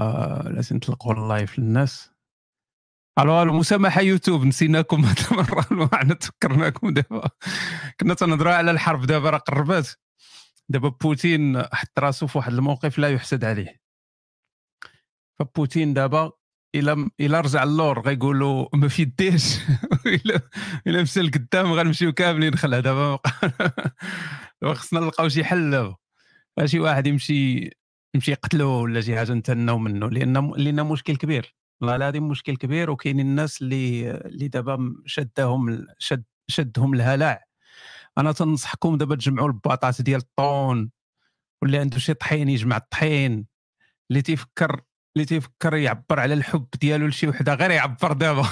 آه لازم نطلقوا ال live للناس. ألو ألو مسامحة يوتيوب نسيناكم هذه المره وعنا تفكرناكم دابا. كنا تنهضروا على الحرب دابا راه قربات. دابا بوتين حط راسو في واحد الموقف لا يحسد عليه. فبوتين دابا إلا إلا رجع اللور غيقولوا ما في يديش. إلا مشى لقدام غنمشيو كاملين خلع دابا خصنا نلقاو شي حل دابا. شي واحد يمشي يمشي يقتلوه ولا شي حاجة نتناو منه لأن لأن مشكل كبير. والله العظيم مشكل كبير وكاينين الناس اللي اللي دابا شدهم شد شدهم الهلع أنا تنصحكم دابا تجمعوا الباطات ديال الطون واللي عنده شي طحين يجمع الطحين. اللي تيفكر اللي تيفكر يعبر على الحب ديالو لشي وحدة غير يعبر دابا.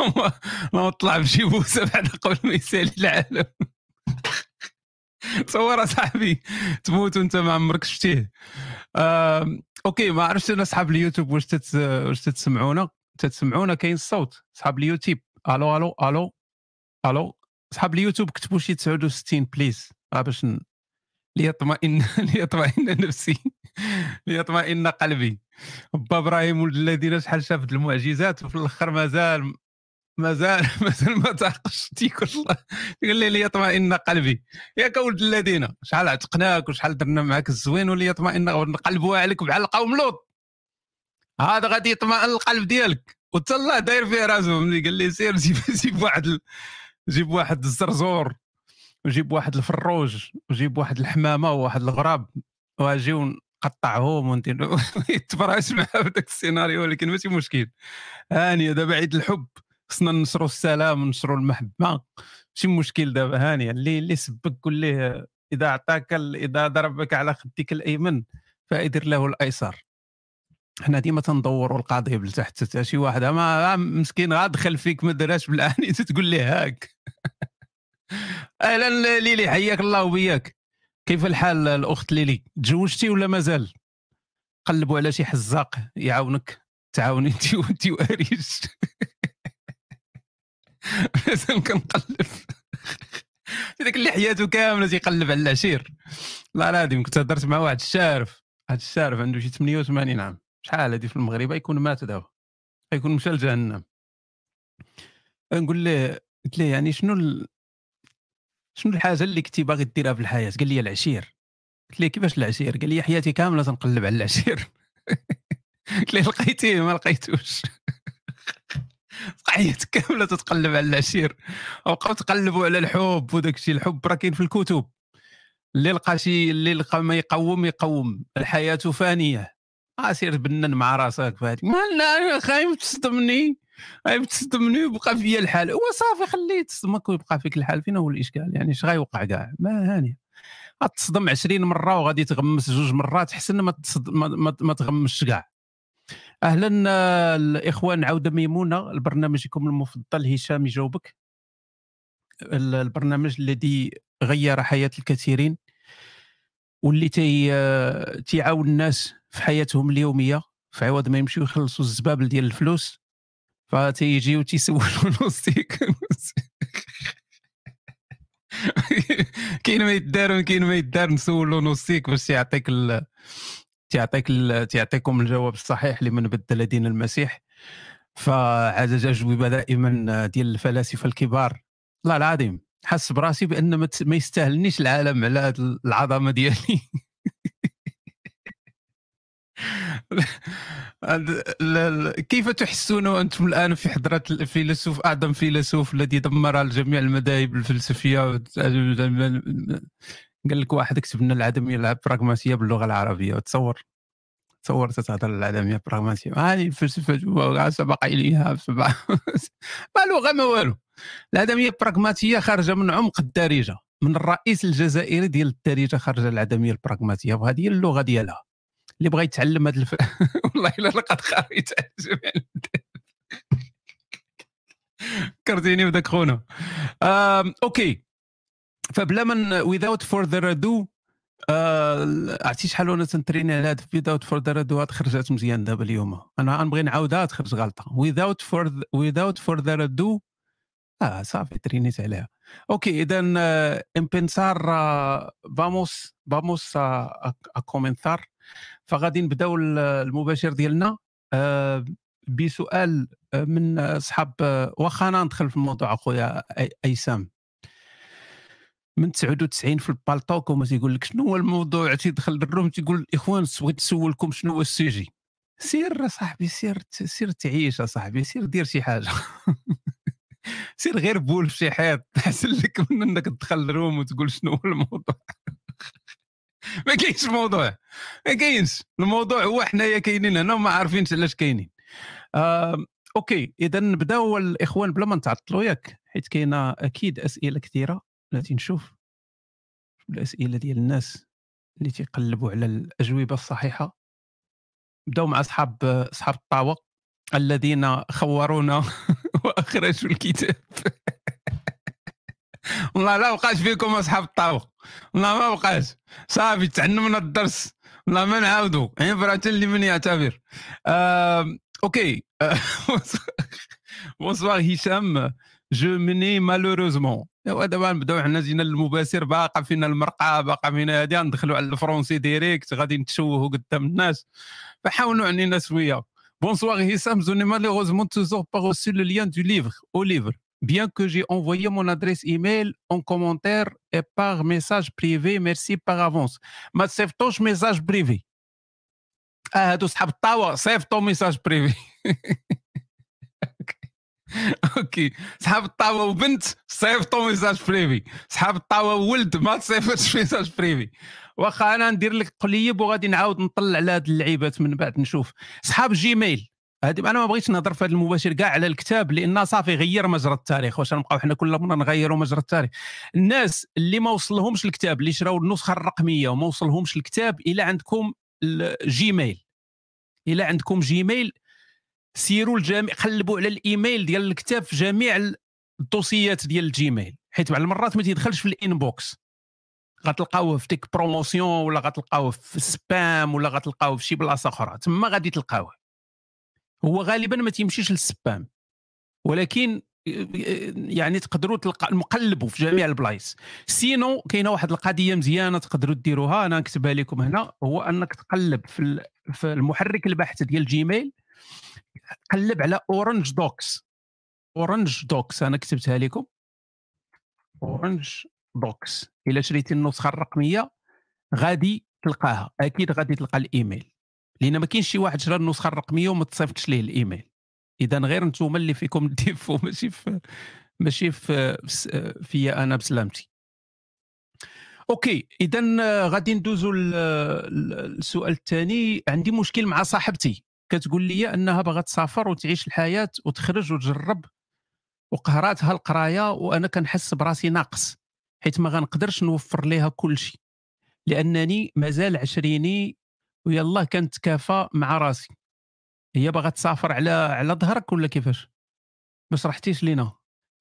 ما طلع بشي بوسة بعد قبل ما يسالي العالم. تصور صاحبي تموت وأنت ما عمرك شفتيه. OK ما عرفتش أنا أصحاب اليوتيوب واش. واش تتسمعونا. تتسمعونا كاين الصوت. أصحاب اليوتيوب. ألو ألو ألو ألو. أصحاب اليوتيوب كتبوا شي 69 please. باش ليطمئن ليطمئن نفسي. ليطمئن قلبي. با إبراهيم ولد الذين شحال شافت المعجزات وفي الأخر مازال مازال مازال ما تعقش تيكل الله. قال لي ليطمئن قلبي. ياك ولد الذين. شحال عتقناك وشحال درنا معاك الزوين وليطمئن نقلبوا عليك بحال قوم لوط. هذا غادي يطمئن القلب ديالك. وتا الله داير فيه راسو. ملي قال لي سير جيب جيب واحد. جيب واحد الزرزور وجيب واحد الفروج وجيب واحد الحمامة وواحد الغراب. واجيو نقطعهم وندير تبراش معاه بداك السيناريو ولكن ماشي مشكل. هانيه دابا عيد الحب. خصنا ننشروا السلام وننشروا المحبة. ماشي مشكل دابا؟ هانيه اللي اللي سبك قول ليه إذا اعطاك إذا ضربك على خدك الأيمن فادر له الأيسر. حنا ديما تندوروا القضية لتحت شي واحد ما مسكين غادخل فيك ما دراش بالعاني تقول ليه هاك؟ أهلا ليلي حياك الله وبياك. كيف الحال الأخت ليلي؟ تزوجتي ولا مازال قلبوا على شي حزاق يعاونك تعاوني انت وانت وأريش. كنقلب. هذاك اللي حياته كاملة تيقلب على العشير. لا لا كنت هضرت مع واحد الشارف. واحد الشارف عنده شي 88 عام. شحال هذه في المغرب؟ يكون مات دابا يكون مشى لجهنم. نقول له قلت له يعني شنو ال... شنو الحاجة اللي كنتي باغي ديرها في الحياة؟ قال لي العشير. قلت له كيفاش العشير؟ قال لي حياتي كاملة تنقلب على العشير. قلت له لقيتيه؟ ما لقيتوش. حياتك كاملة تتقلب على العشير. وبقاو تقلبوا على الحب وداك الشيء الحب راه كاين في الكتب. اللي لقى شي اللي لقى ما يقوم يقوم. الحياة فانية. سير بنن مع راسك فهادي ما خايف تصدمني خايف تصدمني وبقى فيا الحال. هو صافي خليه تصدمك ويبقى فيك الحال. فين هو الإشكال؟ يعني اش غيوقع كاع؟ ما هاني. غتصدم 20 مرة وغادي تغمس جوج مرات حسن ما تصدم ما, ما, ما تغمسش كاع. أهلا الإخوان عوده ميمونة لبرنامجكم المفضل هشام يجاوبك البرنامج الذي غير حياة الكثيرين واللي تي تيعاون الناس في حياتهم اليومية في عوض ما يمشيو يخلصوا الزبابل ديال الفلوس فتيجيو تيسولوا نوستيك كاين ما يدار كاين ما يدار نسولوا نوستيك باش يعطيك. تعطيك تعطيكم الجواب الصحيح لمن بدل دين المسيح. فعاد أجوبة دائما ديال الفلاسفة الكبار. الله العظيم. حس براسي بأن ما يستاهلنيش العالم على العظمة ديالي. كيف تحسون أنتم الآن في حضرة الفيلسوف أعظم فيلسوف الذي دمر جميع المذاهب الفلسفية قال لك واحد كتب لنا العدميه البراغماتيه باللغة العربية تصور. تصور تتهضر العدميه البراغماتيه هذه الفلسفة سبق إليها ما لغة ما والو. العدميه البراغماتيه خارجة من عمق الدارجة من الرئيس الجزائري ديال الدارجة خارجة العدميه البراغماتيه وهذه هي اللغة ديالها. اللي بغى يتعلم هذا الف... والله إلا لقد خريت فكرتيني بداك خونا. OK. فبلا من without further ado آه، عرفتي شحال وأنا تنتريني على هاد without further ado هاد خرجت مزيان دابا اليوم. أنا غنبغي نعاودها تخرج غلطة. without for without further ado آه صافي ترينيت عليها. OK اذا vamos a, a comenzar. فغادي نبداو المباشر ديالنا. آه، بسؤال آه، من صحاب واخا أنا ندخل في الموضوع أخويا أيسام. من 99 في ال Paltalk وما تيقول لك شنو هو الموضوع؟ تيدخل لل room تيقول إخوان بغيت نسولكم شنو هو ال sujet سير صاحبي سير سير تعيش صاحبي سير دير شي حاجة. سير غير بول في شي حيط احسن لك من إنك تدخل ال room وتقول شنو هو الموضوع. ما كاينش موضوع ما كاينش. الموضوع هو حنايا كاينين هنا وما عارفينش علاش كاينين. أوكي اذا نبداو الاخوان بلا ما نتعطلوا ياك حيت كاينة أكيد أسئلة كثيرة. بلاتي نشوف الأسئلة ديال الناس اللي تيقلبوا على الأجوبة الصحيحة. نبداو مع أصحاب أصحاب الطاوة الذين خورونا وأخرجوا الكتاب. والله لا بقاش فيكم أصحاب الطاوة. والله ما بقاش صافي تعلمنا الدرس. والله ما نعاودوا عبرة لمن يعتبر. آه، OK. bonsoir هشام. je n'ai malheureusement ايوا دابا نبدأو حنا جينا للمباشر باقا فينا المرقة باقا فينا هادي ندخلوا على الفرونسي direct غادي نتشوهوا قدام الناس. فحاولوا علينا شوية. bonsoir هشام je n'ai malheureusement toujours pas reçu le lien de livre au livre bien que j'ai envoyé mon adresse email en commentaire et par message privé merci par avance ما تسيفتوش message privé آه هادو صحاب الطاوه سيفتو message privé OK. صحاب الطاوة وبنت صيفطوا message privé صحاب الطاوة وولد ما تصيفطش message privé واخا أنا ندير لك قليب وغادي نعاود نطلع على هاد اللعيبات من بعد نشوف. صحاب Gmail. هذه أنا ما بغيتش نهضر في هذا المباشر كاع على الكتاب لأن صافي غير مجرى التاريخ واش نبقاو حنا كل مره نغيروا مجرى التاريخ. الناس اللي ما وصلهمش الكتاب اللي شراو النسخة الرقمية وما وصلهمش الكتاب إلى عندكم ال Gmail إلى عندكم Gmail سيروا الجامع قلبوا على الإيميل ديال الكتاب في جميع الدوسيات ديال ال Gmail. حيت بعض المرات ما تيدخلش في ال inbox. غتلقاوه في ديك promotion ولا غتلقاوه في spam ولا غتلقاوه في شي بلاصة أخرى. تما غادي تلقاوه. هو غالبا ما تيمشيش لل spam ولكن يعني تقدروا تلقى نقلبوا في جميع البلايص. sinon كاينة واحد القضية مزيانة تقدروا ديروها أنا نكتبها لكم هنا. هو أنك تقلب في في المحرك البحث ديال Gmail قلب على Orangedox Orangedox أنا كتبتها لكم. Orangedox إلا شريتي النسخة الرقمية غادي تلقاها. أكيد غادي تلقى الإيميل. لأن ما كاينش شي واحد شرا النسخة الرقمية وما تصيفطش ليه الإيميل. إذا غير نتوما اللي فيكم ال défaut ماشي في ماشي في فيا أنا بسلامتي. OK. إذا غادي ندوزو للسؤال الثاني عندي مشكل مع صاحبتي. كتقول لي أنها باغا تسافر وتعيش الحياة وتخرج وتجرب وقهراتها القراية وأنا كنحس براسي ناقص حيت ما غنقدرش نوفر ليها كل شيء لأنني مازال عشريني ويلا كنتكافى مع راسي. هي باغا تسافر على على ظهرك ولا كيفاش؟ ما شرحتيش لينا.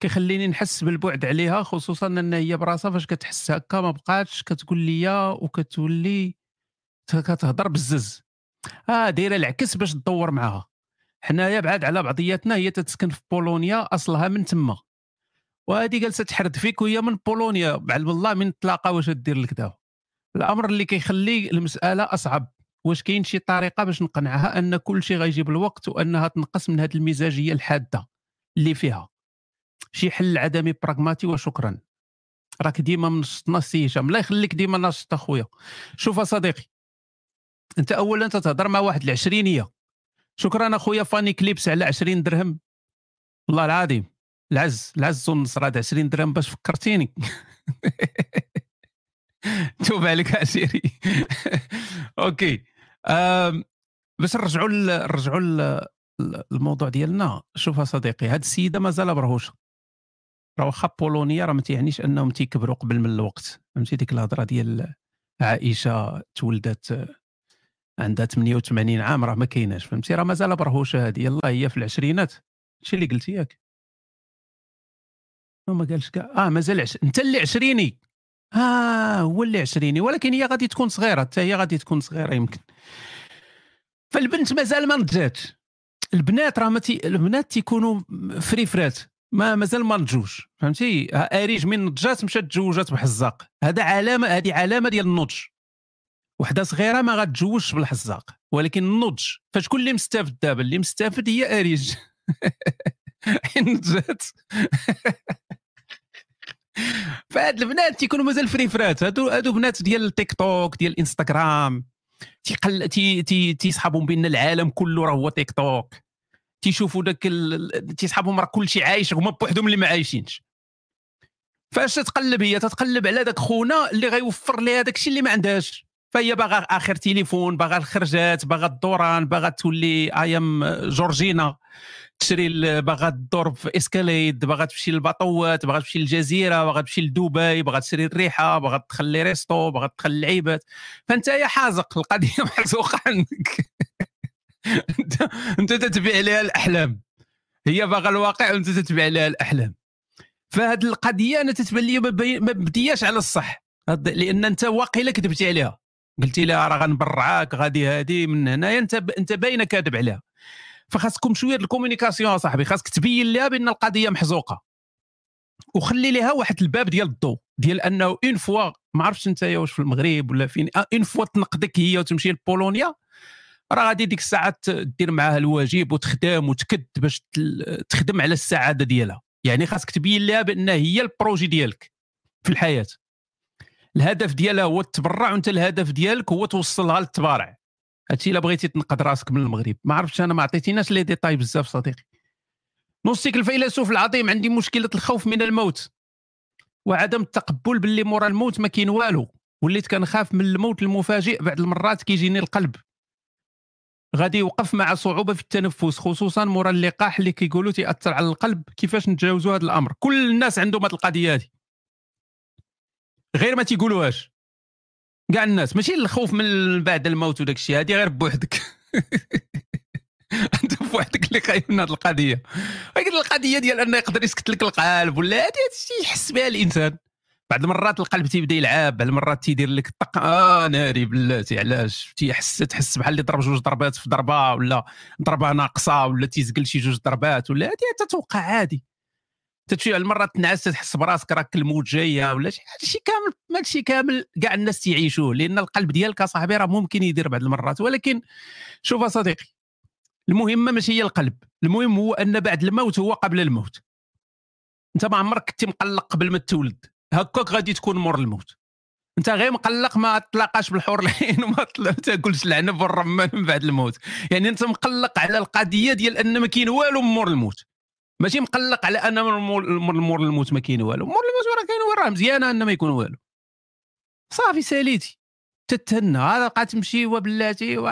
كيخليني نحس بالبعد عليها خصوصا أن هي براسها فاش كتحس هكا ما بقاتش كتقول لي وكتولي كتهضر بالزز. آه دايرة العكس باش تدور معاها. حنايا بعاد على بعضياتنا هي تتسكن في بولونيا أصلها من تما. وهذه جالسه تحرد فيك وهي من بولونيا. بعلم الله من تلاقى واش دير لك دابا الأمر اللي كيخلي المسألة أصعب. واش كاين شي طريقة باش نقنعها أن كل شيء غيجيب الوقت وأنها تنقص من هذه المزاجية الحادة اللي فيها؟ شي حل عدمي براغماتي وشكرا. راك ديما منشطنا هشام الله يخليك ديما ناشط أخويا. شوف صديقي أنت اولا تتهضر مع واحد العشرينيه شكرا أخويا فاني كليبس على 20 درهم. والله العظيم العز العز والنصر هذا 20 درهم باش فكرتيني. top عليك عشيري OK. باش نرجعوا نرجعوا الموضوع ديالنا. شوف صديقي هاد السيدة مازال برهوشة. راه واخا بولونيا راه ما تيعنيش أنهم تيكبروا قبل من الوقت. فهمتي؟ ديك الهضرة ديال عائشة تولدت عندها 88 عام راه ما كايناش فهمتي؟ راه مازال برهوشة هذه يلاه هي في العشرينات. هادشي اللي قلتي ياك؟ ما قالش كاع آه مازال عش... أنت اللي عشريني. آه هو اللي عشريني ولكن هي غادي تكون صغيرة حتى هي غادي تكون صغيرة يمكن. فالبنت مازال ما نضجاتش البنات راه متي... البنات تيكونوا فريفرات ما مازال ما نضجوش فهمتي؟ أريج من نضجات مشات تزوجات بحزاق. هذا علامة هذه علامة ديال النضج. وحده صغيرة ما غتجوجش بالحزاق ولكن النضج فشكون اللي مستافد دابا؟ اللي مستافد هي أريج. حين جات. فهاد البنات تيكونوا مازال فريفرات. هادو هادو بنات ديال التيك توك ديال الإنستغرام تيقل تي تي تيصحابهم بأن العالم كله راه هو تيك توك. تيشوفوا داك ال... تيصحابهم راه كلشي عايش هما بوحدهم اللي ما عايشينش. فاش تتقلب هي؟ تتقلب على داك خونا اللي غيوفر لها داك الشيء اللي ما عندهاش. فهي باغا آخر تليفون باغا الخرجات باغا الدوران باغا تولي أيام جورجينا تشري باغا تدور في اسكاليد باغا تمشي للباطوات باغا تمشي للجزيرة باغا تمشي لدبي باغا تشري الريحة باغا تخلي ريستو باغا تخلي لعيبات فأنت يا حازق القضية محزوقة عندك أنت تتبع لها الأحلام. هي باغا الواقع وأنت تتبع لها الأحلام. فهاد القضية أنا تتبان لي ما بدياش على الصح. لأن أنت واقيلا كذبتي عليها. قلتي لها راه غنبرعاك غادي هادي من هنايا انت انت باينة كاذب عليها. فخاصكم شوية ال communication صاحبي خاصك تبين لها بأن القضية محزوقة. وخلي لها واحد الباب ديال الضوء ديال أنه une fois ما عرفتش أنت واش في المغرب ولا فين une fois تنقدك هي وتمشي لبولونيا راه غادي ديك الساعة دير معاها الواجب وتخدم وتكد باش تخدم على السعادة ديالها. يعني خاصك تبين لها بأن هي ال projet ديالك في الحياة. الهدف ديالها هو التبرع وانت الهدف ديالك هو توصلها للتبارع. هادشي إلا بغيتي تنقد راسك من المغرب. ما عرفتش أنا ما عطيتيناش les détails بزاف صديقي. نوستيك الفيلسوف العظيم عندي مشكلة الخوف من الموت. وعدم التقبل باللي مورا الموت ما كاين والو. وليت كنخاف من الموت المفاجئ بعض المرات كيجيني القلب. غادي يوقف مع صعوبة في التنفس خصوصا مورا اللقاح اللي كيقولوا تيأثر على القلب. كيفاش نتجاوزوا هذا الأمر؟ كل الناس عندهم هذه القضية هذه غير ما تيقولوهاش. كاع الناس ماشي الخوف من بعد الموت وداك الشيء هذه غير بوحدك. أنت بوحدك اللي خايف من هذه القضية. ولكن القضية ديال أنه يقدر يسكت لك القلب ولا هذه الشيء يحس بها الإنسان. بعض المرات القلب تيبدا يلعب المرات تيدير لك طق آه ناري بلاتي علاش؟ تيحس تحس بحال اللي ضرب جوج ضربات في ضربة ولا ضربة ناقصة ولا تيزقل شي جوج ضربات ولا هذه تتوقع عادي. تتشي المرات تنعس تحس براسك راك الموت جاية ولا شي هادشي كامل ماشي كامل كاع الناس تيعيشوه لأن القلب ديالك اصاحبي راه ممكن يدير بعض المرات ولكن شوف صديقي المهمه ماشي هي القلب المهم هو أن بعد الموت هو قبل الموت. أنت ما عمرك كنت مقلق قبل ما تولد هكاك غادي تكون مور الموت. أنت غير مقلق ما تلاقاش بالحور العين وما تاكلش العنب والرمان من بعد الموت. يعني أنت مقلق على القضية ديال أن ما كاين والو مور الموت. ماشي مقلق على أن مور الموت ما كاين والو. مور الموت راه كاين راه مزيانه أن ما يكون والو. صافي ساليتي. تتهنى. هذا بقى تمشي وبلاتي و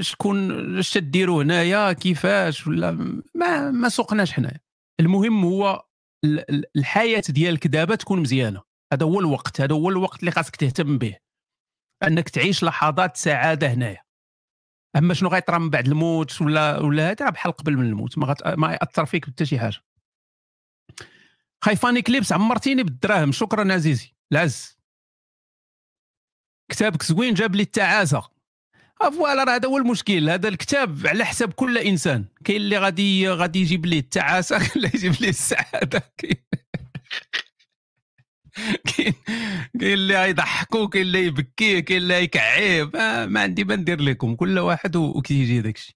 شكون اش تديروا هنايا؟ كيفاش؟ ولا ما ما سوقناش حنايا. المهم هو الحياة ديالك دابا تكون مزيانة. هذا هو الوقت. هذا هو الوقت اللي خاصك تهتم به. أنك تعيش لحظات سعادة هنايا. أما شنو غيطرى من بعد الموت ولا ولا هذا بحال قبل من الموت ما, غت... ما يأثر فيك حتى شي حاجة. خايفاني كليبس عمرتيني بالدراهم شكرا عزيزي. العز. كتابك زوين جاب لي التعاسه آه، voilà راه هذا هو المشكل. هذا الكتاب على حساب كل إنسان. كاين اللي غادي غادي يجيب ليه التعاسه كاين اللي يجيب ليه السعادة. كاين اللي غيضحكوا كاين اللي يبكي كاين اللي يكعيه ما, عندي ما ندير لكم كل واحد وكيجي الشيء.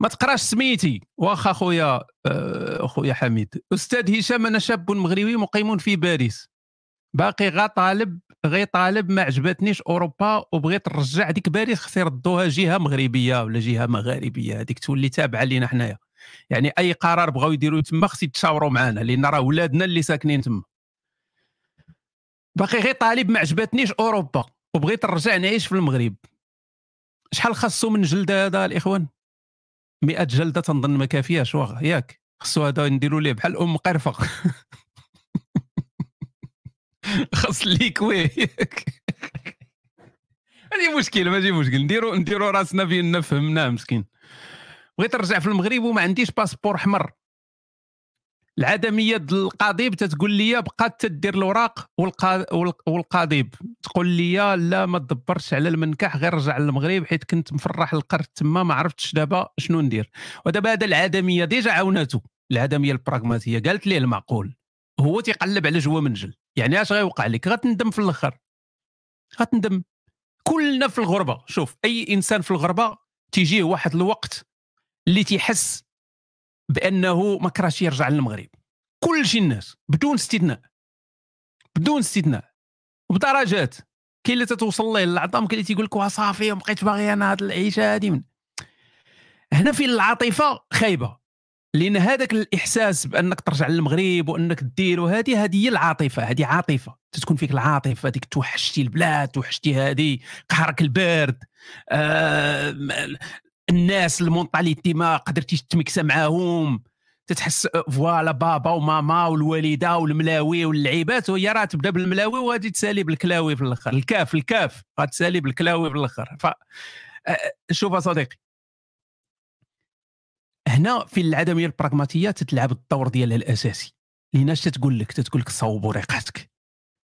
ما تقراش سميتي. واخا خويا آه، خويا حميد. أستاذ هشام أنا شاب مغربي مقيم في باريس. باقي غا طالب غي طالب ما عجبتنيش أوروبا وبغيت نرجع ديك باريس خصي يردوها جهة مغربية ولا جهة مغاربية. هذيك تولي تابعة لينا حنايا. يعني أي قرار بغاو يديروا تما خص يتشاوروا معنا لأن راه ولادنا اللي ساكنين تما. باقي غير طالب ما عجبتنيش أوروبا وبغيت نرجع نعيش في المغرب. شحال خاصو من جلدة هذا الإخوان؟ 100 جلدة تنظن ما كافياش واخا ياك؟ خصو هذا نديروا ليه؟ بحال أم قرفة. خاص ليك ويه هذه مشكلة ماشي مشكل نديروا نديروا راسنا فين فهمناه مسكين. بغيت نرجع في المغرب وما عنديش باسبور احمر العدمية القضيب تتقول لي بقات تدير الاوراق والقضيب. تقول لي لا ما تدبرش على المنكح غير رجع للمغرب حيت كنت مفرح القرد تما ما عرفتش دابا شنو ندير. ودابا هذا العدمية ديجا عاوناتو العدمية البراغماتية. قالت ليه المعقول؟ هو تيقلب على جوا منجل. يعني اش غيوقع لك؟ غتندم في الأخر. غتندم. كلنا في الغربة. شوف أي إنسان في الغربة تيجيه واحد الوقت اللي تيحس بأنه ما كراش يرجع للمغرب. كل شي الناس بدون استثناء. بدون استثناء. وبدرجات كاين اللي تتوصل ليه العظام كاين اللي تيقول لك صافي بقيت باغي أنا هاد العيشه هادي من هنا فين العاطفة خايبة. لأن هذاك الإحساس بأنك ترجع للمغرب وأنك دير وهذه هذه هي العاطفة هذه عاطفة. تكون فيك العاطفة ديك توحشتي البلاد توحشتي هذه قهرك البرد آه الناس ال mentalité ما قدرتيش تمكسى معاهم. تتحس فوالا بابا وماما والوالدة والملاوي واللعيبات وهي راه تبدا بالملاوي وغادي تسالي بالكلاوي في الآخر. الكاف الكاف غتسالي بالكلاوي في الآخر. ف شوف صديقي. هنا في العدمية البراغماتية تتلعب الدور ديالها الأساسي. لأن اش تتقول لك؟ تتقول لك صوب ورقاتك.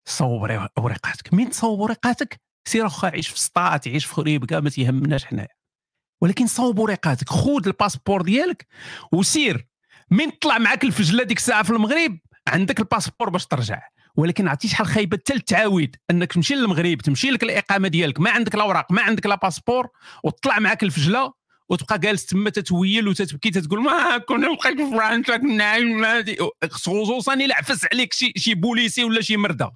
صوب ورقاتك. مين تصوب ورقاتك؟ سير أخا عيش في سطات عيش في خريب كاع ما تيهمناش حنايا. ولكن صوب ورقاتك خذ ال passeport ديالك وسير. من طلع معك الفجلة ديك الساعة في المغرب عندك ال passeport باش ترجع. ولكن عرفتي شحال خايبة حتى التعاويد أنك تمشي للمغرب تمشي لك الإقامة ديالك ما عندك الأوراق ما عندك لا passeport وطلع معك الفجلة وتبقى جالس تما تتويل وتتبكي تتقول ما كنا بقيت في فرنسا كنا خصوصا إلا عفس عليك شي شي بوليسي ولا شي مرده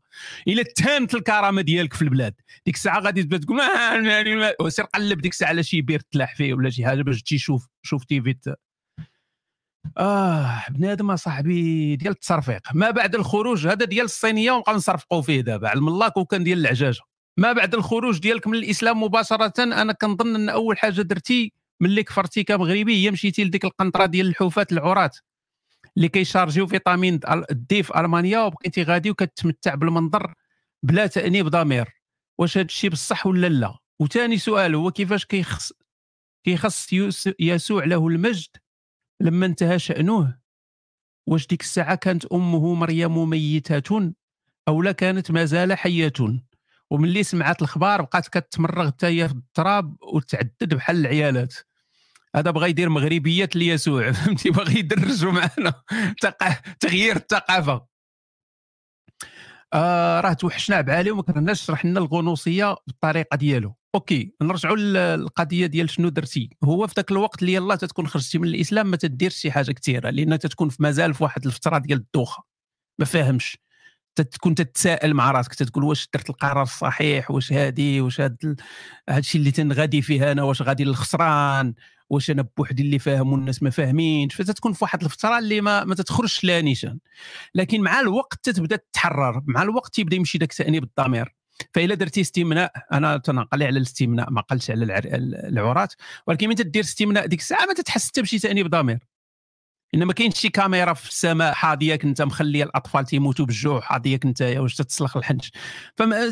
إلا تهانت الكرامة ديالك في البلاد. ديك الساعة غادي تبدا تقول ما سير قلب ديك الساعة على شي بير تلاح فيه ولا شي حاجة باش تجي شوف تيفي آه بنادم اصاحبي ديال التصرفيق ما بعد الخروج هذا ديال الصينية ونبقاو نصرفقوا فيه دابا. علم الله كون كان ديال العجاجة. ما بعد الخروج ديالك من الإسلام مباشرة أنا كنظن أن أول حاجة درتي ملي كفرتي كمغربي هي مشيتي لديك القنطرة ديال الحوفات العراة اللي كيشارجيو فيتامين D في ألمانيا وبقيتي غادي وكتمتع بالمنظر بلا تأنيب ضمير. واش هذا الشيء بصح ولا لا؟ وثاني سؤال هو كيفاش كيخص كيخص يسوع له المجد لما انتهى شأنه؟ واش ديك الساعة كانت أمه مريم ميتة أو لا كانت ما زال حية؟ وملي سمعت الأخبار بقات كتمرغ حتى هي في التراب وتعدد بحال العيالات. هذا بغى يدير مغربيات ليسوع فهمتي؟ باغي يدرجوا معنا تغيير الثقافة. آه راه توحشنا بعالي وما كرهناش شرح لنا الغنوصية بالطريقة ديالو. أوكي نرجعوا للقضية ديال شنو درتي. هو في ذاك الوقت اللي يلاه تتكون خرجتي من الإسلام ما تديرش شي حاجة كثيرة لأن تتكون في مازال في واحد الفترة ديال الدوخة. ما فاهمش. تكون تتساءل مع راسك تتقول واش درت القرار الصحيح واش هادي واش هاد الشيء اللي تنغادي فيه أنا واش غادي للخسران واش أنا بوحدي اللي فاهم والناس ما فاهمينش. فتتكون في واحد الفترة اللي ما, ما تتخرجش لا نيشان. لكن مع الوقت تتبدا تتحرر مع الوقت تيبدا يمشي داك التأنيب الضمير. فإلا درتي استمناء أنا تنقل على الاستمناء ما قلتش على العورات ولكن من تدير استمناء ديك الساعة ما تتحس حتى بشي تأنيب ضمير. إنما كاين شي كاميرا في السماء حاضيك انت مخليه الأطفال تيموتوا بالجوع حاضيك انت واش تتسلخ الحنش.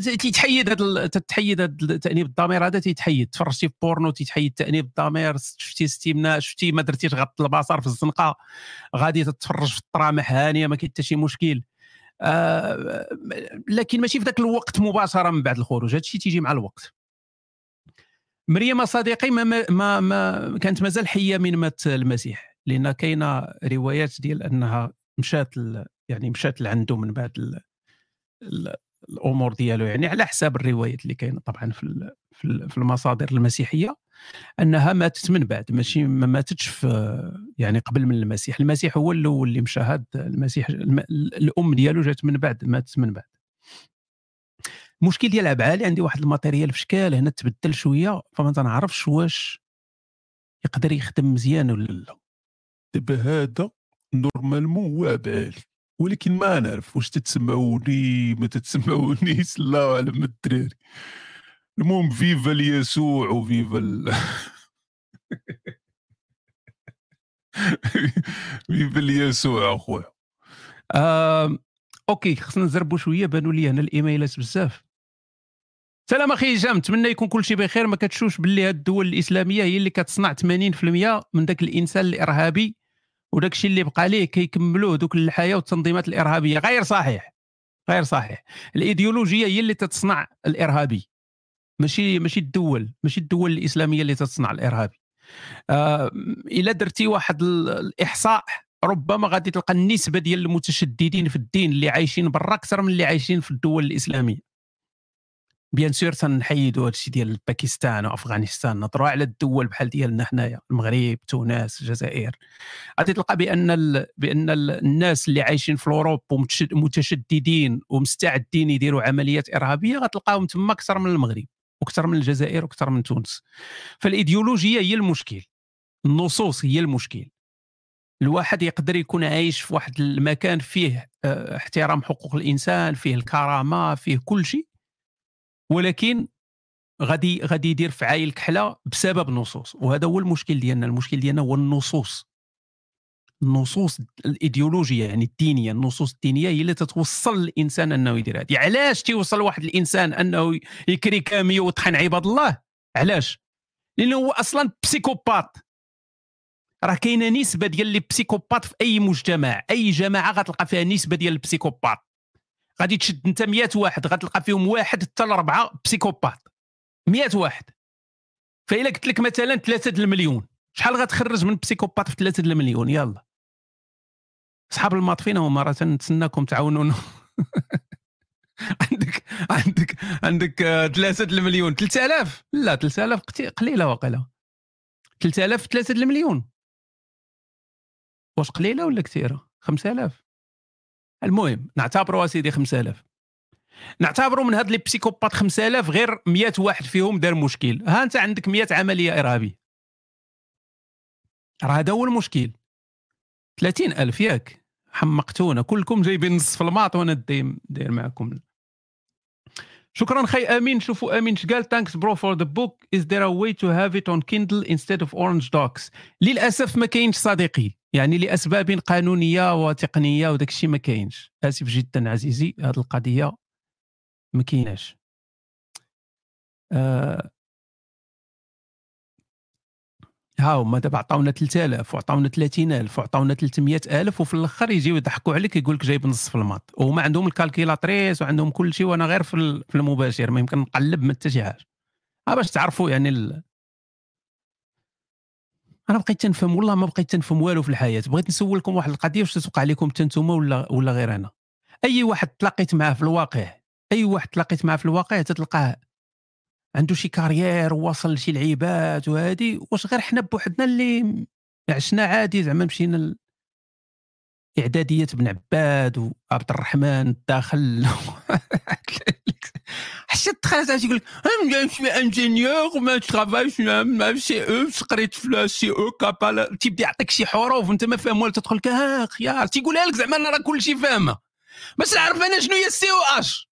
تيتحيد هذا تتحيد هذا تأنيب الضمير هذا تيتحيد. تفرجتي في بورنو تيتحيد تأنيب الضمير شفتي استمناء شفتي ما درتيش غط البصر في الزنقة. غادي تتفرج في الطرامح هانية ما كاين حتى شي مشكل. آه لكن ماشي في ذاك الوقت مباشرة من بعد الخروج هذا الشيء تيجي مع الوقت. مريم صديقي ما, ما, ما كانت مازال حية من مات المسيح. لأن كاينة روايات ديال أنها مشات يعني مشات لعنده من بعد ال ال الأمور ديالو. يعني على حساب الروايات اللي كاينة طبعا في في المصادر المسيحية أنها ماتت من بعد. ماشي ما ماتتش في يعني قبل من المسيح. المسيح هو الأول اللي مشى. هاد المسيح الأم ديالو جات من بعد ماتت من بعد. المشكل ديال عبعالي عندي واحد ال matériel في شكال هنا تبدل شوية فما تنعرفش واش يقدر يخدم مزيان ولا لا. دابا هذا normalement هو عبالي ولكن ما نعرف واش تتسمعوني ما تتسمعونيش الله أعلم الدراري. المهم viva ليسوع و viva ال... viva ليسوع أخويا. آه، OK خصنا نزربوا شوية بانوا لي هنا الإيميلات بزاف. سلام أخي هشام نتمنى يكون كل شيء بخير. ما كتشوفش باللي هاد الدول الإسلامية هي اللي كتصنع 80% من ذاك الإنسان الإرهابي. وداك الشيء اللي بقى ليه كيكملوه دوك الهيئات والتنظيمات الإرهابية. غير صحيح غير صحيح. الإيديولوجية هي اللي تتصنع الإرهابي. ماشي ماشي الدول ماشي الدول الإسلامية اللي تتصنع الإرهابي. آه إلا درتي واحد الإحصاء ربما غادي تلقى النسبة ديال المتشددين في الدين اللي عايشين برا أكثر من اللي عايشين في الدول الإسلامية. bien sûr تنحيدوا هادشي ديال باكستان وافغانستان نهضروا على الدول بحال ديالنا حنايا المغرب تونس الجزائر. غادي تلقى بأن ال... بأن الناس اللي عايشين في اوروب ومتشددين ومستعدين يديروا عمليات إرهابية غتلقاهم تما أكثر من المغرب وأكثر من الجزائر وأكثر من تونس. فالإيديولوجية هي المشكل النصوص هي المشكل. الواحد يقدر يكون عايش في واحد المكان فيه آه احترام حقوق الإنسان فيه الكرامة فيه كل شيء. ولكن غادي غادي يدير فعايل كحلة بسبب نصوص. وهذا هو المشكل ديالنا. المشكل ديالنا هو النصوص. النصوص الإيديولوجية يعني الدينية. النصوص الدينية هي اللي تتوصل الإنسان أنه يدير هذه. علاش تيوصل واحد الإنسان أنه يكري كامي ويطحن عباد الله؟ علاش؟ لأنه هو أصلا بسيكوبات. راه كاينة نسبة ديال لي بسيكوبات في أي مجتمع. أي جماعة غتلقى فيها نسبة ديال البسيكوبات. غادي تشد انت 100 واحد غتلقى فيهم واحد حتى لأربعة بسيكوبات. 100 واحد. فإلا قلت لك مثلا 3 المليون شحال غتخرج من بسيكوبات في 3 المليون؟ يلا. أصحاب الماط فينا هما راه تنتسناكم تعاونونا. عندك عندك عندك 3 المليون. 3000 لا 3000 قليلة واقيلا. 3000 3 المليون. واش قليلة ولا كثيرة؟ 5000 المهم نعتبروا سيدي 5000 نعتبروا من هاد لي psychopathes 5000 غير 100 واحد فيهم دار مشكل. ها انت عندك 100 عملية إرهابية. راه هذا هو المشكل. 30000 ياك. حمقتونا كلكم جايبين نص في ال maths وأنا داير معكم. شكرا خي أمين. شوفوا أمين اش قال؟ Thanks bro for the book is there a way to have it on Kindle instead of orange docs للأسف ما كاينش صديقي. يعني لأسباب قانونية وتقنية وداك الشيء ما كاينش. آسف جدا عزيزي هذه القضية ما كايناش. آه ها هما دابا عطاونا 3000 وعطاونا 30000 وعطاونا 300000 وفي الأخر يجيو يضحكوا عليك يقول لك جايب نص في الماط. وهما عندهم الكالكيلاتريس وعندهم كل شيء وأنا غير في, المباشر ما يمكن نقلب ما حتى شي حاجة. باش تعرفوا يعني ال... أنا بقيت تنفهم والله ما بقيت تنفهم والو في الحياة. بغيت نسولكم واحد القضية واش تتوقع لكم حتى نتوما ولا ولا غير أنا. أي واحد تلاقيت معاه في الواقع أي واحد تلاقيت معاه في الواقع تتلقاه عنده شي كارير ووصل لشي لعيبات وهادي واش غير حنا بوحدنا اللي عشنا عادي زعما مشينا إعدادية بن عباد وعبد الرحمن الداخل. حشت دخلت يقول لك شوي إنجينيور ما ترافايش ما سي أو قريت في سي أو كابال تيبدا يعطيك شي حروف وانت ما فاهم والو تدخل لك ها خيار. تيقولها لك زعما أنا راه كلشي فاهمة. باش نعرف أنا شنو هي السي أو أش؟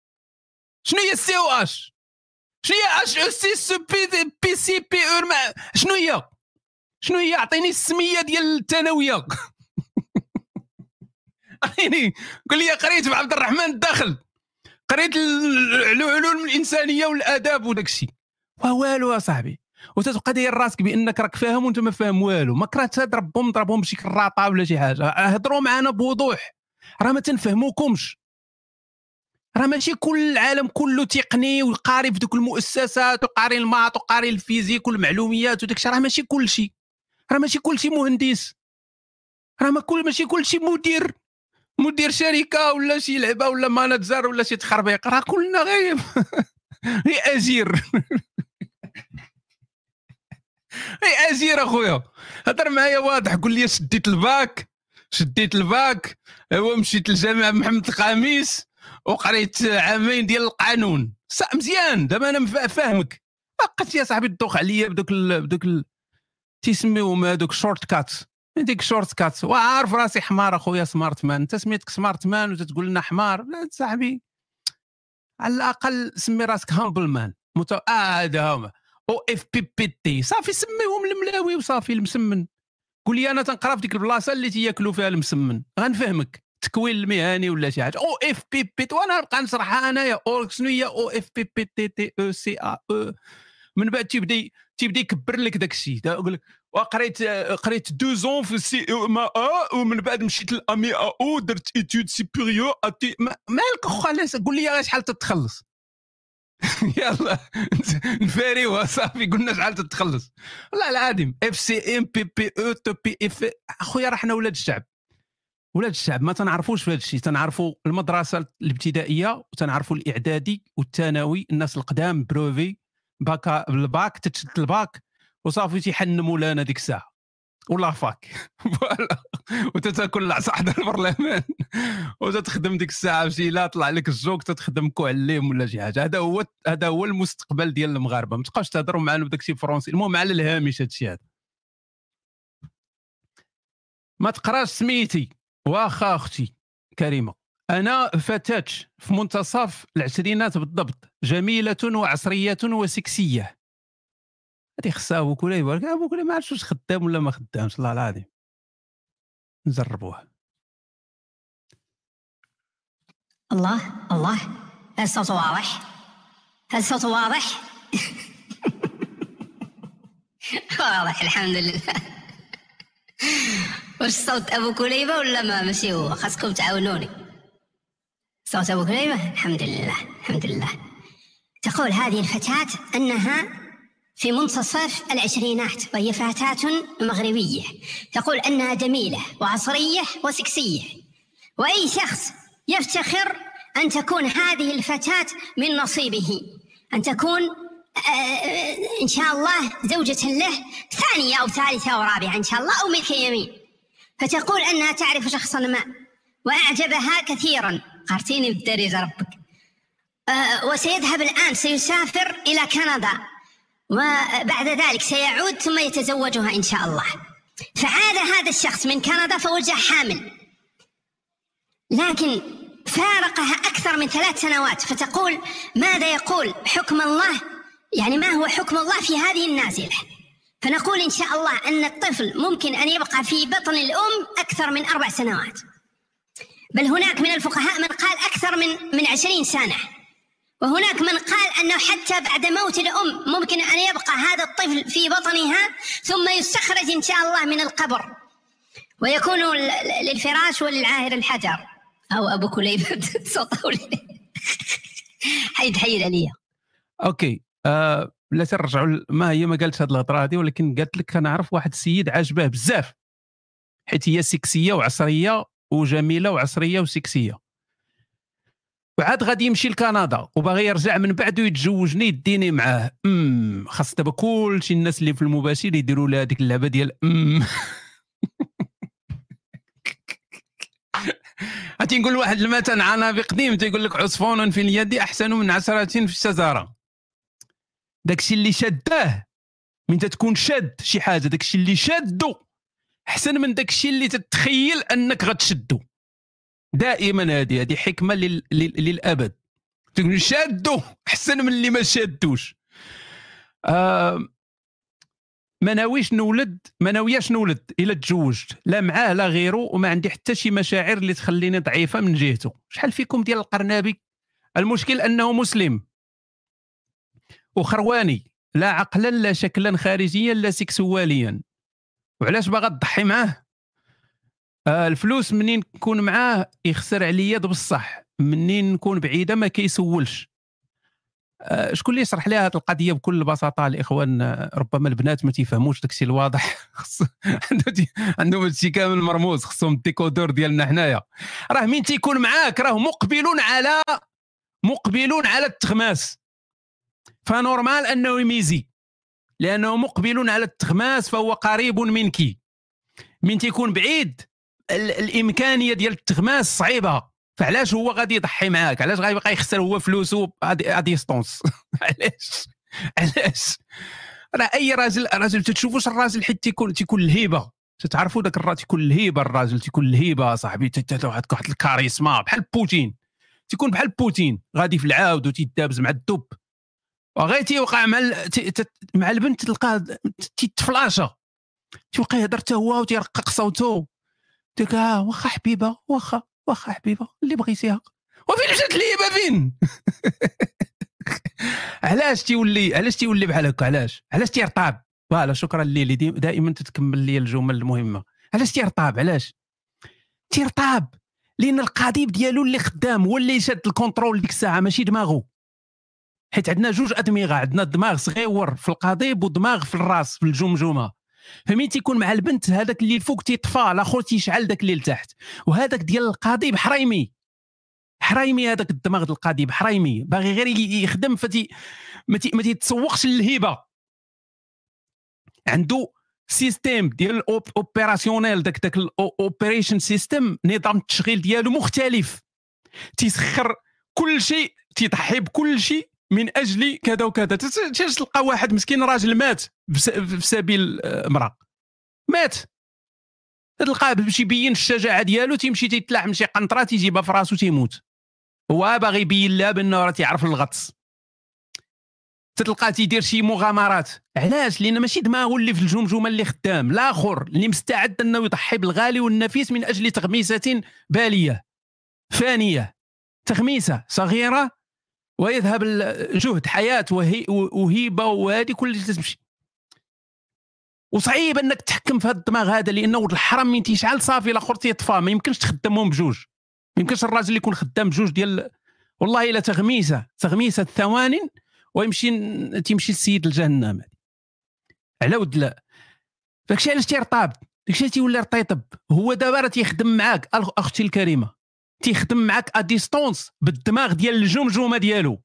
شنو هي السي أو أش؟ شنو هي اش أو سي سو بي بي سي بي أو شنو هي شنو هي اعطيني السميه ديال الثانويه اعطيني قول لي قريت عبد الرحمن الداخل قريت العلوم الانسانيه والاداب وداك الشيء والو يا صاحبي وتتبقى داير راسك بانك راك فاهم وانت ما فاهم والو ما كرهت تضربهم ضربهم بشي كراطه ولا شي حاجة هضروا معنا بوضوح راه ما تنفهموكمش راه ماشي كل العالم كله تقني وقاري في دوك المؤسسات وقاري ال maths وقاري ال physique والمعلوميات وداك الشيء. راه ماشي كل شيء. راه ماشي كل شيء مهندس. راه ما كل ماشي كل شيء مدير. مدير شركة ولا شي لعبة ولا manager ولا شي تخربيق. راه كلنا غير غير اجير غير اجير أخويا. هضر معايا واضح. قول لي شديت الباك. شديت الباك. هو مشيت للجامعه محمد الخامس. وقريت عامين ديال القانون. مزيان. دابا أنا فاهمك. بقيت يا صاحبي تدوخ عليا بدوك بدوك تيسميوهم هذوك shortcut ديك shortcut وعارف راسي حمار أخويا smart man أنت سميتك smart man وتتقول لنا حمار؟ لا صاحبي. على الأقل سمي راسك humble man متو... آه هذا هما. أو اف بي بي تي صافي سميهم الملاوي وصافي المسمن. قول لي أنا تنقرا في ديك البلاصة اللي تياكلوا فيها المسمن. غنفهمك. التكوين المهني ولا شي حاجة. أو إف بي بي وأنا نبقى نشرحها انايا أو شنو هي؟ أو إف بي بي تي تي أو سي آ أو. من بعد تيبدا تيبدا يكبر لك داك الشيء يقول لك وقريت قريت دو زون في السي ام أ ومن بعد مشيت للأمي أ أو درت ايتود سيبيريور مالك خلاص قول لي شحال تتخلص؟ يلا. نفاريوها صافي قلنا شحال تتخلص. والله العظيم اف سي ام بي بي أو تو بي اف أخويا راه حنا ولاد الشعب. ولاد الشعب ما تنعرفوش في هذا الشيء. تنعرفوا المدرسة الابتدائية وتنعرفوا الإعدادي والثانوي. الناس القدام بروفي باكا بالباك تتشد الباك. وصافي تيحنموا لنا ديك الساعة. ولا فاك. وتتاكل العصا حدا البرلمان. وتتخدم ديك الساعة شي لا طلع لك الزوك تتخدم كوعليم ولا شي حاجة. هذا هو هذا هو المستقبل ديال المغاربة. ما تبقاش تهضروا معنا بداك الشيء فرونسي المهم على الهامش هذا الشيء هذا. ما تقراش سميتي. واخا أختي كريمة أنا فتاة في منتصف العشرينات بالضبط جميلة وعصرية وسكسية. هذه خصها أبوك ولا يبارك أبوك ما عرفتش واش خدام ولا ما خدامش الله العظيم. نجربوها. الله الله الصوت واضح؟ الصوت واضح؟ واضح الحمد لله. واش صوت ابو كليبه ولا ما ماشي هو خاصكم تعاونوني صوت ابو كليبه الحمد لله الحمد لله تقول هذه الفتاه انها في منتصف العشرينات وهي فتاة مغربية تقول أنها جميلة وعصرية وسكسية وأي شخص يفتخر أن تكون هذه الفتاة من نصيبه أن تكون إن شاء الله زوجة له ثانية أو ثالثة أو رابعة إن شاء الله أو ملك يمين فتقول أنها تعرف شخصا ما وأعجبها كثيرا. قارتيني بالدرجة ربك. آه، وسيذهب الآن سيسافر إلى كندا. وبعد ذلك سيعود ثم يتزوجها إن شاء الله. فعاد هذا الشخص من كندا فوجد حامل. لكن فارقها أكثر من ثلاث سنوات فتقول ماذا يقول حكم الله؟ يعني ما هو حكم الله في هذه النازلة؟ فنقول إن شاء الله أن الطفل ممكن أن يبقى في بطن الأم أكثر من أربع سنوات. بل هناك من الفقهاء من قال أكثر من من عشرين سنة. وهناك من قال أنه حتى بعد موت الأم ممكن أن يبقى هذا الطفل في بطنها ثم يستخرج إن شاء الله من القبر. ويكون للفراش وللعاهر الحجر. أو أبو كليب. صوته حيد حيد عليا أوكي. آه لا ترجعوا ما هي ما قالتش هذه الهضرة هذه ولكن قالت لك أنا عارف واحد السيد عاجباه بزاف حيت هي سكسية وعصرية وجميلة وعصرية وسكسية. وعاد غادي يمشي لكندا وباغي يرجع من بعد ويتزوجني يديني معاه. أمم خاص دابا كلشي الناس اللي في المباشر يديروا لها هذيك اللعبة ديال أمم. غادي نقول واحد المثل عنابي قديم تيقول لك عصفون في اليد أحسن من عشرة في الشجرة. داكشي اللي شداه من تتكون شاد شي حاجة داكشي اللي شادو. أحسن من داكشي اللي تتخيل أنك غتشدو. دائما هذه هذه حكمة لل... للأبد. تقول شادو أحسن من اللي ما شادوش. آه ما ناويش نولد ما ناوياش نولد إلا تزوجت. لا معاه لا غيره وما عندي حتى شي مشاعر اللي تخليني ضعيفة من جهته. شحال فيكم ديال القرنابي؟ المشكل أنه مسلم. وخرواني لا عقلا لا شكلا خارجيا لا سكسواليا. وعلاش باغا تضحي معاه؟ آه الفلوس منين نكون معاه؟ يخسر عليا بصح. منين نكون بعيدة؟ ما كيسولش. آه شكون اللي يشرح لها هذه القضية بكل بساطة الاخوان آه ربما البنات ما تيفهموش داكشي الواضح. عندهم هادشي كامل مرموز. خصهم الديكودور ديالنا حنايا. راه مين تيكون معاك؟ راه مقبلون على مقبلون على التغماس ف normal أنه يميزي لأنه مقبل على التغماس فهو قريب منك. من تيكون بعيد الإمكانية ديال التغماس صعيبة. فعلاش هو غادي يضحي معاك؟ علاش غيبقى يخسر هو فلوسه à distance علاش؟ علاش؟ راه أي راجل راجل تتشوفوش الراجل حيت تيكون تيكون الهيبة. تتعرفوا ذاك الراجل تيكون الهيبة الراجل تيكون الهيبة صاحبي. واحد واحد الكاريزما بحال بوتين. تيكون بحال بوتين. غادي في العاود وتيدابز مع الدب. وغير تيوقع مع مع البنت تلقاه تيتفلاشا تيبقى يهضر حتى هو وتيرقق صوته. قلت آه واخا حبيبة واخا واخا حبيبة اللي بغيتيها. وفين مشات الهيبه فين؟ علاش تيولي علاش تيولي بحال هكا؟ علاش؟ علاش تيرطاب؟ voilà شكرا ليلي. دائما تتكمل لي الجمل المهمة. علاش تيرطاب؟ علاش؟ تيرطاب! لأن القضيب ديالو اللي خدام هو اللي شاد ال contrôle ديك الساعة ماشي دماغه حيت عندنا جوج أدمغة عندنا دماغ صغيور في القضيب ودماغ في الراس في الجمجمة. فمين تيكون مع البنت هذاك اللي الفوق تيطفى الآخر تيشعل داك اللي لتحت وهذاك ديال القضيب حريمي. حرايمي هذاك الدماغ ديال القضيب حرايمي باغي غير يخدم فتي ما تيتسوقش للهبه عنده système ديال opérationnel داك داك ال operation system نظام التشغيل ديالو مختلف. تيسخر كل شيء تيضحي بكل شيء. من أجل كذا وكذا. تلقى واحد مسكين راجل مات في سبيل امراه مات. تلقاه باش يبين الشجاعة ديالو تيمشي تيتلاعب شي قنطرة تيجيبها في راسو تيموت. هو باغي يبين لها بأنه راه تيعرف الغطس. تتلقاه تيدير شي مغامرات. علاش؟ لأن ماشي دماغه اللي في الجمجمة اللي خدام. الآخر اللي مستعد أنه يضحي بالغالي والنفيس من أجل تغميسة بالية. فانية. تغميسة صغيرة ويذهب الجهد حياة وهيبة وهذه كل تمشي. وصعيب أنك تحكم في هذا الدماغ هذا لأنه الحرام من تيشعل صافي الآخر تيطفى ما يمكنش تخدمهم بجوج. ما يمكنش الراجل اللي يكون خدام بجوج ديال والله إلا تغميسة تغميسة ثوان ويمشي تيمشي للسيد الجهنم على ود لا. داكشي علاش تيرطاب؟ داكشي تيولي رطيطب؟ هو دابا راه تيخدم معاك أختي الكريمة. تيخدم معاك à distance بالدماغ ديال الجمجمة ديالو.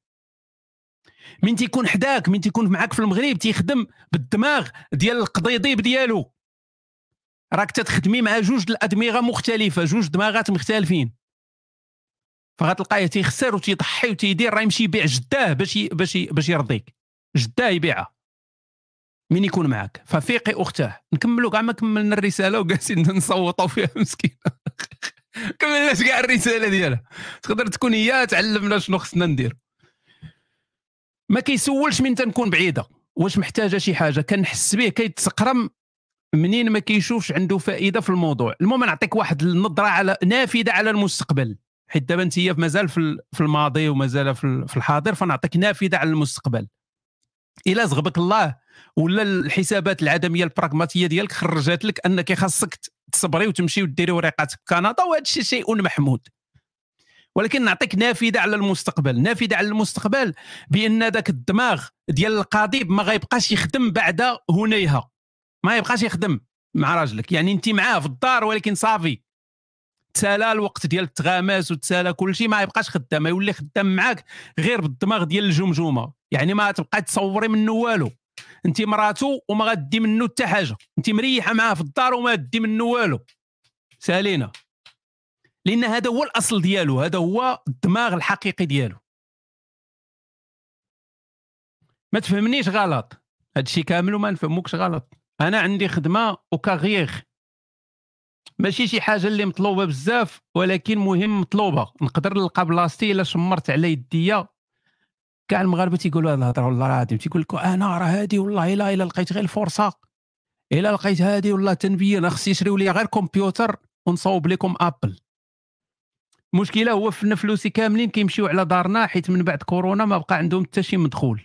من تيكون حداك من تيكون معاك في المغرب تيخدم بالدماغ ديال القضيضيب ديالو. راك تتخدمي مع جوج الأدمغة مختلفة جوج دماغات مختلفين. فغتلقاه تيخسر وتيضحي وتيدير راه يمشي يبيع جداه باش باش باش يرضيك. جداه يبيعها. من يكون معك ففيقي أختاه. نكملوا كاع ما كملنا الرسالة وجالسين نصوتوا فيها مسكينة. كملناش كاع الرسالة ديالها. تقدر تكون هي تعلمنا شنو خصنا ندير ما كيسولش من تنكون بعيدة. واش محتاجة شي حاجة. كنحس به كيتسقرم منين ما كيشوفش عنده فائدة في الموضوع. المهم نعطيك واحد النظرة على نافذة على المستقبل. حيت دابا أنت مازال في الماضي ومازال في الحاضر فنعطيك نافذة على المستقبل. إلى زغبك الله ولا الحسابات العدمية البراغماتيه ديالك خرجت لك أنك خاصك تصبري وتمشي وديري وريقات في كندا وهذا الشيء شيء محمود. ولكن نعطيك نافذة على المستقبل نافذة على المستقبل بأن ذاك الدماغ ديال القضيب ما غيبقاش يخدم بعد هنيها. ما يبقاش يخدم مع راجلك. يعني أنت معاه في الدار ولكن صافي. تسالى الوقت ديال التغاماس وتسالى كل شيء ما يبقاش خدام يولي خدام معاك غير بالدماغ ديال الجمجمة. يعني ما تبقى تصوري منه والو. انت مراتو وما غادي منه حتى حاجة. انت مريحة معاه في الدار وما غادي منه والو. سالينا. لأن هذا هو الأصل ديالو هذا هو الدماغ الحقيقي ديالو. ما تفهمنيش غلط. هذا الشيء كامل وما نفهموكش غلط. أنا عندي خدمة و carrière ماشي شي حاجة اللي مطلوبة بزاف ولكن مهم مطلوبة. نقدر نلقى بلاصتي إلا شمرت على يديا. كاع المغاربة تيقولوا هذه الهضره والله العظيم. تيقول لك أنا راه هادي والله الا إلا لقيت غير الفرصة. إلا لقيت هادي والله تنبيه أنا خصني يشريو لي غير كمبيوتر ونصوب لكم Apple المشكلة هو فن فلوسي كاملين كيمشيو على دارنا حيت من بعد كورونا ما بقى عندهم حتى شي مدخول.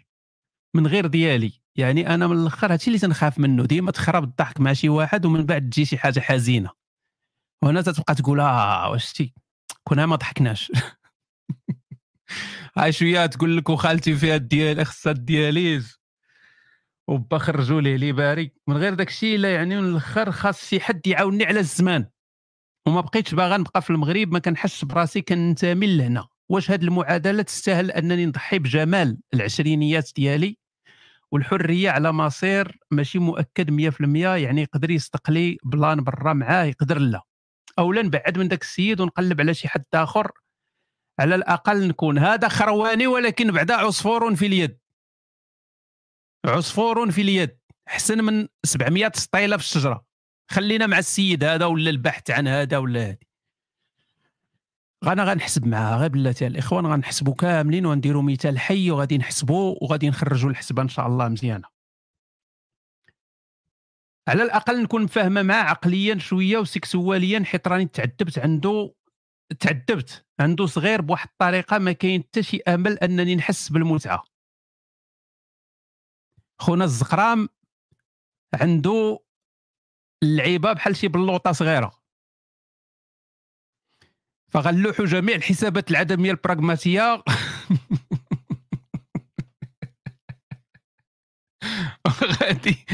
من غير ديالي. يعني أنا من الأخر هادشي اللي تنخاف منه. ديما تخرب الضحك مع شي واحد ومن بعد تجي شي حاجة حزينة. وهنا تتبقى تقول آه واش تي؟ كنا ما ضحكناش. هاي شوية تقول لك وخالتي فيها الديال خصها ال dialyse. وبا خرجوا ليه لي باري من غير داك الشيء لا يعني من الأخر خاص شي حد يعاوني على الزمان. وما بقيتش باغا نبقى في المغرب ما كنحسش براسي كننتمي لهنا. واش هذه المعادلة تستاهل أنني نضحي بجمال العشرينيات ديالي؟ والحرية على مصير ماشي مؤكد 100% يعني يقدر يستقلي بلان برا معاه يقدر لا. اولا نبعد من ذاك السيد ونقلب على شي حد آخر. على الأقل نكون هذا خرواني ولكن بعدا عصفور في اليد. عصفور في اليد. أحسن من 700 سطيله في الشجرة. خلينا مع السيد هذا ولا البحث عن هذا ولا هذه. أنا غنحسب معاه. غير بلاتي الإخوان غنحسبوا كاملين ونديروا مثال حي وغادي نحسبوا وغادي نخرجوا الحسبة إن شاء الله مزيانة. على الأقل نكون فاهمة معاه عقليا شوية وسكسواليا حيت راني تعذبت عنده تعذبت عنده صغير بواحد الطريقة ما كاين حتى شي أمل أنني نحس بالمتعة. خونا الزقرام عنده اللعيبة بحال شي بلوطة صغيرة. فغنلوحوا جميع الحسابات العدمية البراغماتية. غادي.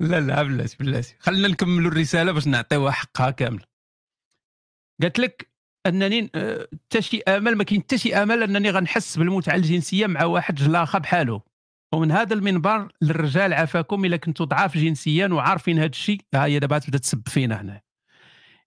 لا لا بلاتي بلاتي خلينا نكملوا الرسالة باش نعطيوها حقها كامل قالت لك أنني آه، حتى شي امل ما كاين حتى شي امل أنني غنحس بالمتعة الجنسية مع واحد جلاخة بحاله. ومن هذا المنبر للرجال عافاكم إلا كنتوا ضعاف جنسيا وعارفين هذا الشيء. ها هي دابا تبدا تسب فينا هنا.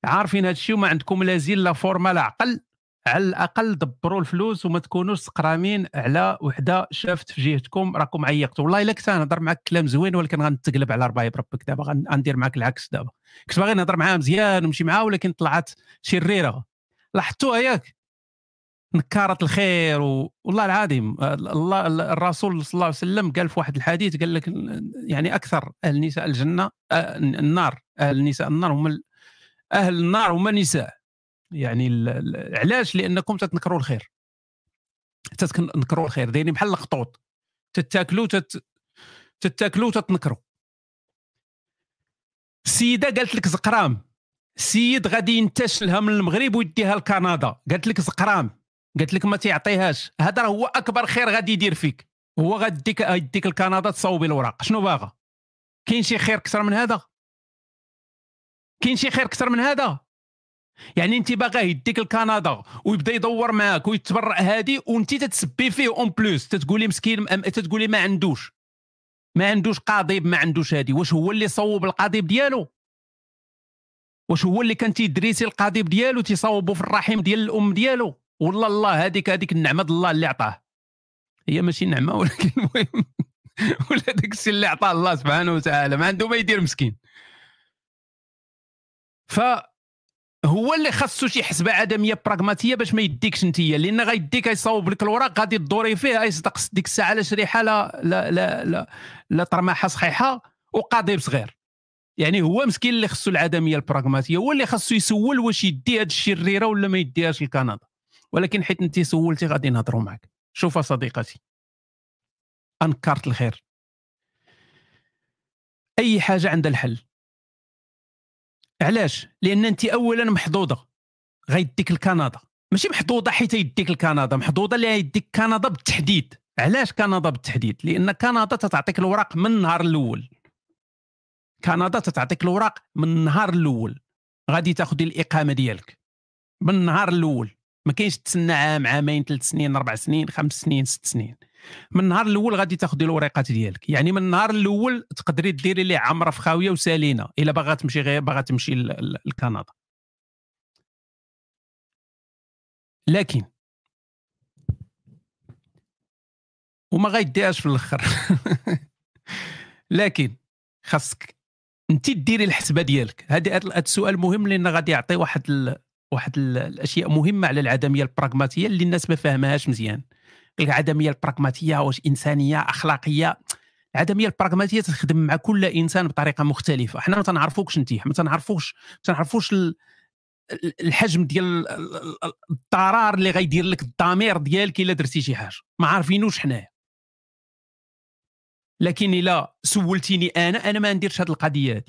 عارفين هذا الشيء وما عندكم لا زين لا فورما لا عقل. على الأقل دبروا الفلوس وما تكونوش سقرامين على وحدة شافت في جهتكم راكم عيقتوا. والله إلا كنت نهضر معك كلام زوين ولكن غنتقلب على ربايب ربك دابا غندير معك العكس دابا. كنت باغي نهضر معاها مزيان ونمشي معاها ولكن طلعت شريره لاحظتوها ياك نكارت الخير. والله العظيم الله الرسول صلى الله عليه وسلم قال في واحد الحديث قال لك يعني أكثر أهل نساء الجنة النار أهل نساء النار هم أهل النار هم النساء. يعني علاش؟ لأنكم تتنكروا الخير. تتنكروا الخير. دايرين بحال الخطوط. تتاكلوا تت... تتاكلوا تتنكروا السيده قالت لك زقرام. السيد غادي ينتشلها من المغرب ويديها لكندا. قالت لك زقرام. قالت لك ما تعطيهاش هذا هو أكبر خير غادي يدير فيك. هو غادي يديك يديك لكندا تصاوبي الوراق شنو باغا؟ كاين شي خير أكثر من هذا؟ كاين شي خير أكثر من هذا؟ يعني انت باغاه يديك لكندا ويبدا يدور معاك ويتبرع هادي وانت تتسبي فيه اون بلوس. تتقولي مسكين تتقولي ما عندوش. ما عندوش قاضيب ما عندوش هادي. واش هو اللي صوب القاضيب ديالو؟ واش هو اللي كان تيدريسي القاضيب ديالو تيصاوبو في الرحم ديال الأم ديالو؟ والله الله هذيك هذيك النعمة الله اللي عطاه. هي ماشي نعمة ولكن المهم ولا داك الشيء اللي عطاه الله سبحانه وتعالى. ما عنده ما يدير مسكين. ف هو اللي خاصو شي حسبة عدميه براغماتية باش ما يديكش انت لأن غيديك يصاوب لك الوراق غادي تدوري فيه يصدق ديك الساعة لا شريحة لا لا لا لا, لا طرماحة صحيحة وقاضي صغير. يعني هو مسكين اللي خصو العدميه البراغماتية هو اللي خصو يسول واش يدي هاد الشريره ولا ما يديهاش لكندا. ولكن حيت انت سولتي غادي نهضروا معك شوف صديقتي. انكرت الخير. أي حاجة عندها الحل. علاش؟ لأن انت اولا محظوظة. غيديك لكندا ماشي محظوظة حيت يديك لكندا محظوظة اللي يديك كندا بالتحديد. علاش كندا بالتحديد؟ لأن كندا تتعطيك الوراق من النهار الأول. كندا تتعطيك الوراق من النهار الأول. غادي تاخذي الإقامة ديالك. من النهار الأول. ما كاينش تسنى عام عامين ثلاث سنين أربع سنين خمس سنين ست سنين. من النهار الأول غادي تاخذي الوريقات ديالك. يعني من النهار الأول تقدري ديري ليه عمرة في خاوية وسالينة إلا باغا تمشي غير باغا تمشي لكندا. لكن وما غيديهاش في الأخر. لكن خاصك أنت ديري الحسبة ديالك. هذا السؤال مهم لأن غادي يعطي واحد واحد الأشياء مهمة على العدميه البراغماتية اللي الناس ما فاهمهاش مزيان. العدمية البراغماتية واش إنسانية أخلاقية. العدمية البراغماتية تخدم مع كل إنسان بطريقة مختلفة. حنا ما تنعرفوكش انت ما تنعرفوش ما تنعرفوش الحجم ديال الضرر اللي غيدير لك الضمير ديالك إلا درتي شي حاجة. ما عارفينوش حنايا. لكن إلا سولتيني أنا أنا ما نديرش هذه القضية هذه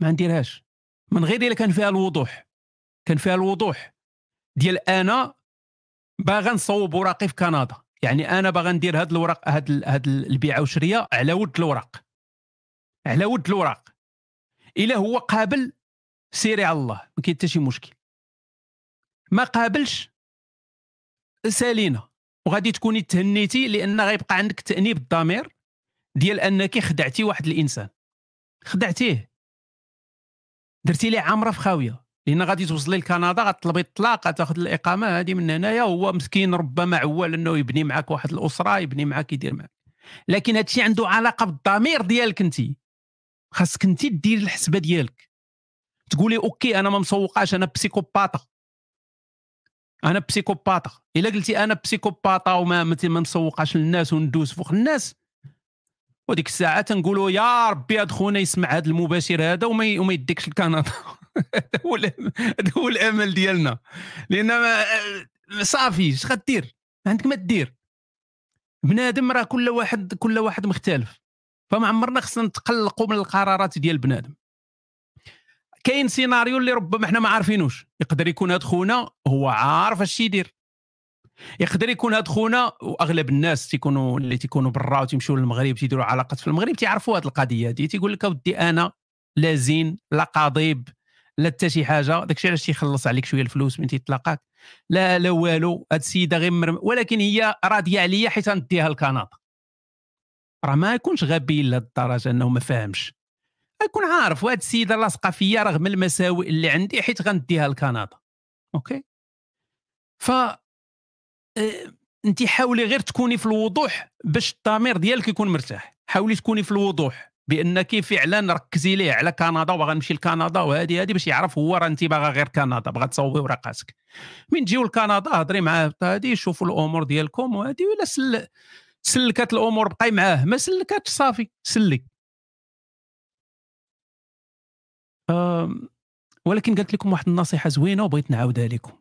ما نديرهاش. من غير إلا كان فيها الوضوح. كان فيها الوضوح ديال أنا باغا نصوب وراقي في كندا. يعني أنا باغا ندير هاد الوراق هاد هاد البيعه والشرية على ود الوراق على ود الوراق إلا هو قابل سيري على الله ما كاين حتى شي مشكل. ما قابلش سالينا وغادي تكوني تهنيتي لأن غيبقى عندك تأنيب الضمير ديال أنك خدعتي واحد الإنسان. خدعتيه. درتي ليه عمرة في خاوية. لأن غادي توصلي لكندا غتطلبي الطلاق غتاخذ الإقامة هذه من هنايا. هو مسكين ربما عوال إنه يبني معك واحد الأسرة يبني معك يدير معك لكن هادشي عنده علاقة بالضمير ديالك انت. خاصك انت دير الحسبة ديالك. تقولي okay أنا ما مسوقاش أنا بسيكوباطا أنا بسيكوباطا إلا قلتي أنا بسيكوباطا وما ما مسوقاش للناس وندوز فوق الناس. وديك الساعة تنقولوا يا ربي هاد خونا يسمع هذا المباشر هذا وما يديكش لكندا. هذا هو الأمل ديالنا. لأن صافي اش غدير؟ عندك ما دير. بنادم راه كل واحد كل واحد مختلف. فما عمرنا خصنا نتقلقوا من القرارات ديال بنادم. كاين سيناريو اللي ربما إحنا ما عارفينوش. يقدر يكون هاد خونا هو عارف اش يدير. يقدر يكون هاد خونا وأغلب الناس تيكونوا اللي تيكونوا برا وتيمشيو للمغرب تيديروا علاقات في المغرب تيعرفوا هاد القضية هادي. تيقول لك أودي أنا لا زين لا قضيب لا حتى شي حاجة داكشي علاش تيخلص عليك شوية الفلوس من تيطلقاك لا لا والو هاد السيدة غير مرم ولكن هي راضية عليا حيت غنديها لكندا. راه ما يكونش غبي لهاد الدرجة إنه ما فاهمش. يكون عارف وهاد السيدة لاصقة فيا رغم المساوئ اللي عندي حيت غنديها لكندا. okay؟ ف آه، انت حاولي غير تكوني في الوضوح باش الضمير ديالك يكون مرتاح. حاولي تكوني في الوضوح. بانك فعلا ركزي ليه على كندا وباغا نمشي لكندا وهذه هذه باش يعرف هو راه انت باغا غير كندا باغا تصوبي ورقاتك من تجيو لكندا هضري معاه هذه شوفوا الأمور ديالكم وهذه ولا سل سلكات الأمور بقاي معاه ما سلكاتش صافي سلي ولكن قالت لكم واحد النصيحة زوينة وبغيت نعاودها لكم.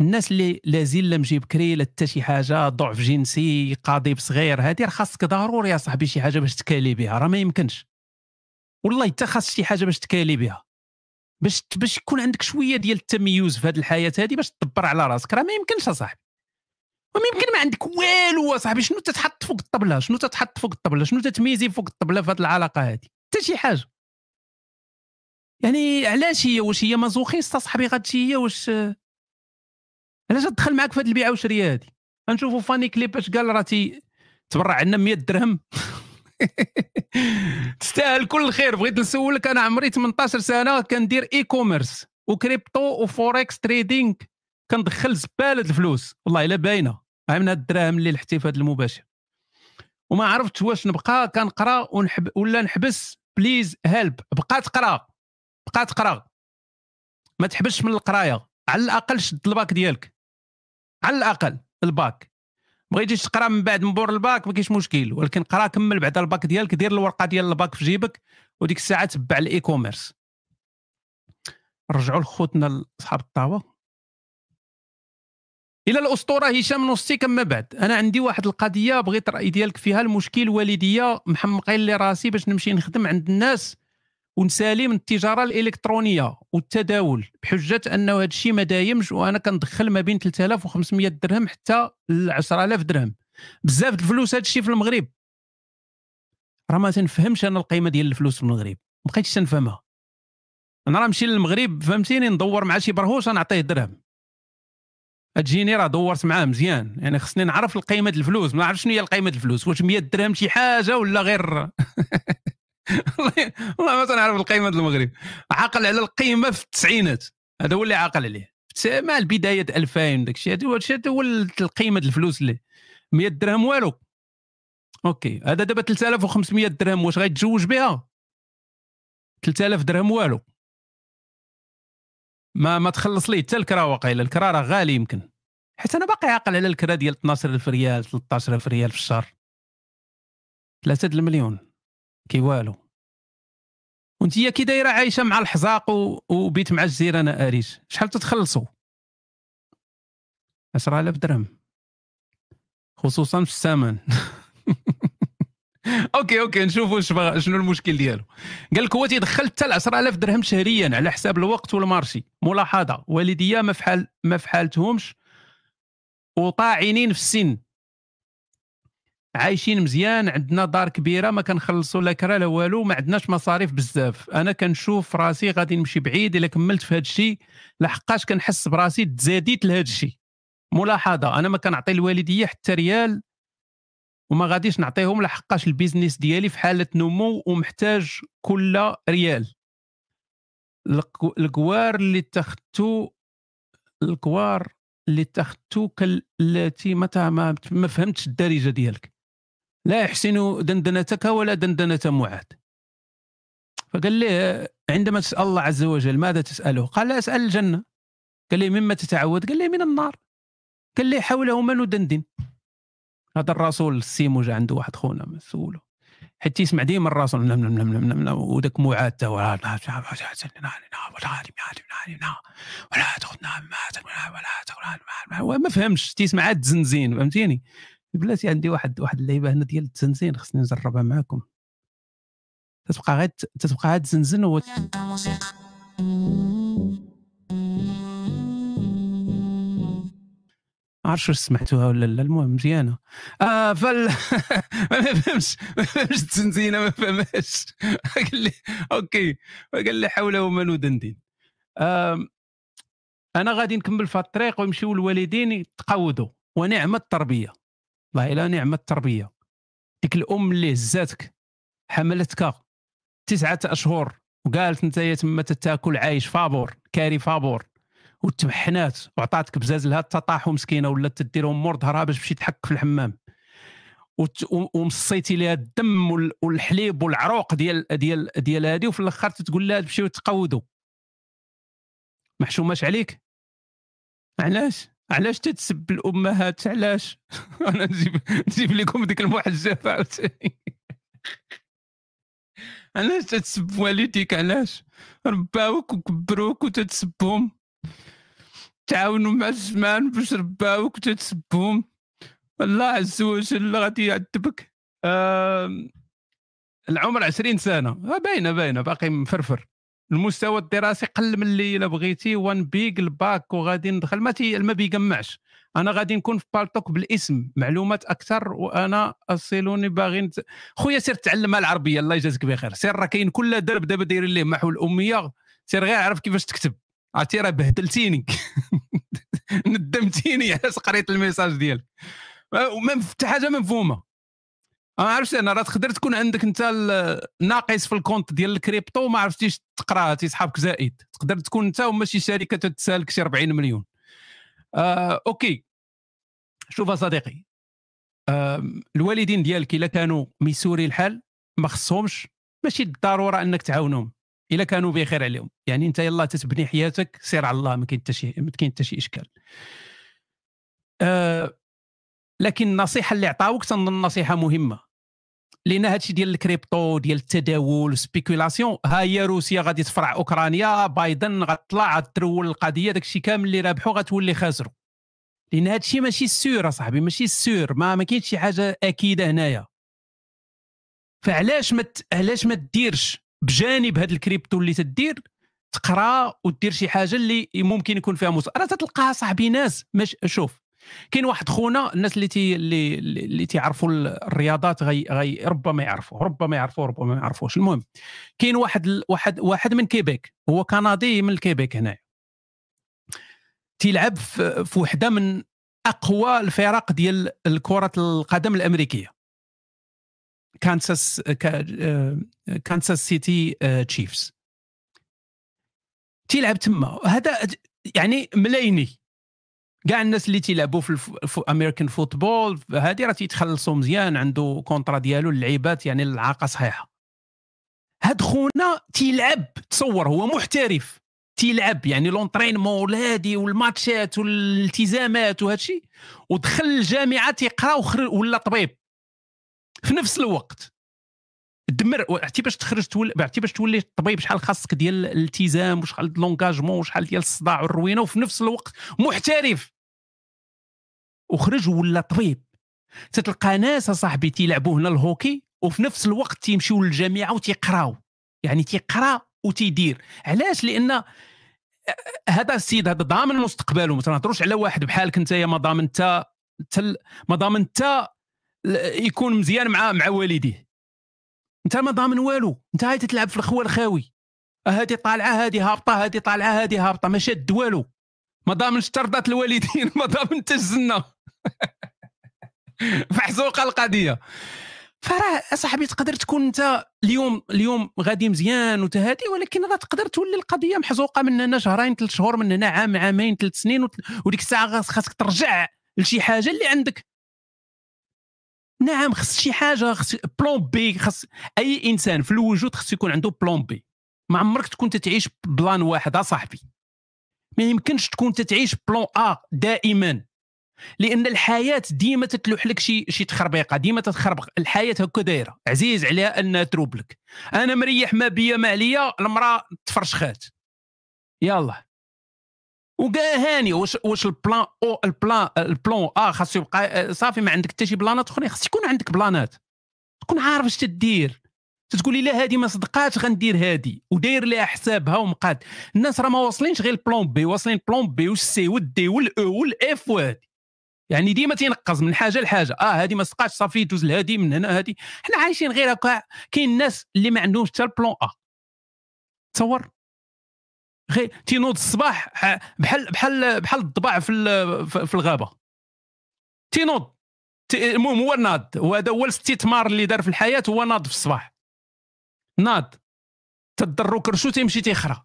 الناس اللي لازال لا مجيب بكري لا حتى شي حاجة ضعف جنسي قضيب صغير هذه راه خاصك ضروري يا صاحبي شي حاجة باش تكالي بها راه ما يمكنش. والله حتى خاص شي حاجة باش تكالي بها. باش باش يكون عندك شوية ديال التميز في هذه الحياة هذه باش تدبر على راسك. راه ما يمكنش أصاحبي. وما يمكن ما عندك والو أصاحبي. شنو تتحط فوق الطبلة؟ شنو تتحط فوق الطبلة؟ شنو تتميزي فوق الطبلة في هذه العلاقة هذه حتى شي حاجة. يعني علاش هي؟ واش هي masochiste صاحبي غاتشي هي واش؟ علاش تدخل معاك في هذه البيعة والشرية هذه غنشوفوا فاني كليب اش قال؟ راه تبرع عندنا 100 درهم. تستاهل كل خير. بغيت نسولك أنا عمري 18 سنة كندير e-commerce و crypto و forex trading كندخل زبالة الفلوس. والله إلا باينة. من الدراهم اللي لحتي في هذا المباشر. وما عرفتش واش نبقى. كنقرأ ونحب ولا نحبس. please help بقى تقرأ. بقى تقرأ. ما تحبسش من القراية. على الأقل شد الباك ديالك. على الأقل الباك. بغيتيش تقرا من بعد من بور الباك ما كاينش مشكل. ولكن قرا كمل بعد الباك ديالك دير الورقة ديال الباك في جيبك وديك الساعة تبع ال e-commerce رجعوا لخوتنا اصحاب الطاوة. إلى الأسطورة هشام نصي كما بعد. أنا عندي واحد القضية بغيت الراي ديالك فيها المشكل والدية محمقين لي راسي باش نمشي نخدم عند الناس ونسالي من التجارة الإلكترونية والتداول بحجة انه هذا الشيء ما دايمش وأنا كندخل ما بين 3500 درهم حتى ل 10000 درهم. بزاف الفلوس هذا الشيء في المغرب. راه ما تنفهمش أنا القيمة ديال الفلوس في المغرب ما بقيتش تنفهمها. أنا راه نمشي للمغرب فهمتيني؟ ندور مع شي برهوش نعطيه درهم. تجيني راه دورت معاه مزيان يعني خصني نعرف القيمة الفلوس ما نعرفش شنو هي القيمة الفلوس واش 100 درهم شي حاجة ولا غير. والله ما تنعرف القيمة المغرب. عاقل على القيمة في التسعينات. هذا هو اللي عاقل عليه. مع البداية 2000 داك الشيء. هذا هو القيمة الفلوس اللي 100 درهم والو. OK. هذا دابا 3500 درهم. واش غيتزوج بها؟ 3000 درهم والو. ما ما تخلص لي حتى الكرا واقيلا. الكرا راه غالي يمكن. حيت أنا باقي عاقل على الكرا ديال 12000 ريال 13000 ريال في الشهر. 3 المليون. كي والو وانت كي دايرة عايشة مع الحزاق وبيت مع الجزيرة أنا اريش شحال تتخلصوا؟ 10000 درهم. خصوصا في الثمن OK OK نشوفوا شنو المشكل ديالو. قال لك هو تيدخل حتى 10000 درهم شهريا على حساب الوقت وال marché. ملاحظة. والديا ما فحال ما فحالتهمش وطاعنين في السن. عايشين مزيان عندنا دار كبيرة ما كنخلصوا لا كرا لا والو ما عندناش مصاريف بزاف. أنا كنشوف راسي غادي نمشي بعيد إلا كملت في هذا الشيء لحقاش كنحس براسي تزاديت لهذا الشيء ملاحظة أنا ما كنعطي الوالدية حتى ريال وما غاديش نعطيهم لحقاش ال business ديالي في حالة نمو ومحتاج كل ريال. الكوار اللي تاخذتو الكوار اللي تاخذتو كالتي ما فهمتش الدارجة ديالك. لا يحسن دندنتك ولا دندنة معاذ فقال لي عندما تسأل الله عز وجل ماذا تسأله قال لا أسأل الجنة قال لي مما تتعود قال لي من النار قال لي حوله من ندندن هذا الرسول السيمو جا عنده واحد خونا مسؤوله حيت يسمع ديما الرسول وداك معاد تا ولا ولا ما فهمش تيسمع عاد الزنزين فهمتيني بلاتي عندي واحد واحد اللعيبة هنا ديال التنزين خصني نجربها معاكم. تتبقى غير تتبقى عاد تزنزن و عرفتش واش سمعتوها ولا لا المهم مزيانة. آه فال ما فهمش ما فهمش التنزينه ما فهمش قال لي أوكي. قال لي حول وما ندندن آه أنا غادي نكمل في الطريق ويمشيو الوالدين يتقودوا ونعم التربية. والله الا نعم التربية. ديك الأم اللي هزاتك حملتك تسعة أشهر وقالت أنت تما تاكل عايش فابور كاري فابور وتمحنات وعطاتك بزاز لها تطاحوا مسكينه ولا تديرهم مور ظهرها باش تمشي تحك في الحمام. ومصيتي لها الدم والحليب والعروق ديال ديال ديال هذه وفي الأخر تقول لها تمشيو تقودوا ما حشوماش عليك؟ علاش؟ علاش تتسب الأمهات؟ علاش؟ أنا نجيب نجيب لكم ديك المحجبه عاوتاني علاش تتسب والديك؟ علاش؟ رباوك وكبروك وتتسبهم. تعاونوا مع الزمان باش رباوك وتتسبهم الله عز وجل غادي يعذبك. آه العمر 20 سنة. آه، باينة باينة. باقي مفرفر. المستوى الدراسي قل من اللي إلا بغيتي. وان بيك الباك وغادي ندخل. ما تي ما بيجمعش أنا غادي نكون في بالتوك بالاسم. معلومات أكثر وأنا أصلوني باغي نت... خويا سير تعلم العربية. الله يجازيك بخير. سير راه كاين كل درب دابا دايرين ليه محو الأمية. سير غير عرف كيفاش تكتب. عرفتي راه بهدلتيني. ندمتيني على قريت الميساج ديالك. حتى حاجة مفهومة. ما عرفتش أنا راه تقدر تكون عندك أنت ناقص في ال compte ديال الكريبتو ما عرفتيش تقرأ تيسحابك زائد. تقدر تكون أنت وما شي شركة تتسالك شي 40 مليون. آه OK. شوف صديقي آه الوالدين ديالك إلا كانوا ميسوري الحال ما خصهمش ماشي بالضرورة أنك تعاونهم إلا كانوا بخير عليهم. يعني أنت يلا تتبني حياتك سير على الله ما كاين حتى شي ما كاين حتى شي إشكال. آه لكن النصيحة اللي عطاوك تنظن نصيحه مهمة. لأن هادشي ديال الكريبتو ديال التداول spéculation ها هي روسيا غادي تفرع أوكرانيا بايدن غتطلع غترول القضية داكشي كامل اللي رابحوا غتولي خاسروا لأن هادشي ماشي sûr أصاحبي ماشي sûr ما ما كاينش شي حاجة أكيدة هنايا. فعلاش ما علاش ما ديرش بجانب هاد الكريبتو اللي تدير تقرا ودير شي حاجة اللي ممكن يكون فيها مص... راه تلقاها صاحبي ناس مش شوف كاين واحد خونا الناس اللي تي اللي اللي تيعرفوا الرياضات غي, غي ربما يعرفوا ربما يعرفوا ربما ما يعرفوش. المهم كاين واحد واحد واحد من كيبيك هو كندي من الكيبيك هنا تيلعب في, وحدة من أقوى الفرق ديال كره القدم الأمريكية. Kansas Kansas City Chiefs. تيلعب تما. هذا يعني ملايني كاع الناس اللي تيلعبوا في, الف... American football هذه راه تيتخلصوا مزيان عنده contrat ديالو اللعيبات يعني اللعاقة صحيحة. هاد خونا تيلعب تصور هو محترف. تيلعب يعني l'entraînement والهادي والماتشات والالتزامات وهذا الشيء ودخل الجامعة تيقرا ولا طبيب. في نفس الوقت. دمر عرفتي باش تخرج تولي عرفتي باش تولي طبيب شحال خاصك ديال الالتزام وشحال لونجاجمون وشحال ديال الصداع والروينة وفي نفس الوقت محترف. وخرج ولا طبيب. تتلقى ناس صاحبي تيلعبوا هنا الهوكي وفي نفس الوقت تيمشيو للجامعة وتيقراو. يعني تيقرا وتيدير. علاش؟ لأن هذا السيد هذا ضامن مستقبله. ما تنهضروش على واحد بحالك أنت ما ضامن انت ما ضامن انت يكون مزيان مع مع والديه. انت ما ضامن والو. انت هاي تتلعب في الخوال الخاوي هذه طالعة هذه هابطة هذه طالعة هذه هابطة. ما شاد والو. ما ضامنش ترضات الوالدين ما ضامن حتى الجنه فحزوقة القضية. فراه صاحبي تقدر تكون انت اليوم اليوم غادي مزيان وتهادي ولكن راه تقدر تولي القضية محزوقة من هنا شهرين ثلاث شهور من هنا عام عامين ثلاث سنين وديك الساعة خاصك ترجع لشي حاجة اللي عندك. نعم خص شي حاجة خص plan B خص أي إنسان في الوجود خص يكون عنده plan B ما عمرك تكون تتعيش plan واحد اصاحبي ما يمكنش تكون تتعيش بلون ا دائما. لأن الحياة ديما تتلوح لك شي شي تخربيقة ديما تتخربق. الحياة هكا دايرة. عزيز عليها أنها تروب لك. أنا مريح ما بيا ما عليا المرأة تفرشخات. يلا. وكاع هاني واش واش ال plan أو ال plan ال plan آه خاصو يبقى صافي ما عندك حتى شي بلانات أخرين خاص يكون عندك بلانات. تكون عارف اش تدير. تقولي لا هادي ما صدقاتش غندير هادي. وداير لها حسابها ومقاد. الناس راه ما واصلينش غير ال plan B. واصلين بلان بي والسي والدي والأو والإف وهادي. يعني ديما تينقص من حاجة لحاجة. آه هذه ما سقاش صافي يدوز لهادي من هنا هذه حنا عايشين غير هكا كاين الناس اللي ما عندهمش حتى البلون آ. تصور؟ غير تينوض الصباح بحال بحال بحال الضباع في في الغابة. تينوض المهم هو ناض. وهذا هو الاستثمار اللي دار في الحياة هو ناض في الصباح. ناض. تضرو كرشو تيمشي تيخرى.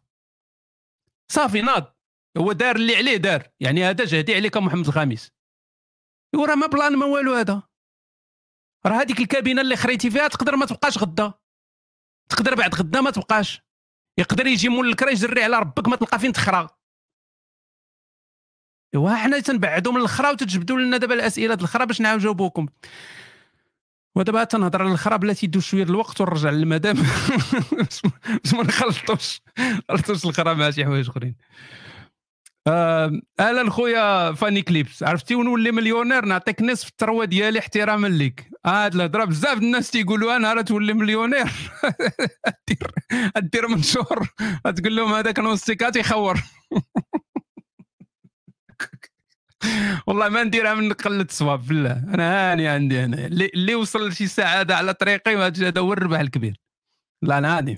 صافي ناض. هو دار اللي عليه دار. يعني هذا جهدي عليك محمد الخامس. وراه ما بلان ما والو هذا. راه هذيك الكابينة اللي خريتي فيها تقدر ما تبقاش غدا. تقدر بعد غدا ما تبقاش. يقدر يجي مول الكرا يجري على ربك ما تلقى فين تخرى. إيوا حنا تنبعدوا من الخرا وتجبدوا لنا دابا الأسئلة د الخرا باش نجاوبوكم ودابا تنهضر على الخرا بلاتي يدوز شوية الوقت ونرجع للمدام. باش ما نخلطوش نخلطوش الخرا مع شي حوايج أخرين. أهلا خويا Funny Clips. عرفتي ونولي مليونير نعطيك نصف الثروه ديالي احتراما ليك. هاد الهضره بزاف الناس تيقولوا أنا راه تولي مليونير. دير دير منشور. تقول لهم هذاك نوستيكات يخور والله ما نديرها من قلة الصواب بالله. أنا هاني عندي أنا اللي وصل لشي سعاده على طريقي هذا هو الربح الكبير. لا أنا هاني.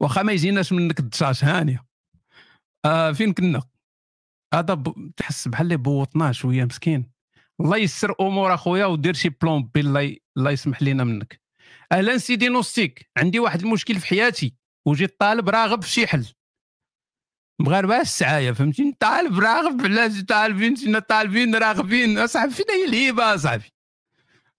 واخا ما يجيناش منك الدشاش هانيه آه فين كنا؟ هذا ب... تحس بحال اللي بوطناه شوية مسكين. الله يسر أمور أخويا ودير شي plan B الله الله يسمح لنا منك. أهلا سيدي نوستيك عندي واحد المشكل في حياتي. وجيت طالب راغب في شي حل. مغاربه السعاية فهمتي طالب راغب علاش طالبين طالبين؟ راغبين. أصاحبي فين هي الهيبة أصاحبي؟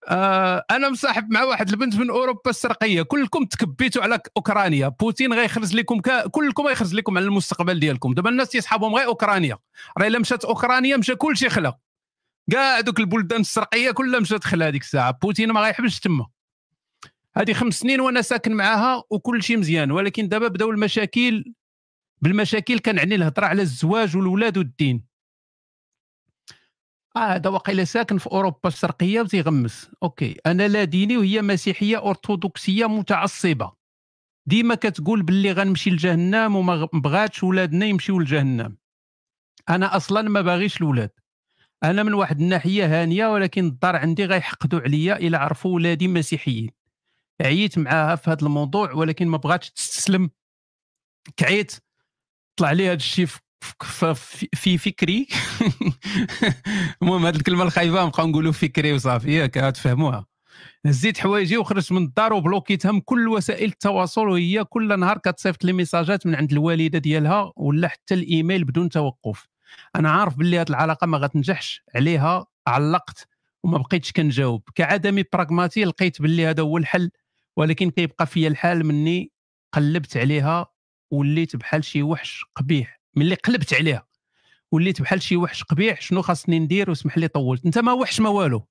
آه أنا مصاحب مع واحد البنت من أوروبا الشرقيه كلكم تكبيتوا على أوكرانيا. بوتين غيخرج لكم ك... كلكم غيخرج لكم على المستقبل ديالكم. دابا الناس تيصحابهم غير أوكرانيا. راه إلا مشات أوكرانيا مشى كل شيء خلا. كاع دوك البلدان الشرقيه كلها مشات خلا هذيك الساعة. بوتين ما غيحبش تما. هذه خمس سنين وأنا ساكن معاها وكل شيء مزيان. ولكن دابا بداو المشاكل بالمشاكل كنعني الهضرة على الزواج والولاد والدين. آه هذا واقيلا ساكن في أوروبا الشرقية وتيغمس OK. أنا لا ديني وهي مسيحية أرثوذكسية متعصبة. ديما كتقول باللي غنمشي لجهنم وما بغاتش ولادنا يمشيو لجهنم. أنا أصلا ما باغيش الولاد. أنا من واحد الناحية هانية ولكن الدار عندي غيحقدوا عليا إلى عرفوا ولادي مسيحيين. عييت معاها في هذا الموضوع ولكن ما بغاتش تستسلم. كعيت طلع لي هذا الشيء في فكري. المهم هذه الكلمة الخايبة نبقاو نقولوا فكري وصافي ياك تفهموها هزيت حوايجي وخرجت من الدار وبلوكيتها من كل وسائل التواصل وهي كل نهار كتصيفط لي ميساجات من عند الوالدة ديالها ولا حتى الإيميل بدون توقف. أنا عارف باللي هذه العلاقة ما غتنجحش عليها علقت وما بقيتش كنجاوب. كعدمي براغماتي لقيت باللي هذا هو الحل ولكن كيبقى فيا الحال مني قلبت عليها وليت بحال شي وحش قبيح. ملي قلبت عليها. وليت بحال شي وحش قبيح شنو خاصني ندير واسمح لي طولت. انت ما وحش ما والو.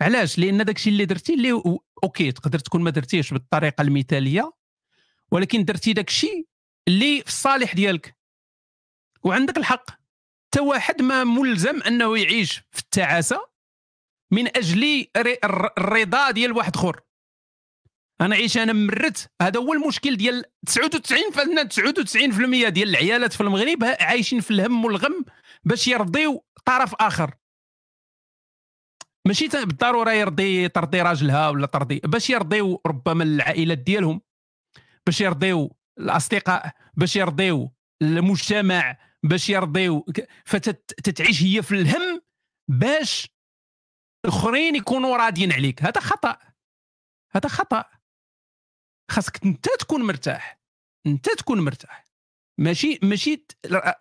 علاش؟ لأن داكشي اللي درتي اللي أوكي تقدر تكون ما درتيش بالطريقة المثالية ولكن درتي داكشي اللي في الصالح ديالك. وعندك الحق. حتى واحد ما ملزم أنه يعيش في التعاسة من أجل الرضا ديال واحد آخر. أنا عيش أنا مرت. هذا هو المشكل ديال 99 فلنا 99% ديال العيالات في المغرب عايشين في الهم والغم باش يرضيو طرف آخر. ماشي بالضرورة يرضي ترضي راجلها ولا ترضي باش يرضيو ربما العائلات ديالهم باش يرضيو الأصدقاء باش يرضيو المجتمع باش يرضيو فتتعيش هي في الهم باش الاخرين يكونوا راضيين عليك. هذا خطأ. هذا خطأ. خاصك انت تكون مرتاح. انت تكون مرتاح. ماشي ماشي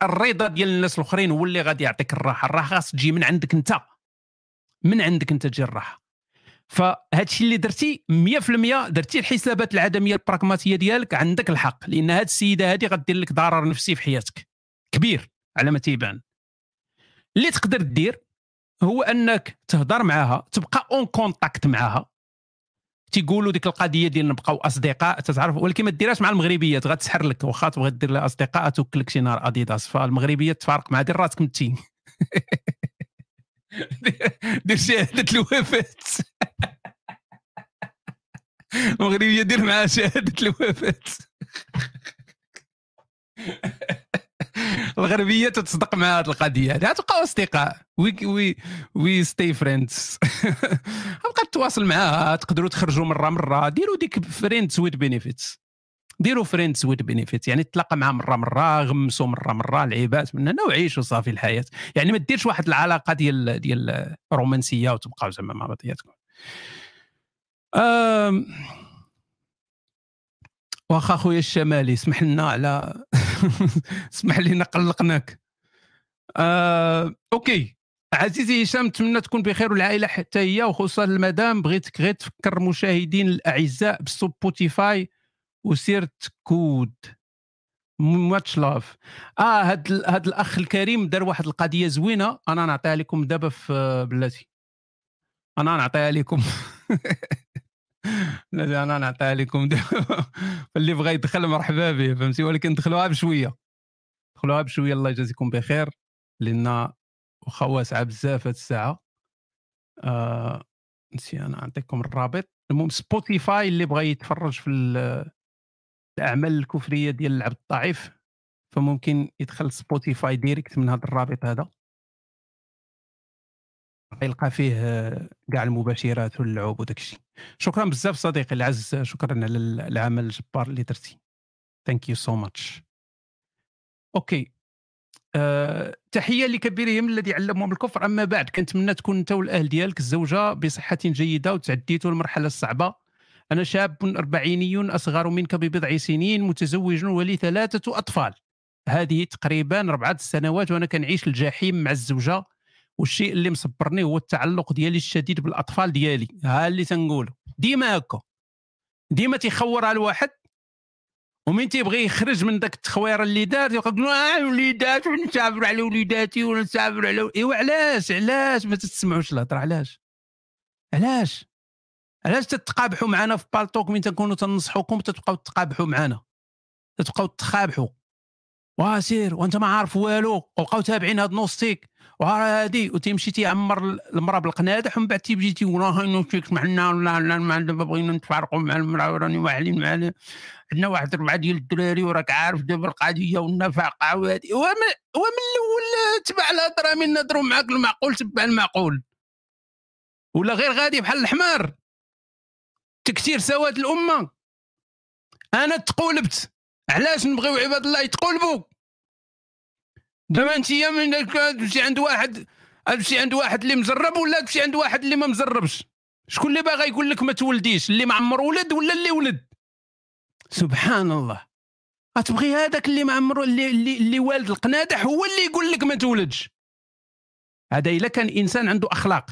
الرضا ديال الناس الاخرين هو اللي غادي يعطيك الراحة. الراحة خاص تجي من عندك انت. من عندك انت تجي الراحة. فهذا الشيء اللي درتي 100% درتي الحسابات العدمية البراغماتية ديالك عندك الحق. لأن هذه السيدة هذه غدير لك ضرر نفسي في حياتك. كبير على ما تيبان. اللي تقدر دير هو أنك تهضر معها تبقى en contact معها تيقولوا ديك القضية ديال نبقاو أصدقاء تتعرف؟ ولكن ما ديرهاش مع المغربيات غتسحر لك واخا تبغي دير لها أصدقاء توكل لك شي نهار اديداس فالمغربيات تفارق مع دير راسك متين. دير شهادة الوفاة. المغربية دير معها شهادة الوفاة. الغربية تتصدق مع هذه القضية هذه تبقاو أصدقاء. we we we stay friends بقى تواصل معاها. تقدروا تخرجوا مرة مرة. ديروا ديك friends with benefits ديروا friends with benefits يعني تلاقى معاه مرة مرة. غمسوا مرة مرة. لعيبات من هنا وعيشوا صافي الحياة. يعني ما ديرش واحد العلاقة ديال ديال رومانسيه وتبقاو زعما مع بعضياتكم. واخا خويا الشمالي اسمح لنا على اسمح لنا قلقناك. آه... OK. عزيزي هشام نتمنى تكون بخير والعائلة حتى هي وخصوصا المدام. بغيتك غير تفكر المشاهدين الأعزاء ب Spotify وسير تكود much love آه هاد هاد الأخ الكريم دار واحد القضية زوينة. أنا نعطيها لكم دابا في بلاتي. أنا نعطيها لكم. أنا نعطيها لكم. اللي بغى يدخل مرحبا به فهمتي؟ ولكن دخلوها بشوية. دخلوها بشوية الله يجازيكم بخير. لأن واخا واسعة بزاف هاد الساعة. آه نسي أنا نعطيكم الرابط. المهم سبوتيفاي اللي بغى يتفرج في الأعمال الكفرية ديال العبد الضعيف فممكن يدخل Spotify ديريكت من هذا الرابط هذا. يلقى فيه كاع المباشرات واللعب وداك الشيء. شكرا بزاف صديقي العز شكرا على العمل الجبار اللي درتي. thank you so much OK تحية لكبيرهم الذي علمهم الكفر. أما بعد كنتمنى تكون أنت والأهل ديالك الزوجة بصحة جيدة وتعديتوا المرحلة الصعبة. أنا شاب أربعيني أصغر منك ببضع سنين متزوج ولي ثلاثة أطفال. هذه تقريبا أربعة سنوات وأنا كنعيش الجحيم مع الزوجة. والشيء اللي مصبرني هو التعلق ديالي الشديد بالأطفال ديالي. ها اللي تنقوله. ديما هكا. ديما تيخورها الواحد ومن تيبغي يخرج من داك التخويره اللي دار يقول آه وليدات ونسافر على وليداتي ونسافر على إيوا علاش؟ علاش؟ ما تسمعوش الهضرة علاش؟ علاش؟ علاش تتقابحوا معنا في Paltalk؟ من تنكونوا تنصحوكم تتبقاو تقابحوا معنا. تتبقاو تخابحوا. واسير وأنت ما عارف والو. وبقاو تابعين هاد نوستيك وها هادي وتمشي تيعمر المراه بالقنادح ومن بعد تيجي تيقول راه نوستيك معنا ولا لا ما بغينا نتفارقوا مع المراه وراني واعلين معنا عندنا واحد اربعه ديال الدراري وراك عارف دابا القضية والنفقه وهادي. ومن الأول تبع الهضره من نهضروا معاك المعقول تبع المعقول. ولا غير غادي بحال الحمار. تكثير سواد الأمة. أنا تقولبت. علاش نبغيو عباد الله يتقلبوا دابا انت من تمشي عند واحد تمشي عند واحد اللي مزرب ولا تمشي عند واحد اللي ما مزربش؟ شكون اللي باغي يقول لك ما تولديش؟ اللي ما عمر ولد ولا اللي ولد؟ سبحان الله. غتبغي هذاك اللي ما عمر اللي اللي, اللي والد القنادح هو اللي يقول لك ما تولدش. هذا إلا كان إنسان عنده أخلاق.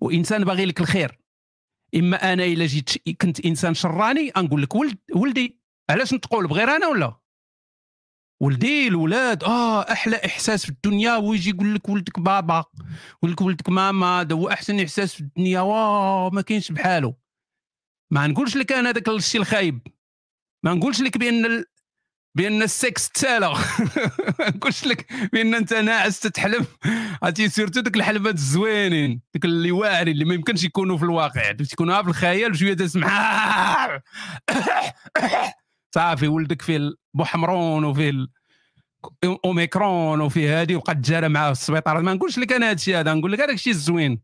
وإنسان باغي لك الخير. إما أنا إلا جيت كنت إنسان شراني نقول لك ولد ولدي علاش نتقول بغير أنا ولا؟ ولدي الولاد آه أحلى إحساس في الدنيا ويجي يقول لك ولدك بابا يقول لك ولدك ماما هذا هو أحسن إحساس في الدنيا واو ما كاينش بحاله ما نقولش لك أنا هذاك الشيء الخايب. ما نقولش لك بأن ال... بأن السكس تسالى. ما نقولش لك بأن أنت ناعس تتحلم. عرفتي surtout ذوك الحلمات الزوينين ذوك اللي واعرين اللي ما يمكنش يكونوا في الواقع. تكونوا في الخيال وشوية تسمع. صافي ولدك فيه بوحمرون وفيه أوميكرون وفيه هادي وقد جارى معاه في السبيطار. ما نقولش لك أنا هذا الشيء هذا نقول لك هذاك الشيء الزوين.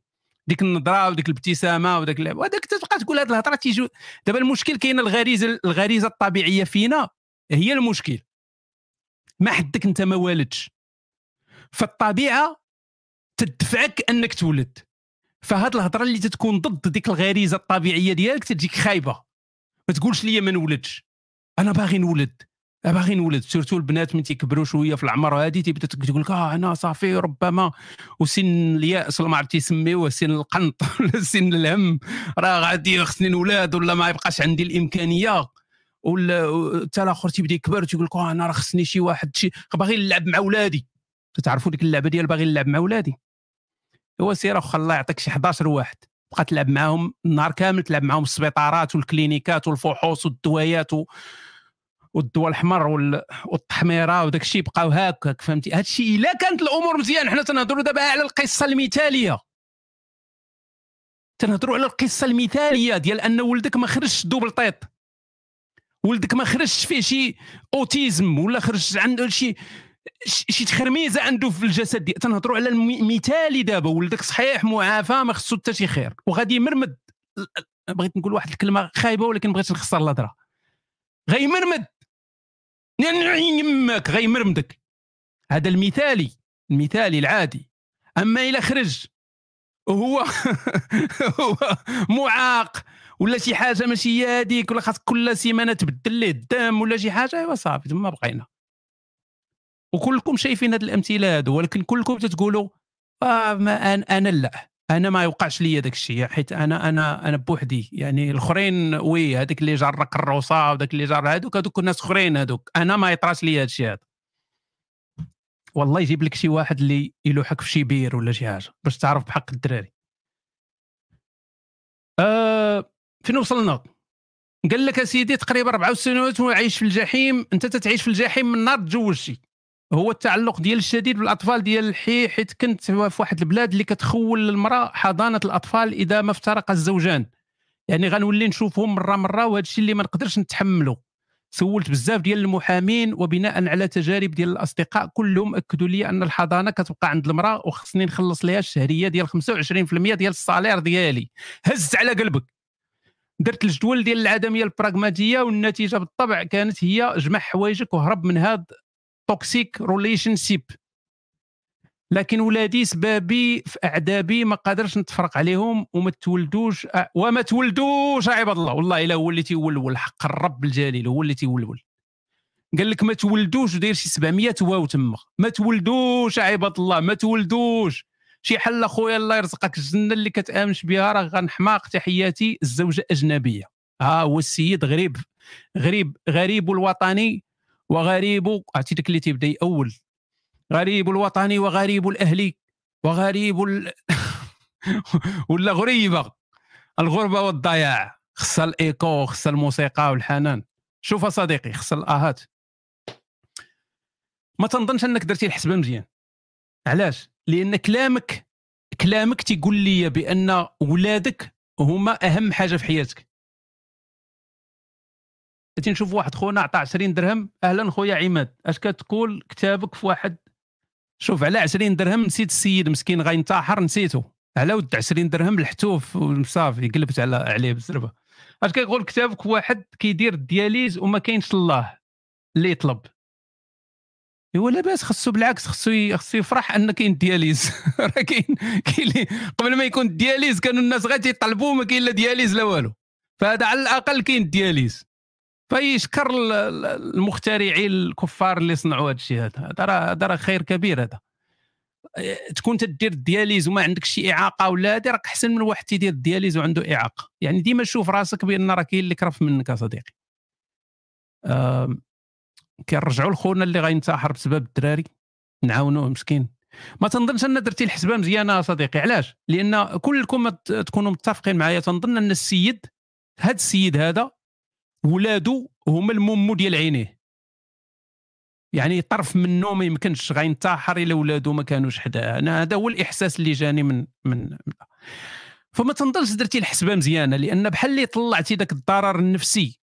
ديك النظرة وديك الابتسامة وداك اللعب وهذاك تبقى تقول هذه الهضرة تيجي دابا المشكل كاينة الغريزة الغريزة الطبيعية فينا هي المشكل. ما حدك أنت ما والدش. فالطبيعة تدفعك أنك تولد. فهاد الهضرة اللي تتكون ضد ديك الغريزة الطبيعية ديالك تجيك خايبة. ما تقولش لي ما نولدش. أنا باغي نولد باغي نولد. surtout البنات من تيكبروا شوية في العمر هذه تيبدا تقول لك آه أنا صافي ربما. وسن الياس ولا ما عرفت يسميوه سن القنط ولا سن الهم. راه غادي خصني نولاد ولا ما يبقاش عندي الإمكانية. ولا حتى الآخر تيبدا يكبر تيقول لك آه أنا راه خصني شي واحد شي باغي نلعب مع ولادي. تعرفوا ديك اللعبة ديال باغي نلعب مع ولادي؟ هو سير واخا الله يعطيك شي 11 واحد. بقى تلعب معاهم النهار كامل تلعب معاهم السبيطارات والكلينيكات والفحوص والدويات و... والدواء الحمر والتحميرة وداك الشيء بقاو هكاك فهمتي؟ هذا الشيء إلا كانت الأمور مزيان. حنا تنهضروا دابا على القصة المثالية. تنهضروا على القصة المثالية ديال أن ولدك ما خرجش دوبل طيط. ولدك ما خرجش فيه شي أوتيزم ولا خرج عنده شي شي تخرميزة عنده في الجسد ديال تنهضروا على المثالي دابا. ولدك صحيح معافى ما خصو حتى شي خير. وغادي يمرمد. بغيت نقول واحد الكلمة خايبة ولكن بغيت نخسر الهضرة. غيمرمد. يماك غيمرمدك هذا المثالي المثالي العادي. أما إلى خرج وهو هو معاق ولا شي حاجة ماشي هذيك ولا خاص كل سيمانة تبدل ليه الدم ولا شي حاجة أيوا صافي تما بقينا. وكلكم شايفين هاد الأمثلة هادو ولكن كلكم تتقولوا آه ما أنا, أنا لا. أنا ما يوقعش لي داك الشيء حيت أنا أنا أنا بوحدي. يعني الأخرين وي هذاك اللي جار كروسه وداك اللي جار هذوك هذوك الناس أخرين هذوك أنا ما يطراش لي هذا الشيء هذا. والله يجيب لك شي واحد اللي يلوحك في شي بير ولا شي حاجة باش تعرف بحق الدراري. آه فين وصلنا؟ قال لك أسيدي تقريبا أربع سنوات وعايش في الجحيم أنت تتعيش في الجحيم من نهار تزوجتي هو التعلق ديال الشديد بالأطفال ديال الحي حيت كنت في واحد البلاد اللي كتخول للمراه حضانة الأطفال إذا ما افترق الزوجان. يعني غنولي نشوفهم مرة مرة وهذا الشيء اللي ما نقدرش نتحمله سولت بزاف ديال المحامين وبناء على تجارب ديال الأصدقاء كلهم أكدوا لي أن الحضانة كتبقى عند المرأة وخصني نخلص ليها الشهرية ديال 25% ديال ال salaire ديالي. هزت على قلبك. درت الجدول ديال العدمية البراغماتية والنتيجة بالطبع كانت هي جمع حوايجك وهرب من هذا toxic relationship لكن ولادي سبابي في اعدابي ما قادرش نتفرق عليهم وما تولدوش وما تولدوش عباد الله. والله إلا هو اللي تيولول حق الرب الجليل هو اللي تيولول. قال لك ما تولدوش وداير شي 700 واو تما. ما تولدوش عباد الله ما تولدوش. شي حل أخويا الله يرزقك الجنة اللي كتآمنش بها راه غنحماق تحياتي الزوجة اجنبيه ها هو السيد غريب غريب غريب الوطني. وغريب عرفتي اللي تيبدا يأول غريب الوطني وغريب الأهلي وغريب ال... ولا غريبة. الغربة والضياع. خصها الإيكو خصها الموسيقى والحنان. شوف صديقي خصها الاهات ما تنظنش أنك درتي الحسبة مزيان. علاش؟ لأن كلامك كلامك تيقول لي بأن ولادك هما أهم حاجة في حياتك. نشوف واحد خونا عطى 20 درهم. أهلا خويا عماد أش كتقول كتابك في واحد؟ شوف على 20 درهم نسيت السيد مسكين غينتحر نسيته. على ود 20 درهم لحتو وصافي قلبت عليه بالزربه أش كيقول كتابك واحد كيدير الدياليز وما كاينش الله اللي يطلب؟ هو لاباس خصو بالعكس خصو خصو يفرح أن كاين دياليز راه كاين كاين قبل ما يكون الدياليز كانوا الناس غير تيطلبوا ما كاين لا دياليز لا والو. فهذا على الأقل كاين الدياليز. فيشكر المخترعين الكفار اللي صنعوا هذا الشيء هذا. هذا راه خير كبير هذا. تكون تدير الدياليز وما عندك شي إعاقة ولا هذه راك أحسن من واحد تيدير الدياليز وعنده إعاقة. يعني ديما شوف راسك بأن راه كاين اللي كرفس منك يا صديقي كنرجعوا لخونا اللي غينتحر بسبب الدراري. نعاونوه مسكين. ما تنظنش أن درتي الحسبه مزيانة صديقي علاش؟ لأن كلكم تكونوا متفقين معايا. تنظن أن السيد هذا السيد هذا ولادو هما المومو ديال عينيه. يعني طرف منه ما يمكنش غينتحر الا ولادو ما كانوش حداه أنا هذا هو الإحساس اللي جاني من من فما تنظرش درتي الحسبة مزيانة لأن بحال اللي طلعتي ذاك الضرر النفسي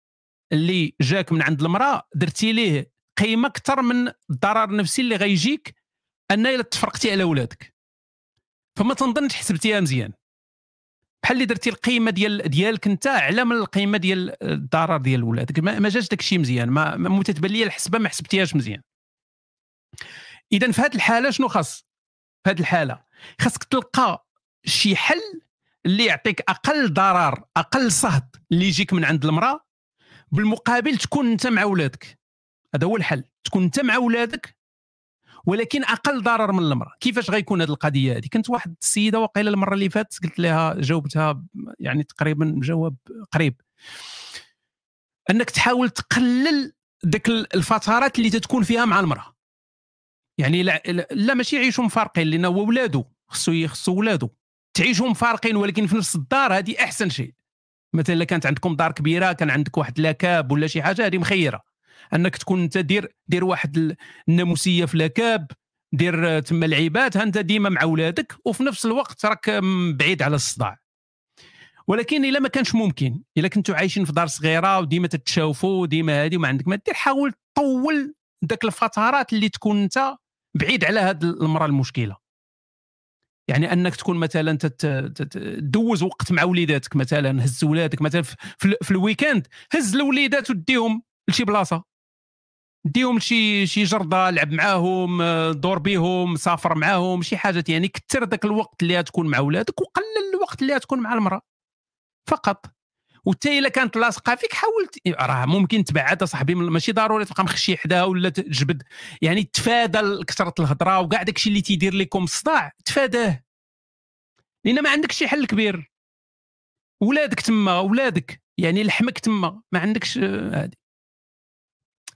اللي جاك من عند المرأة درتي ليه قيمة أكثر من الضرر النفسي اللي غيجيك ان الا تفرقتي على ولادك. فما تنظنش حسبتيها مزيان. بحال اللي درتي القيمة ديال ديالك انت على من القيمة ديال الضرر ديال ولادك ما جاش داك الشيء مزيان. ما, ما تتبان لي الحسبة ما حسبتيهاش مزيان. إذا في هذه الحالة شنو خاص؟ في هذه الحالة خاصك تلقى شي حل اللي يعطيك أقل ضرر أقل صهد اللي يجيك من عند المرأة بالمقابل تكون أنت مع ولادك. هذا هو الحل. تكون أنت مع ولادك ولكن أقل ضرر من المرأة. كيفاش غيكون هذه القضية هذه كنت واحد السيدة وقيلة المرة اللي فاتت قلت لها جاوبتها يعني تقريبا جواب قريب. أنك تحاول تقلل ذاك الفترات اللي تتكون فيها مع المرأة. يعني لا, لا ماشي يعيشوا مفارقين لأن هو ولادو. خصو خصو ولادو. تعيشوا مفارقين ولكن في نفس الدار هذه أحسن شيء. مثلا كانت عندكم دار كبيرة كان عندك واحد la cave ولا شي حاجة هذه مخيرة. أنك تكون أنت دير دير واحد الناموسية في la cave دير تما العيبات أنت ديما مع ولادك وفي نفس الوقت راك بعيد على الصداع. ولكن إلا ما كانش ممكن إلا كنتوا عايشين في دار صغيرة وديما تتشاوفوا وديما هذه وما عندك ما دير حاول طول ذاك الفترات اللي تكون أنت بعيد على هذه المرأة المشكلة. يعني أنك تكون مثلا تدوز وقت مع وليداتك مثلا هز ولادك مثلا في ال weekend هز الوليدات وديهم لشي بلاصة. ديهم لشي شي جردة لعب معاهم دور بيهم سافر معاهم شي حاجة يعني كثر ذاك الوقت اللي تكون مع ولادك وقلل الوقت اللي تكون مع المرأة. فقط. وتا إلا كانت لاصقة فيك حاول راه ممكن تبعد صاحبي ماشي ضروري تبقى مخشي حداها ولا تجبد. يعني تفادى كثرة الهضرة وكاع داكشي اللي تيدير لكم صداع تفاداه. لأن ما عندكش شي حل كبير. ولادك تما ولادك يعني لحمك تما. ما عندكش هذه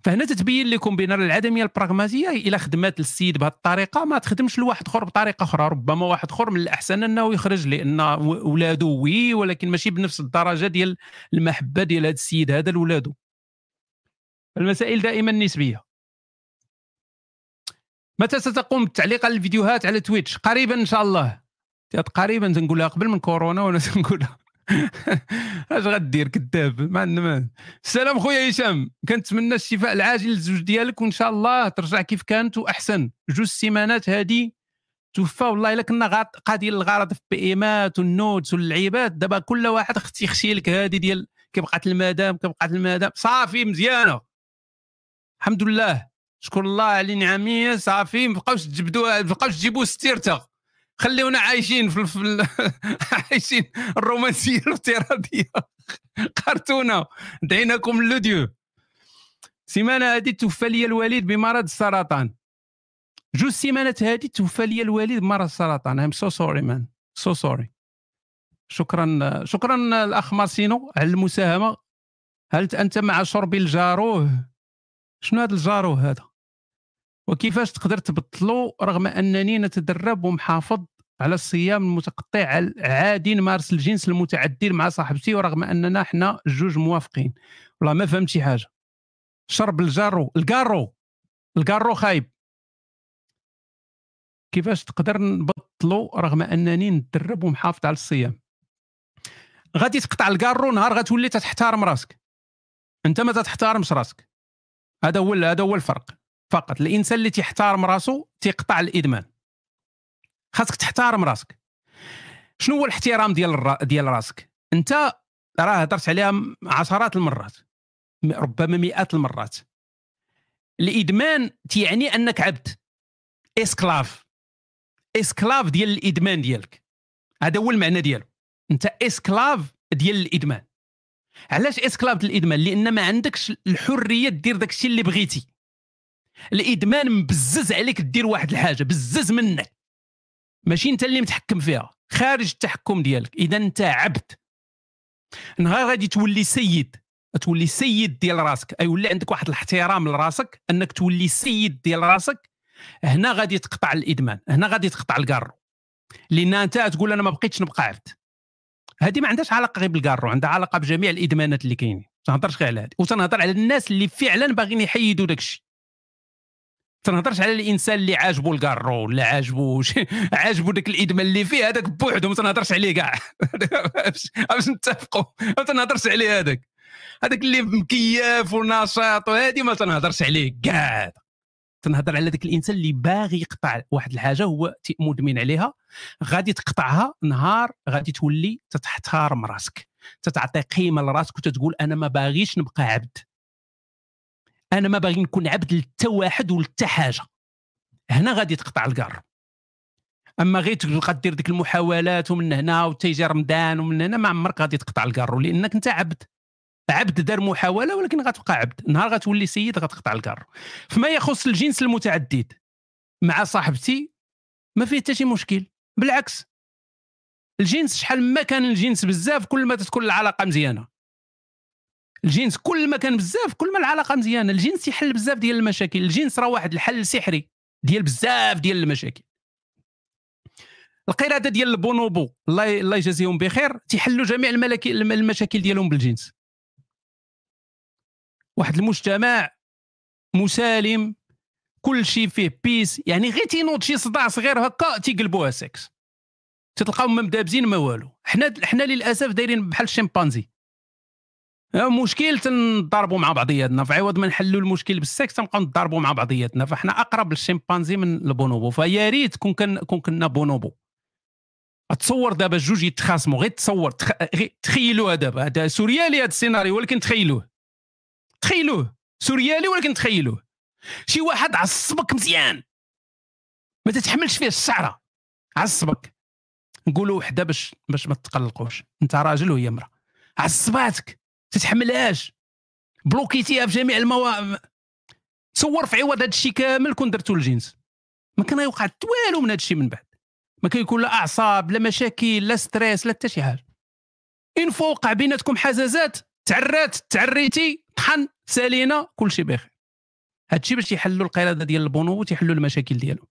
فهنا تتبين لكم بأن العدمية البراغماتية إلى خدمات السيد بهذه الطريقة ما تخدمش لواحد آخر بطريقة أخرى ربما واحد آخر من الأحسن أنه يخرج لأن ولادو وي ولكن ماشي بنفس الدرجة ديال المحبة ديال هذا السيد هذا لولادو المسائل دائما نسبية. متى ستقوم بالتعليق على الفيديوهات على تويتش؟ قريبا إن شاء الله. قريبا تنقولها قبل من كورونا وأنا تنقولها؟ اش غدير كذاب؟ ما عندنا السلام خويا هشام. كنتمنى الشفاء العاجل للزوج ديالك وإن شاء الله ترجع كيف كانت وأحسن. جوج سيمانات هذه توفى والله إلا كنا قادين الغرض في البيئمات والنوتس واللعيبات. دابا كل واحد خص يخشي لك هذه ديال كيبقات المدام كيبقات المدام صافي مزيانة. الحمد لله. شكر الله على نعمه صافي. ما بقاوش تجبدوا ما بقاوش تجيبوا ستيرتا خليونا عايشين في, في عايشين الرومانسية الافتراضية. كرتونه دعيناكم l'audio. سيمانة هذه توفى لي الوالد بمرض السرطان. جوج سيمانات هذه توفى لي الوالد بمرض السرطان. I'm so sorry man so sorry شكرا شكرا الأخ مارسينو على المساهمة. هل أنت مع شرب الجارو؟ شنو هذا الجارو هذا؟ وكيفاش تقدر تبطلو رغم أنني نتدرب ومحافظ على الصيام المتقطع عاد نمارس الجنس المعتدل مع صاحبتي ورغم أننا إحنا جوج موافقين. والله ما فهمت شي حاجة. شرب الجارو الكارو الكارو خايب. كيفاش تقدر نبطلو رغم أنني نتدرب ومحافظ على الصيام؟ غادي تقطع الكارو نهار غتولي تحترم راسك. أنت ما تحترمش راسك. هذا هو هذا هو الفرق. فقط. الإنسان اللي تيحترم راسو تيقطع الإدمان. خاصك تحترم راسك. شنو هو الاحترام ديال الرا... ديال راسك؟ أنت راه هضرت عليها عشرات المرات. ربما مئات المرات. الإدمان تيعني أنك عبد. esclave. esclave ديال الإدمان ديالك. هذا هو المعنى ديالو. أنت esclave ديال الإدمان. علاش esclave ديال الإدمان؟ لأن ما عندكش الحرية دير داك الشيء اللي بغيتي. الإدمان مبزز عليك دير واحد الحاجة بزز منك. ماشي أنت اللي متحكم فيها خارج التحكم ديالك. إذا أنت عبد. نهار غادي تولي سيد تولي سيد ديال راسك. أي ولا عندك واحد الاحترام لراسك أنك تولي سيد ديال راسك هنا غادي تقطع الإدمان هنا غادي تقطع الكارو لأن أنت تقول أنا ما بقيتش نبقى عبد. هذه ما عندهاش علاقة غير بالكارو عندها علاقة بجميع الإدمانات اللي كاينين. ما تنهضرش غير على هذه. وتنهضر على الناس اللي فعلا باغيين يحيدوا داك الشيء تنهضرش على الإنسان اللي عاجبو الكارو ولا عاجبو عاجبو داك الإدمان اللي فيه هذاك بوحدو ما تنهضرش عليه كاع. باش نتفقوا ما تنهضرش عليه هذاك. هذاك اللي مكياف ونشاط وهذه ما تنهضرش عليه كاع. تنهضر على ذاك الإنسان اللي باغي يقطع واحد الحاجة هو مدمن عليها غادي تقطعها نهار غادي تولي تتحترم راسك تتعطي قيمة لراسك وتتقول أنا ما باغيش نبقى عبد. أنا ما باغي نكون عبد لتا واحد ولتا حاجة. هنا غادي تقطع الكار أما غير تبقى دير ديك المحاولات ومن هنا وتيجي رمضان ومن هنا ما عمرك غادي تقطع الكار لأنك أنت عبد. عبد دار محاولة ولكن غتبقى عبد. نهار غتولي سيد غتقطع الكار فيما يخص الجنس المتعدد. مع صاحبتي ما فيه حتى شي مشكل. بالعكس. الجنس شحال ما كان الجنس بزاف كل ما تكون العلاقة مزيانة. الجنس كل ما كان بزاف كل ما العلاقة مزيانة الجنس يحل بزاف ديال المشاكل الجنس راه واحد الحل سحري ديال بزاف ديال المشاكل. القرده ديال البونوبو الله الله يجازيهم بخير تيحلوا جميع المشاكل ديالهم بالجنس. واحد المجتمع مسالم كل شيء فيه peace يعني غير تينوض شي صداع صغير هكا تيقلبوها سكس تلقاهم ما مدابزين ما والو. حنا حنا للأسف دايرين بحال الشمبانزي. مشكل تنضربوا مع بعضياتنا. فعوض ما نحلوا المشكل بالسكس تنبقاو نضربوا مع بعضياتنا. فاحنا أقرب للشمبانزي من البونوبو. فيا ريت كون كن كون كنا بونوبو. تصور دابا جوج يتخاصموا. غير تصور تخ... غير تخيلوها دابا. هذا سوريالي هذا السيناريو ولكن تخيلوه. تخيلوه. سوريالي ولكن تخيلوه. شي واحد عصبك مزيان. ما تتحملش فيه الشعرة. عصبك. نقولوا وحدة باش باش ما تقلقوش. أنت راجل وهي امراه عصباتك. تتحملهاش بلوكيتيها في جميع المواقع تصور في عوض هذا الشيء كامل كون درتو الجنس. ما كان يوقع والو من هذا الشيء من بعد. ما كيكون لا أعصاب لا مشاكل لا stress لا حتى شي حاجة. إلا وقع بيناتكم حزازات تعرات تعريتي طحن سالينا كل شيء بخير. هادشي باش يحلوا القرده ديال البونوبو تيحلوا المشاكل ديالهم.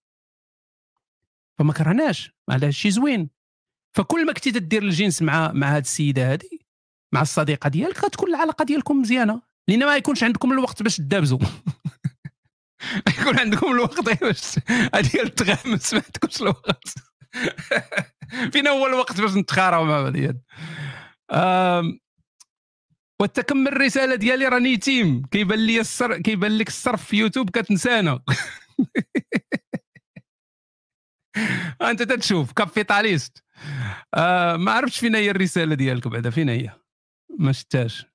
فما كرهناش هذا الشيء زوين. فكل ما كنتي تدير الجنس مع مع هاد السيدة هذه مع الصديقة ديالك غتكون العلاقة ديالكم مزيانة. لأن ما يكونش عندكم الوقت باش تدابزوا. يكون عندكم الوقت باش ديال التغامس ما عندكمش الوقت. فينا هو الوقت باش نتخاروا مع بعضياتنا وتكمل الرسالة ديالي راني يتيم. كيبان لي الصر كيبان لك الصرف في يوتيوب كتنسانا. أنت تتشوف كابيتاليست. آه ما عرفتش فين هي الرسالة ديالك بعدا فين هي؟ ما شتاش.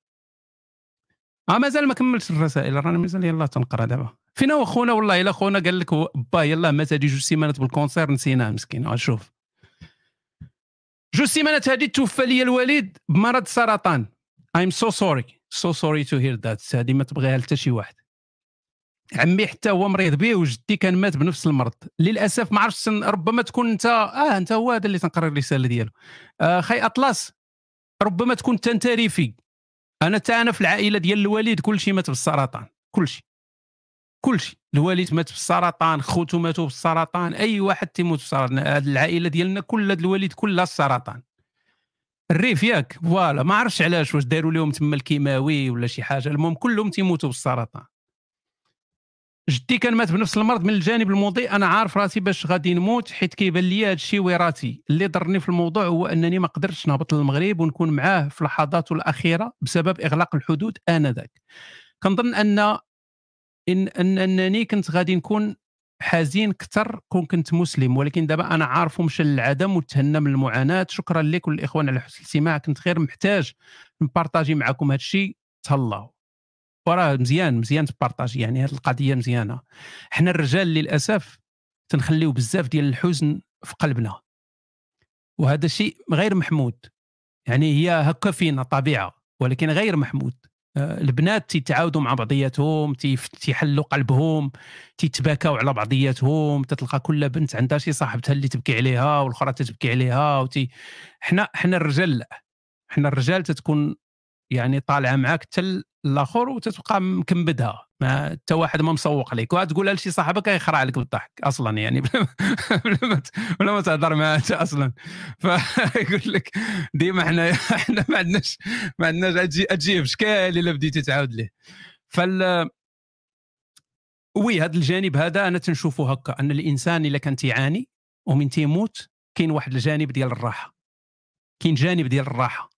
آه مازال ما كملتش الرسائل راني مازال يلا تنقرا دابا. فين هو خونا والله إلا خونا قال لك با يلا مات هذه جوج سيمانات بال cancer نسيناه مسكين. شوف. جوج سيمانات هذه توفى لي الوالد بمرض سرطان. I'm so sorry. So sorry to hear that. هذه ما تبغيها حتى شي واحد. عمي حتى هو مريض به وجدي كان مات بنفس المرض. للأسف ما عرفتش ربما تكون انت آه إنت هو هذا اللي تنقرا الرسالة ديالو. آه خي أطلس. ربما تكون تنتري فيك أنا تا أنا في العائلة ديال الوالد كل شيء مات بالسرطان كل شيء كل شيء الوالد مات بالسرطان خوتو ماتوا بالسرطان أي واحد تيموت بالسرطان. العائلة ديالنا كل الوالد كلها السرطان. الريف ياك voilà. ما عرفتش علاش واش داروا لهم تما الكيماوي ولا شي حاجة. المهم كلهم تيموتوا بالسرطان. جدي كان مات بنفس المرض من الجانب المضيء أنا عارف راسي باش غادي نموت حيت كيبان لي هذا الشيء وراثي اللي ضرني في الموضوع هو أنني ما قدرتش نهبط للمغرب ونكون معاه في لحظاته الأخيرة بسبب إغلاق الحدود آنذاك. كنظن ان ان, أنني كنت غادي نكون حزين أكثر كون كنت مسلم. ولكن دابا أنا عارف مشى للعدم وتهنى من المعاناة. شكرا لكم الاخوان على حسن الاستماع. كنت غير محتاج نبارطاجي معكم هذا الشيء تهلاو. وراه مزيان مزيان تبارطاجي يعني هذه القضية مزيانة. حنا الرجال للأسف تنخليو بزاف ديال الحزن في قلبنا. وهذا الشيء غير محمود. يعني هي هكا فينا طبيعة ولكن غير محمود. آه، البنات تيتعاودوا مع بعضياتهم تيحلوا قلبهم تيتباكاو على بعضياتهم تتلقى كل بنت عندها شي صاحبتها اللي تبكي عليها والأخرى تتبكي عليها وتي حنا حنا الرجال لا. حنا الرجال تتكون يعني طالعة معاك حتى الآخر وتتبقى مكمبدها ما حتى واحد ما مسوق عليك وتقولها لشي صاحبك يخرع عليك بالضحك أصلا يعني. ولا ما تهضر معاه أصلا. فيقول لك ديما إحنا إحنا ما عندناش ما عندناش تجي بشكال إلا بديتي تعاود ليه؟ فال oui هذا الجانب هذا أنا تنشوفه هكا. أن الإنسان إلا كان تيعاني ومن تيموت كاين واحد الجانب ديال الراحة. كاين جانب ديال الراحة.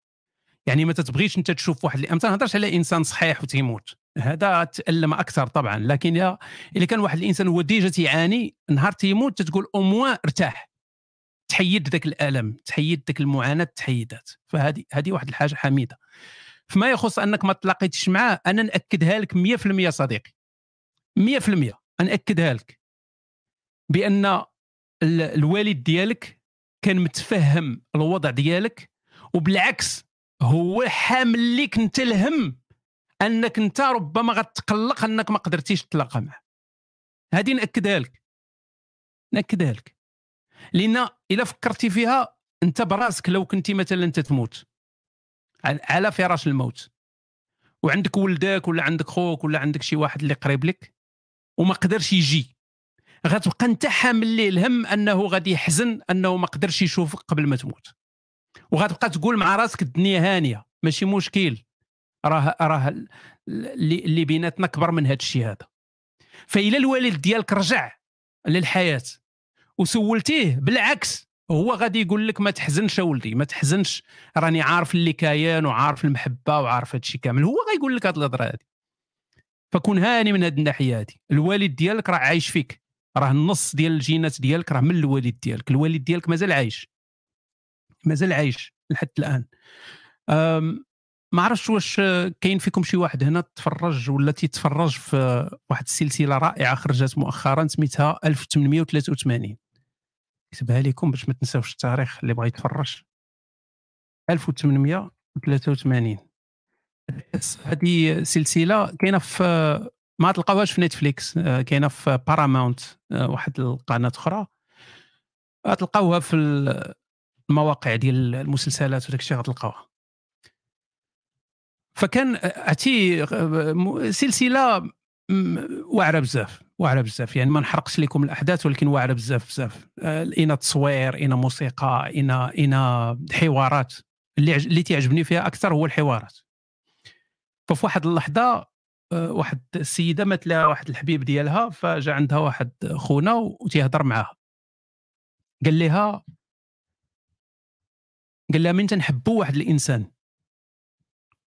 يعني ما تتبغيش أنت تشوف واحد ما تنهضرش على إنسان صحيح وتيموت. هذا تألم أكثر طبعا. لكن إذا كان واحد الإنسان هو déjà تيعاني نهار تيموت تتقول اوموا ارتاح. تحيد ذاك الألم تحيد ذاك المعاناة تحيدات فهذه هذه واحد الحاجة حميدة. فيما يخص أنك ما تلاقيتش معاه أنا نأكدها لك 100% صديقي. 100% ناكدها لك. بأن الوالد ديالك كان متفهم الوضع ديالك وبالعكس هو حامل لك انت الهم انك انت ربما غتقلق انك ما قدرتيش تتلاقى معه. هذه نأكدها لك. نأكدها لك. لأن إلا فكرتي فيها أنت براسك لو كنتي مثلا تتموت على فراش الموت. وعندك ولدك ولا عندك خوك ولا عندك شي واحد اللي قريب لك وما قدرش يجي. غتبقى أنت حامل ليه الهم أنه غادي يحزن أنه ما قدرش يشوفك قبل ما تموت. وغتبقى تقول مع راسك الدنيا هانية. ماشي مشكل. راه راه اللي بيناتنا كبر من هذا الشيء هذا. فإلا الوالد ديالك رجع للحياة وسولتيه بالعكس هو غادي يقول لك ما تحزنش ولدي ما تحزنش. راني عارف اللي كاين وعارف المحبة وعارف هادشي كامل. هو غيقول لك هاد الهضرة هادي. فكون هاني من هاد الناحية هادي. الوالد ديالك راه عايش فيك. راه النص ديال الجينات ديالك راه من الوالد ديالك. الوالد ديالك مازال عايش. مازال عايش لحد الآن. ما عرفتش واش كاين فيكم شي واحد هنا تفرج ولا تيتفرج في واحد السلسلة رائعة خرجت مؤخرا سميتها 1883 كتبها لكم باش ما تنساوش التاريخ اللي بغى يتفرج. 1883 هذه سلسلة كاينة في ما تلقاوهاش في نتفليكس كاينة في باراماونت واحد القناة أخرى. تلقاوها في المواقع ديال المسلسلات وداك الشيء غتلقاوها فكان عرفتي سلسلة واعرة بزاف واعرة بزاف. يعني ما نحرقش لكم الأحداث ولكن واعرة بزاف بزاف. أون تصوير أون موسيقى أون أون حوارات. اللي اللي تعجبني فيها أكثر هو الحوارات. ففي واحد اللحظة آه، واحد السيدة مات لها واحد الحبيب ديالها فجا عندها واحد خونا وتيهضر معاها. قال لها قال لها من تنحبوا واحد الإنسان؟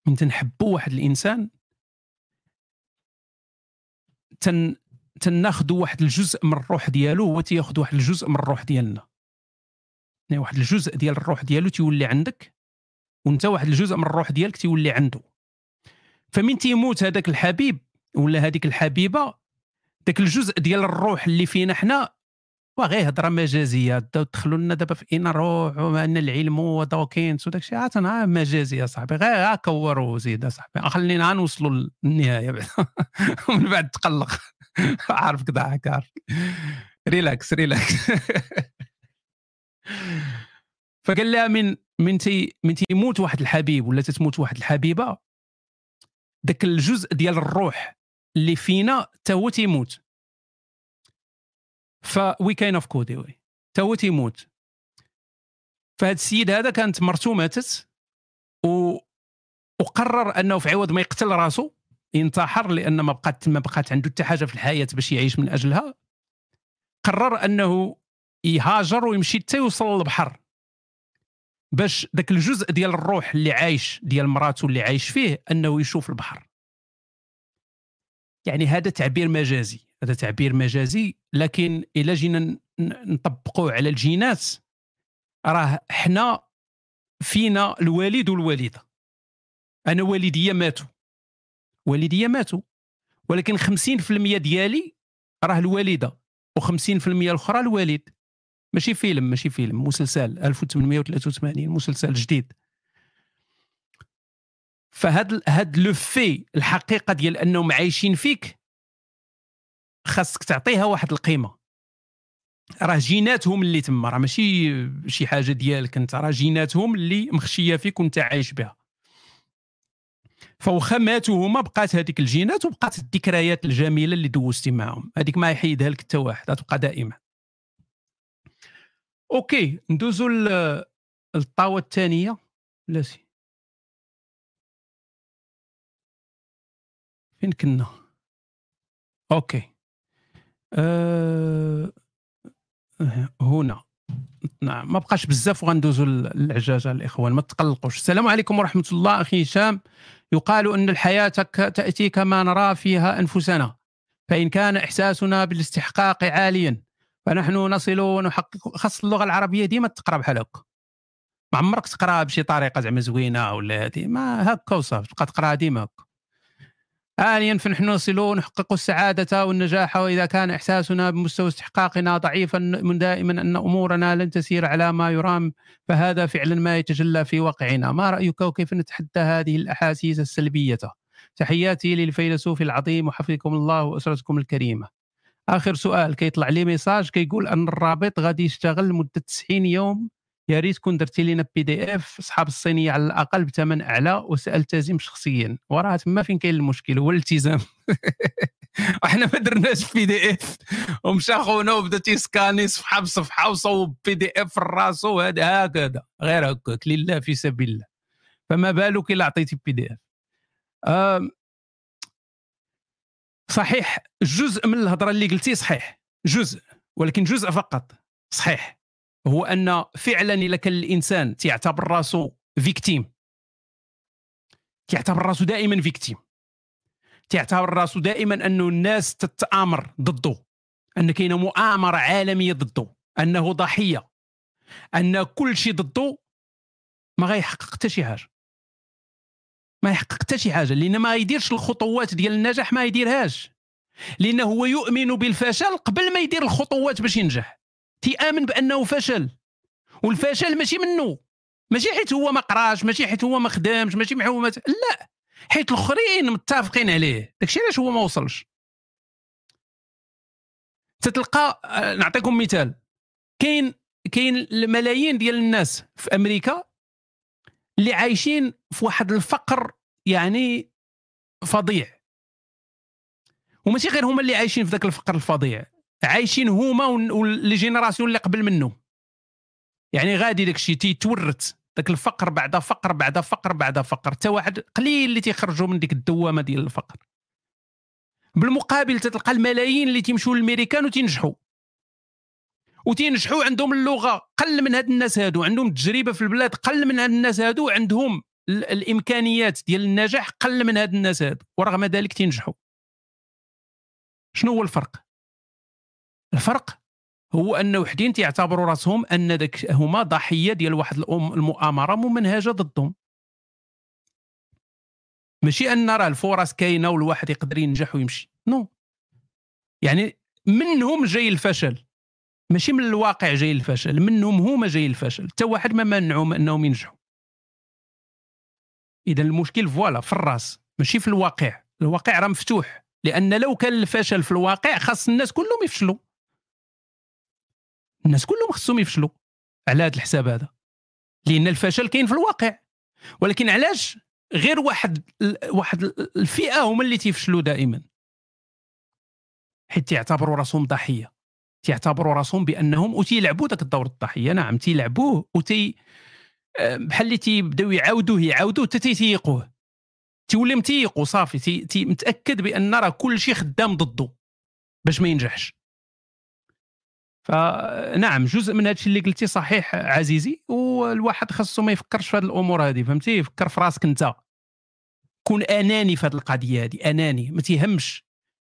من تنحبوا واحد الإنسان؟ تن تناخذوا واحد الجزء من الروح ديالو هو تياخذ واحد الجزء من الروح ديالنا. يعني واحد الجزء ديال الروح ديالو تيولي عندك وانت واحد الجزء من الروح ديالك تيولي عنده. فمن تيموت هذاك الحبيب ولا هذيك الحبيبة ذاك الجزء ديال الروح اللي فينا حنا وغير هضره مجازيه دخلوا لنا دابا في اين الروح وان العلم ودوكينس وداك الشيء عاد مجازيه صاحبي غير كوروا زيد صاحبي خلينا نوصلوا للنهايه ومن بعد تقلق عارفك ضحك عارف ريلاكس ريلاكس فقال لها من من تي من تيموت واحد الحبيب ولا تتموت واحد الحبيبه ذاك الجزء ديال الروح اللي فينا تا هو تيموت فوي كاين اوف كودي وي تا هو تيموت. فهاد السيد هذا كانت مرته ماتت و وقرر أنه في عوض ما يقتل راسو ينتحر لأن ما بقات ما بقات عنده حتى حاجة في الحياة باش يعيش من أجلها. قرر أنه يهاجر ويمشي حتى يوصل للبحر. باش ذاك الجزء ديال الروح اللي عايش ديال مراته اللي عايش فيه أنه يشوف البحر. يعني هذا تعبير مجازي. هذا تعبير مجازي لكن إلا جينا نطبقوه على الجينات راه حنا فينا الوالد والوالدة. أنا والديا ماتوا. والديا ماتوا. ولكن 50% ديالي راه الوالدة و50% الأخرى الوالد. ماشي فيلم ماشي فيلم مسلسل 1883 مسلسل جديد. فهاد هاد لو في الحقيقة ديال أنهم عايشين فيك خاصك تعطيها واحد القيمة. راه جيناتهم اللي تما راه ماشي شي حاجة ديالك أنت راه جيناتهم اللي مخشية فيك وأنت عايش بها. فوخا ماتوا هما بقات هذيك الجينات وبقات الذكريات الجميلة اللي دوزتي معاهم. هذيك ما يحيدها لك حتى واحد غتبقى دائما okay ندوزو للطاوة الثانية. لا سي فين كنا؟ okay. أه... هنا. نعم ما بقاش بزاف وغندوزو للعجاجه الإخوان ما تقلقوش. السلام عليكم ورحمة الله أخي هشام. يقال أن الحياة تأتي كما نرى فيها أنفسنا فإن كان إحساسنا بالاستحقاق عاليا فنحن نصل ونحقق. خاص اللغة العربية ديما تقرأ بحال هكا. ما عمرك تقراها بشي طريقة زعما زوينة ولا هذه ما هكا وصافي تبقى تقرأها ديما هكا. ثانيا فنحن نصل ونحقق السعادة والنجاح وإذا كان إحساسنا بمستوى استحقاقنا ضعيفا من دائما أن أمورنا لن تسير على ما يرام فهذا فعلا ما يتجلى في واقعنا. ما رأيك وكيف نتحدى هذه الأحاسيس السلبية؟ تحياتي للفيلسوف العظيم وحفظكم الله وأسرتكم الكريمة. آخر سؤال كيطلع لي message كيقول أن الرابط غادي يشتغل لمدة 90 يوم. يا ريت كون درتي لنا PDF اصحاب الصينية على الأقل بثمن أعلى وسالتزم شخصيا. وراه تما فين كاين المشكل؟ هو الالتزام. إحنا ما درناش PDF ومشى خونا وبدا تيسكاني صفحة بصفحة وصوب PDF راسو هذا هكذا. غير هكاك لله في سبيل الله. فما بالك إلا عطيتي PD F صحيح جزء من الهضرة اللي قلتي صحيح. جزء ولكن جزء فقط. صحيح. هو أن فعلا الا كان الإنسان تيعتبر راسو victime تيعتبر راسو دائما victime تيعتبر راسو دائما انه الناس تتآمر ضده. أن كاينة مؤامرة عالمية ضده. أنه ضحية. أن كل شيء ضده ما غيحقق حتى شي حاجة. ما يحقق حتى شي حاجة. لأن ما يديرش الخطوات ديال النجاح ما يديرهاش. لأنه هو يؤمن بالفشل قبل ما يدير الخطوات باش ينجح. تيامن بأنه فشل. والفشل ماشي منه. ماشي حيت هو ما قراش ماشي حيت هو ما خدامش ماشي هو ما لا. حيت الآخرين متفقين عليه. داكشي علاش هو ما وصلش. تتلقى آه، نعطيكم مثال. كاين كاين الملايين ديال الناس في أمريكا اللي عايشين في واحد الفقر يعني فظيع. وماشي غير هما اللي عايشين في ذاك الفقر الفظيع. عايشين هما و les générations اللي قبل منهم يعني غادي داك الشيء تيتورث ذاك الفقر بعد فقر بعد فقر بعد فقر حتى واحد قليل اللي تيخرجوا من ديك الدوامة ديال الفقر. بالمقابل تتلقى الملايين اللي تيمشوا للميريكان وتينجحوا. وتينجحوا عندهم اللغة قل من هاد الناس هادو عندهم تجربة في البلاد قل من هاد الناس هادو عندهم الإمكانيات ديال النجاح قل من هاد الناس هادو ورغم ذلك تينجحوا. شنو هو الفرق؟ الفرق هو أن وحدين تيعتبروا راسهم أن داك هما ضحية ديال واحد الام المؤامرة ممنهجة ضدهم. ماشي أن راه الفرص كاينة والواحد يقدر ينجح ويمشي. no. يعني منهم جاي الفشل. ماشي من الواقع جاي الفشل منهم هما جاي الفشل. حتى واحد ما منعهم أنهم ينجحوا. اذا المشكل فوالا في الراس ماشي في الواقع. الواقع راه مفتوح لأن لو كان الفشل في الواقع خاص الناس كلهم يفشلوا. الناس كلهم خصهم يفشلوا. على هذا الحساب هذا. لأن الفشل كاين في الواقع. ولكن علاش غير واحد واحد الفئة هما اللي تيفشلوا دائما؟ حيت تيعتبروا راسهم ضحية. تيعتبروا راسهم بأنهم وتيلعبوا ذاك الدور الضحية. نعم تيلعبوه وتي آه، بحال اللي تيبداو يعاودوه يعاودوه حتى تيتيقوه. تيولي متيق وصافي تي, تي متأكد بأن راه كل شيء خدام ضده. باش ما ينجحش. فنعم جزء من هادشي اللي قلتي صحيح عزيزي والواحد خاصو ما يفكرش في هذه الأمور هذه فهمتي؟ يفكر في راسك انت. كون أناني في هذه القضية هذه أناني ما تيهمش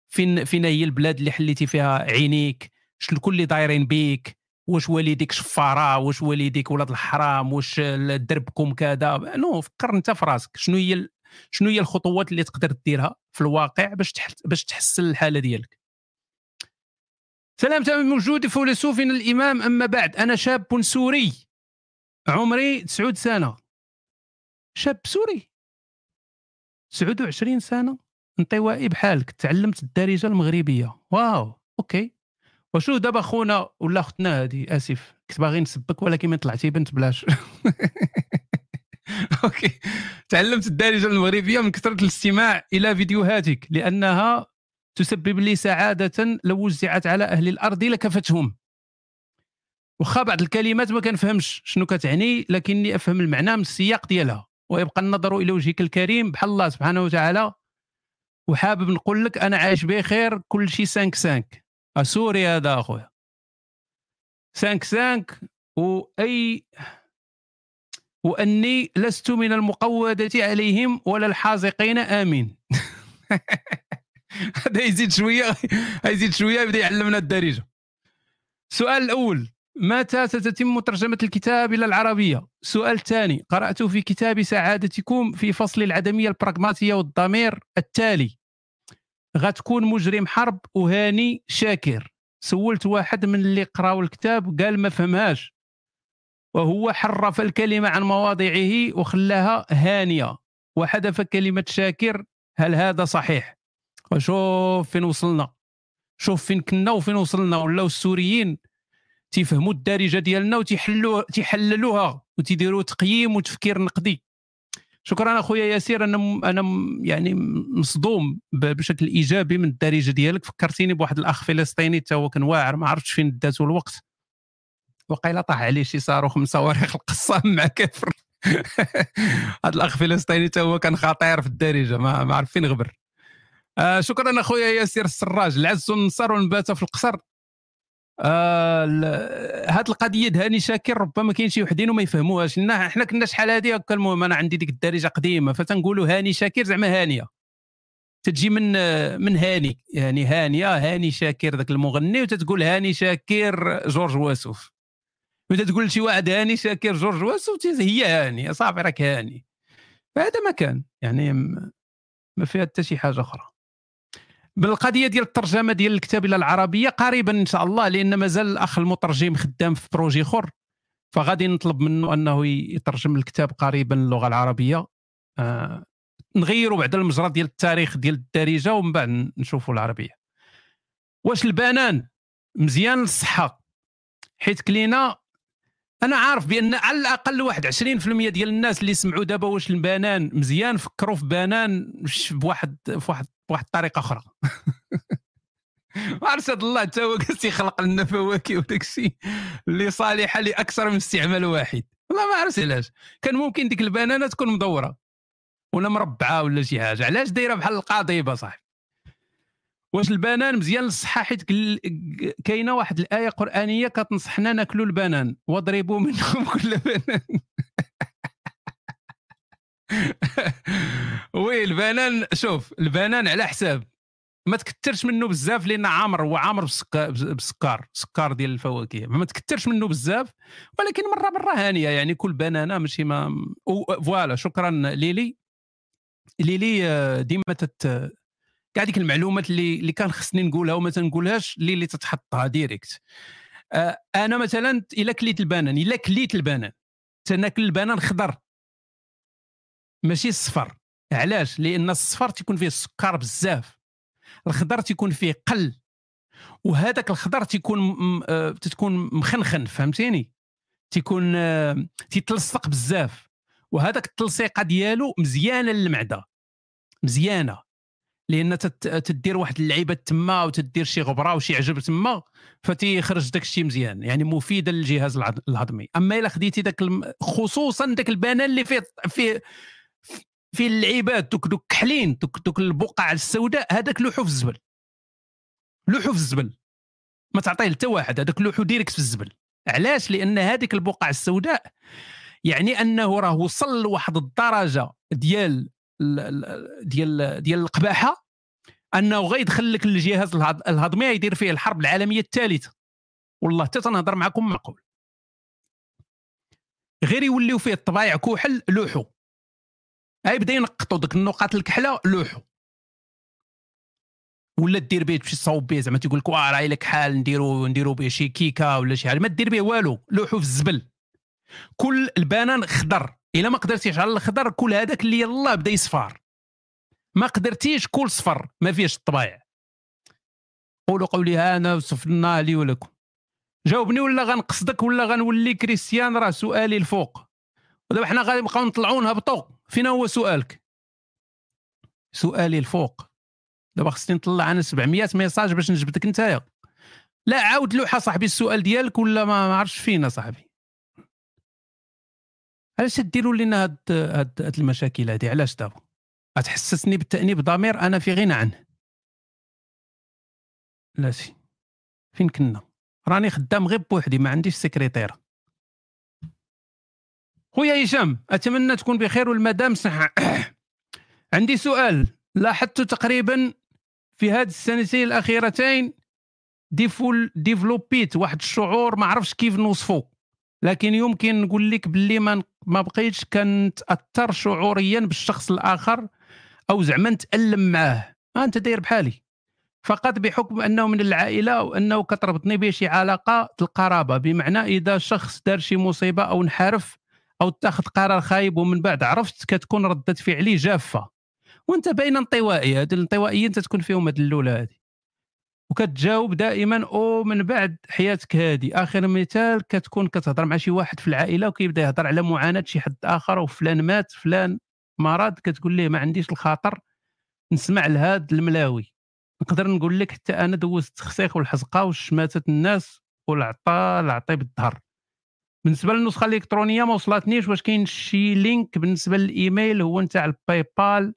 فين فين هي البلاد اللي حليتي فيها عينيك شكون اللي دايرين بيك واش والديك شفارة واش والديك ولاد الحرام واش دربكم كذا. non فكر انت في راسك شنو هي شنو هي الخطوات اللي تقدر ديرها في الواقع باش باش تحسن الحالة ديالك. سلام تمام موجود فيلسوف الإمام. أما بعد أنا شاب سوري عمري 9 سنة. شاب سوري 29 سنة انطوائي بحالك. تعلمت الدارجة المغربية. wow okay. وشو دابا خونا ولا اختنا هذه آسف كنت باغي نسبك ولكن من طلعتي بنت بلاش. okay. تعلمت الدارجة المغربية من كثرة الاستماع إلى فيديوهاتك لأنها تسبب لي سعادة لو وزعت على أهل الأرض لكفتهم. واخا بعض الكلمات ما كنفهمش شنو كتعني لكني أفهم المعنى من السياق ديالها. ويبقى النظر إلى وجهك الكريم بحال الله سبحانه وتعالى وحابب نقول لك أنا عايش بخير كل شيء 5 5 سوري هذا أخويا. 5 5 وأي وأني لست من المقودة عليهم ولا الحاذقين آمين. هذا يزيد شوية يزيد شوية يبدأ يعلمنا الدارجة. السؤال الأول متى ستتم ترجمة الكتاب إلى العربية؟ السؤال الثاني قرأت في كتاب سعادتكم في فصل العدمية البراغماتية والضمير التالي. غتكون مجرم حرب وهاني شاكر. سولت واحد من اللي قراوا الكتاب قال ما فهمهاش. وهو حرف الكلمة عن مواضعه وخلاها هانية. وحذف كلمة شاكر هل هذا صحيح؟ وشوف فين وصلنا. شوف فين كنا وفين وصلنا. ولاو السوريين تيفهموا الدارجة ديالنا وتيحلوا تيحللوها وتيديروا تقييم وتفكير نقدي. شكرا أخويا ياسير. أنا أنا يعني مصدوم بشكل إيجابي من الدارجة ديالك. فكرتيني بواحد الأخ فلسطيني حتى هو كان واعر ما عرفتش فين داتو الوقت. وقيلا طاح عليه شي صاروخ من صواريخ القصام مع كافر هذا الأخ فلسطيني حتى هو كان خطير في الدارجة ما, ما عرف فين غبر. آه شكرا أخويا ياسير السراج. العز والنصر والنبات في القصر. آه هاد القضية هاني شاكر ربما كاين شي وحدين وما يفهموهاش. لأن حنا كنا شحال هادي؟ هكا المهم أنا عندي ديك الدارجة قديمة. فتنقولوا هاني شاكر زعما هانية. تجي من من هاني يعني هانية هاني شاكر ذاك المغني وتتقول هاني شاكر جورج واسوف وتتقول لشي واحد هاني شاكر جورج واسوف هي هاني صافي راك هاني. فهذا ما كان. يعني ما فيها حتى شي حاجة أخرى. بالقضية ديال الترجمة ديال الكتاب إلى العربية قريبا إن شاء الله لأن مازال الأخ المترجم خدام في projet أخر. فغادي نطلب منه أنه يترجم الكتاب قريبا للغة العربية. آه نغيروا بعد المجرى ديال التاريخ ديال الدارجة ومن بعد نشوفوا العربية. واش البنان؟ مزيان للصحه حيت كلينا أنا عارف بأن على الأقل واحد 20% ديال الناس اللي سمعوا دابا واش البنان مزيان فكروا في بنان بواحد في واحد بواحد الطريقة أخرى. ما عرفت الله حتى هو قاس يخلق لنا فواكه وداك اللي صالحة لأكثر من استعمال واحد. والله ما عرفت علاش. كان ممكن ديك البنانه تكون مدورة ولا مربعة ولا شي حاجة. علاش دايرة بحال القضيبة صاحبي؟ واش البنان مزيان للصحة حيت كاينة واحد الآية قرآنية كتنصحنا ناكلوا البنان واضربوا منهم كل بنان. وي البنان شوف البنان على حساب. ما تكثرش منه بزاف لأن عامر هو عامر بالسكر سكر ديال الفواكه. ما تكثرش منه بزاف ولكن مرة مرة هانية. يعني كل بنانة ماشي ما فوالا شكرا ليلي. ليلي آه، ديما تت كاع ديك المعلومات اللي اللي كان خصني نقولها وما تنقولهاش اللي تتحطها direct آه أنا مثلا إلا كليت البنان إلا كليت البنان تناكل البنان خضر. ماشي الصفر. علاش؟ لأن الصفر تيكون فيه السكر بزاف. الخضر تيكون فيه قل. وهذاك الخضر تيكون آه تتكون مخنخن فهمتيني؟ تيكون آه تيتلصق بزاف. وهذاك التلصيقة ديالو مزيانة للمعدة. مزيانة. لأن تدير واحد اللعيبة تما وتدير شي غبرة وشي عجب تما فتيخرج داك الشيء مزيان. يعني مفيدة للجهاز الهضمي. أما إلا خديتي داك خصوصا داك البنان اللي فيه فيه في اللعيبات دوك دوك كحلين دوك دوك البقع السوداء هذاك لوحو في الزبل. لوحو في الزبل. ما تعطيه حتى واحد هذاك لوحو direct في الزبل. علاش؟ لأن هذيك البقع السوداء يعني أنه راه وصل لواحد الدرجة ديال ديال ديال القباحة أنه غيدخل لك الجهاز الهضمي يدير فيه الحرب العالمية الثالثة. والله حتى تنهضر معكم معقول. غير يوليو فيه الطبايع كحل لوحو. أي بدا ينقطوا ديك النقاط الكحلة لوحو. ولا دير به تمشي تصاوب به زعما تيقول لك واه راه إلا كحال نديرو نديرو به شي كيكة ولا شي حاجة. ما دير به والو لوحو في الزبل. كل البنان خضر. إلا ما قدرتيش على الخضر كل هذاك اللي يلا بدا يصفر ما قدرتيش كل صفر. ما فيهش الطبايع قولوا قولي أنا وصفنا لي ولكم. جاوبني ولا غنقصدك ولا غنولي كريستيان؟ راه سؤالي الفوق. ودابا حنا غادي نبقاو نطلعوا نهبطوا فين هو سؤالك؟ سؤالي الفوق. دابا خصني نطلع أنا 700 ميساج باش نجبدك نتايا. لا عاود لوحة صاحبي السؤال ديالك ولا ما عرفتش فين صاحبي. علاش تديروا لنا هاد هاد, هاد المشاكل هادي؟ علاش دابا؟ غتحسسني بالتأنيب ضمير؟ أنا في غنى عنه. لا فين كنا؟ راني خدام غير بوحدي ما عنديش سكرتيرة. خويا هشام أتمنى تكون بخير والمدام صحة. عندي سؤال. لاحظت تقريبا في هذه السنتين الأخيرتين dével développ يت واحد الشعور ما عرفش كيف نوصفه لكن يمكن نقول لك باللي ما ما بقيتش كنتأثر شعوريا بالشخص الآخر أو زعما نتالم معاه أنت داير بحالي. فقط بحكم أنه من العائلة وأنه كتربطني به شي علاقة القرابة. بمعنى إذا شخص دار شي مصيبة أو انحرف أو اتخذ قرار خايب ومن بعد عرفت كتكون رده فعلي جافة. وأنت باين انطوائي هذه الانطوائيين تتكون فيهم هذه الاولى هذه وكتجاوب دائما أو من بعد حياتك هذه آخر مثال كتكون كتهضر مع شي واحد في العائلة وكيبدا يهضر على معاناة شي حد آخر وفلان مات فلان مرض. كتقول ليه ما عنديش الخاطر نسمع لهاد الملاوي. نقدر نقول لك حتى أنا دوزت التخسيخ والحزقة والشماتات الناس والعطاء العطي بالظهر بالنسبة للنسخة الإلكترونية ما وصلتنيش واش كاين شي link بالنسبة للإيميل هو نتاع ال PayPal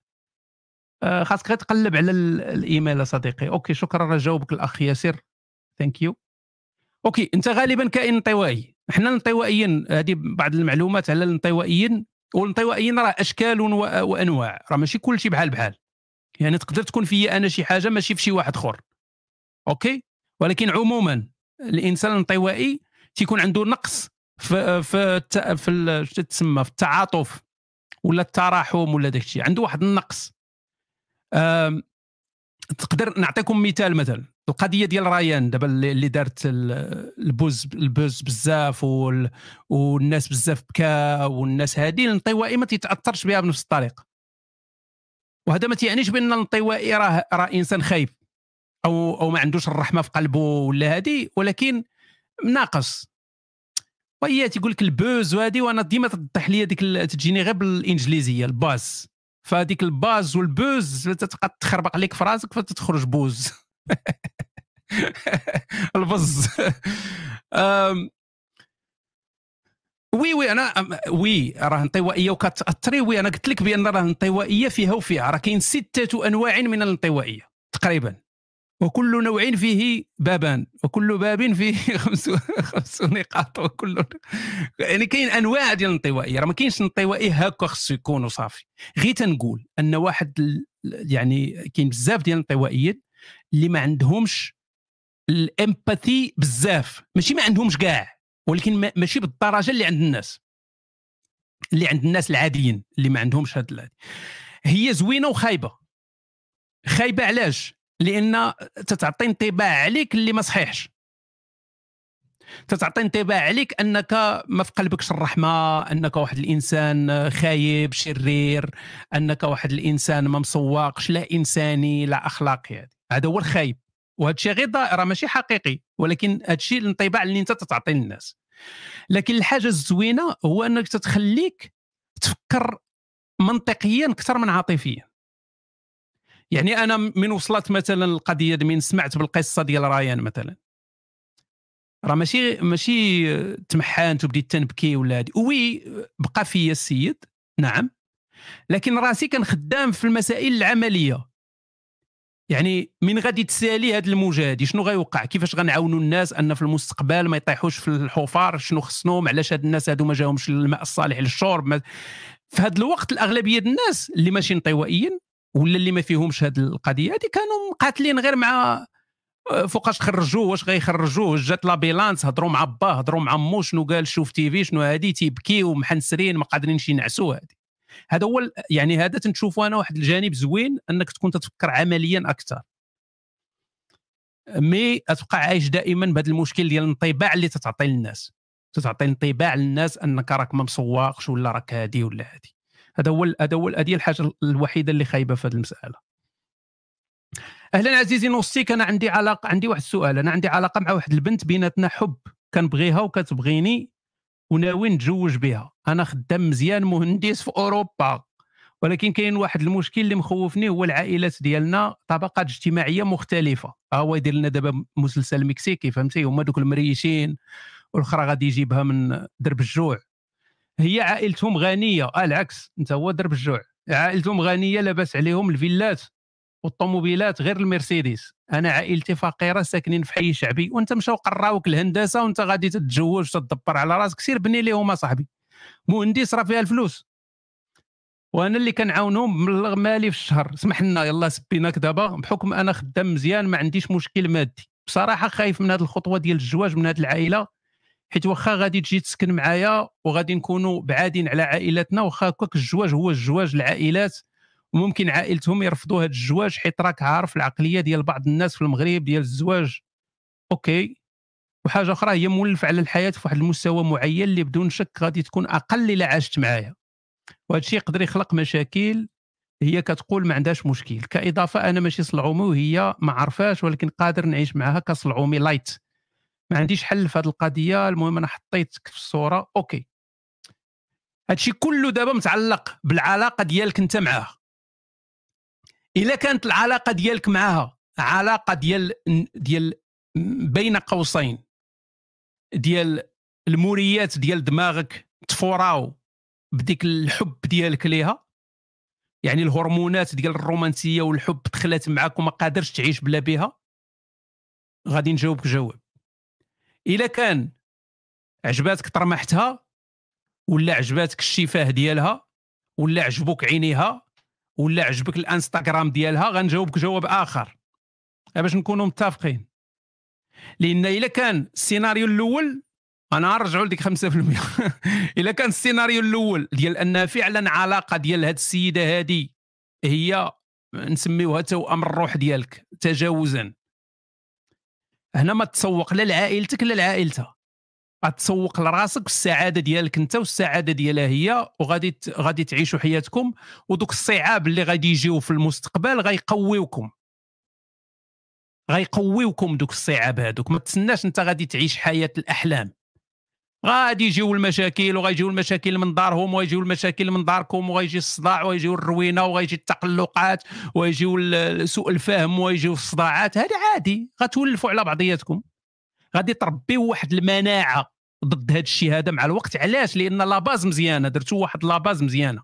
آه خاصك غير تقلب على الإيميل صديقي. okay شكرا راه جاوبك الأخ ياسر. thank you okay أنت غالبا كائن انطوائي إحنا الانطوائيين هذه بعض المعلومات على الانطوائيين والانطوائيين راه أشكال وأنواع. راه ماشي كل شيء بحال بحال. يعني تقدر تكون في أنا شي حاجة ماشي في شي واحد آخر. okay؟ ولكن عموما الإنسان الانطوائي تيكون عنده نقص في في في تسمى؟ في التعاطف ولا التراحم ولا داك الشيء. عنده واحد النقص. تقدر نعطيكم مثال مثلا. القضية ديال رايان دابا اللي دارت ال- ال buzz ال buzz بزاف وال- والناس بزاف بكا والناس هذه الانطوائي ما تيتأثرش بها بنفس الطريقة وهذا ما تيعنيش بأن الانطوائي راه راه إنسان خايب أو أو ما عندوش الرحمة في قلبه ولا هذه ولكن ناقص. وهي تيقول لك ال buzz وهذه وأنا ديما تطيح لي ال- تجيني غير بالإنجليزية ال buzz. فهذيك ال buzz وال buzz تتبقى تخربق عليك في راسك فتتخرج buzz. ال buzz. oui oui أنا وي راه انطوائية وكتاثري وي أنا قلت لك بأن راه الانطوائيه فيها وفيها راه كاين ستة أنواع من الانطوائية تقريبا. وكل نوع فيه بابان وكل باب فيه خمس خمس نقاط وكل يعني كاين أنواع ديال الانطوائية. راه ما كاينش انطوائي هكا خصو يكون وصافي غير تنقول أن واحد يعني كاين بزاف ديال الانطوائيين اللي ما عندهمش الإمباثي بزاف. ماشي ما عندهمش كاع ولكن ما- ماشي بالدرجة اللي عند الناس. اللي عند الناس العاديين اللي ما عندهمش هاد هي زوينة وخايبة. خايبة علاش؟ لأن تتعطي انطباع عليك اللي ما صحيحش. تتعطي انطباع عليك أنك ما في قلبكش الرحمة أنك واحد الإنسان خايب شرير أنك واحد الإنسان ما مسوقش لا إنساني لا أخلاقي هذا هو الخايب. وهذا الشيء غير راه ماشي حقيقي. ولكن هذا الشيء الانطباع اللي أنت تتعطي للناس. لكن الحاجة الزوينة هو أنك تتخليك تفكر منطقيا أكثر من عاطفيا. يعني أنا من وصلت مثلا القضية من سمعت بالقصة ديال رايان مثلا. راه ماشي ماشي تمحانت وبديت تنبكي ولا وي بقى فيا السيد نعم. لكن راسي كان خدام في المسائل العملية. يعني من غادي تسالي هذه الموجة هذه شنو غيوقع؟ كيفاش غنعاونوا الناس أن في المستقبل ما يطيحوش في الحفار؟ شنو خصنهم علاش هاد الناس هادو ما جاهمش الماء الصالح للشرب. في هذا الوقت الأغلبية الناس اللي ماشي انطوائيين ولا اللي ما فيهمش هذه القضية؟ هذه كانوا مقاتلين غير مع فوقاش خرجوه واش غيخرجوه جات l'ambulance هضروا مع با هضروا مع مو شنو قال؟ شوف تيفي شنو هادي تيبكيو محنسرين ما قادرينش ينعسوا هادي. هذا هو يعني هذا تنشوفه أنا واحد الجانب زوين أنك تكون تتفكر عمليا أكثر مي تبقى عايش دائما بهذا المشكل ديال الانطباع اللي تتعطي للناس. تتعطي انطباع للناس أنك راك ما مسواقش ولا راك هادي ولا هادي. هذا هو هذا هو هذه الحاجة الوحيدة اللي خايبة في هذه المسألة. أهلا عزيزي نوستيك أنا عندي علاقة عندي واحد السؤال. أنا عندي علاقة مع واحد البنت بيناتنا حب. كنبغيها وكتبغيني وناوي نتزوج بها. أنا خدام مزيان مهندس في أوروبا. ولكن كاين واحد المشكل اللي مخوفني هو العائلات ديالنا طبقات اجتماعية مختلفة. ها هو يدير لنا دابا مسلسل مكسيكي فهمتي؟ هما دوك المريشين والأخرى غادي يجيبها من درب الجوع. هي عائلتهم غنية آه العكس أنت هو درب الجوع. عائلتهم غنية لاباس عليهم الفيلات والطوموبيلات غير المرسيدس. أنا عائلتي فقيرة ساكنين في حي شعبي وأنت مشاو قراوك الهندسه وأنت غادي تتزوج وتدبر على راسك سير بني ليهم أصاحبي. مهندس راه فيها الفلوس. وأنا اللي كنعاونهم مبلغ مالي في الشهر سمح لنا يلا سبيناك دابا. بحكم أنا خدام مزيان ما عنديش مشكل مادي. بصراحة خايف من هذه الخطوة ديال الزواج من هذه العائلة. حيت واخا غادي تجي تسكن معايا وغادي نكونوا بعادين على عائلاتنا واخا هكاك الزواج هو الزواج العائلات. وممكن عائلتهم يرفضوا هذا الزواج حيت راك عارف العقلية ديال بعض الناس في المغرب ديال الزواج. okay. وحاجة أخرى هي مولف على الحياة في واحد المستوى معين اللي بدون شك غادي تكون أقل إلا عشت معايا. وهذا الشيء يقدر يخلق مشاكل. هي كتقول ما عندهاش مشكل. كإضافة أنا ماشي صلعومي وهي ما عرفاش ولكن قادر نعيش معها كصلعومي light ما عنديش حل في هذه القضية المهم أنا حطيتك في الصورة. OK. هادشي كله دابا متعلق بالعلاقة ديالك أنت معاها إلا كانت العلاقة ديالك معاها علاقة ديال ديال بين قوسين. ديال الموريات ديال دماغك تفوراو بديك الحب ديالك ليها. يعني الهرمونات ديال الرومانسية والحب دخلت معاك وما قادرش تعيش بلا بها غادي نجاوبك جواب. إلا كان عجباتك طرمحتها ولا عجباتك الشفاه ديالها ولا عجبوك عينيها ولا عجبك الانستغرام ديالها غنجاوبك جواب آخر. باش نكونوا متفقين. لأن إلا كان السيناريو الأول أنا نرجعوا لديك 5% إلا كان السيناريو الأول ديال انها فعلا علاقة ديال هذه السيدة هذه هي نسميوها توأم الروح ديالك تجاوزا. هنا ما تسوق لا لعائلتك لا لعائلتها غتسوق لراسك السعادة ديالك انت والسعادة ديالها هي وغادي غادي تعيشوا حياتكم ودوك الصعاب اللي غادي يجيو في المستقبل غيقويوكم. غيقويوكم دوك الصعاب هذوك ما تسناش انت غادي تعيش حياة الأحلام. غادي يجيو المشاكل وغيجيو المشاكل من دارهم ويجيو المشاكل من داركم وغيجي الصداع ويجيو الروينة وغيجي التقلقات ويجيو سوء الفهم ويجيو الصداعات. هذا عادي غتولفوا على بعضياتكم. غادي تربيو واحد المناعة ضد هذا الشيء هذا مع الوقت. علاش؟ لأن la base مزيانة. درتو واحد la base مزيانة.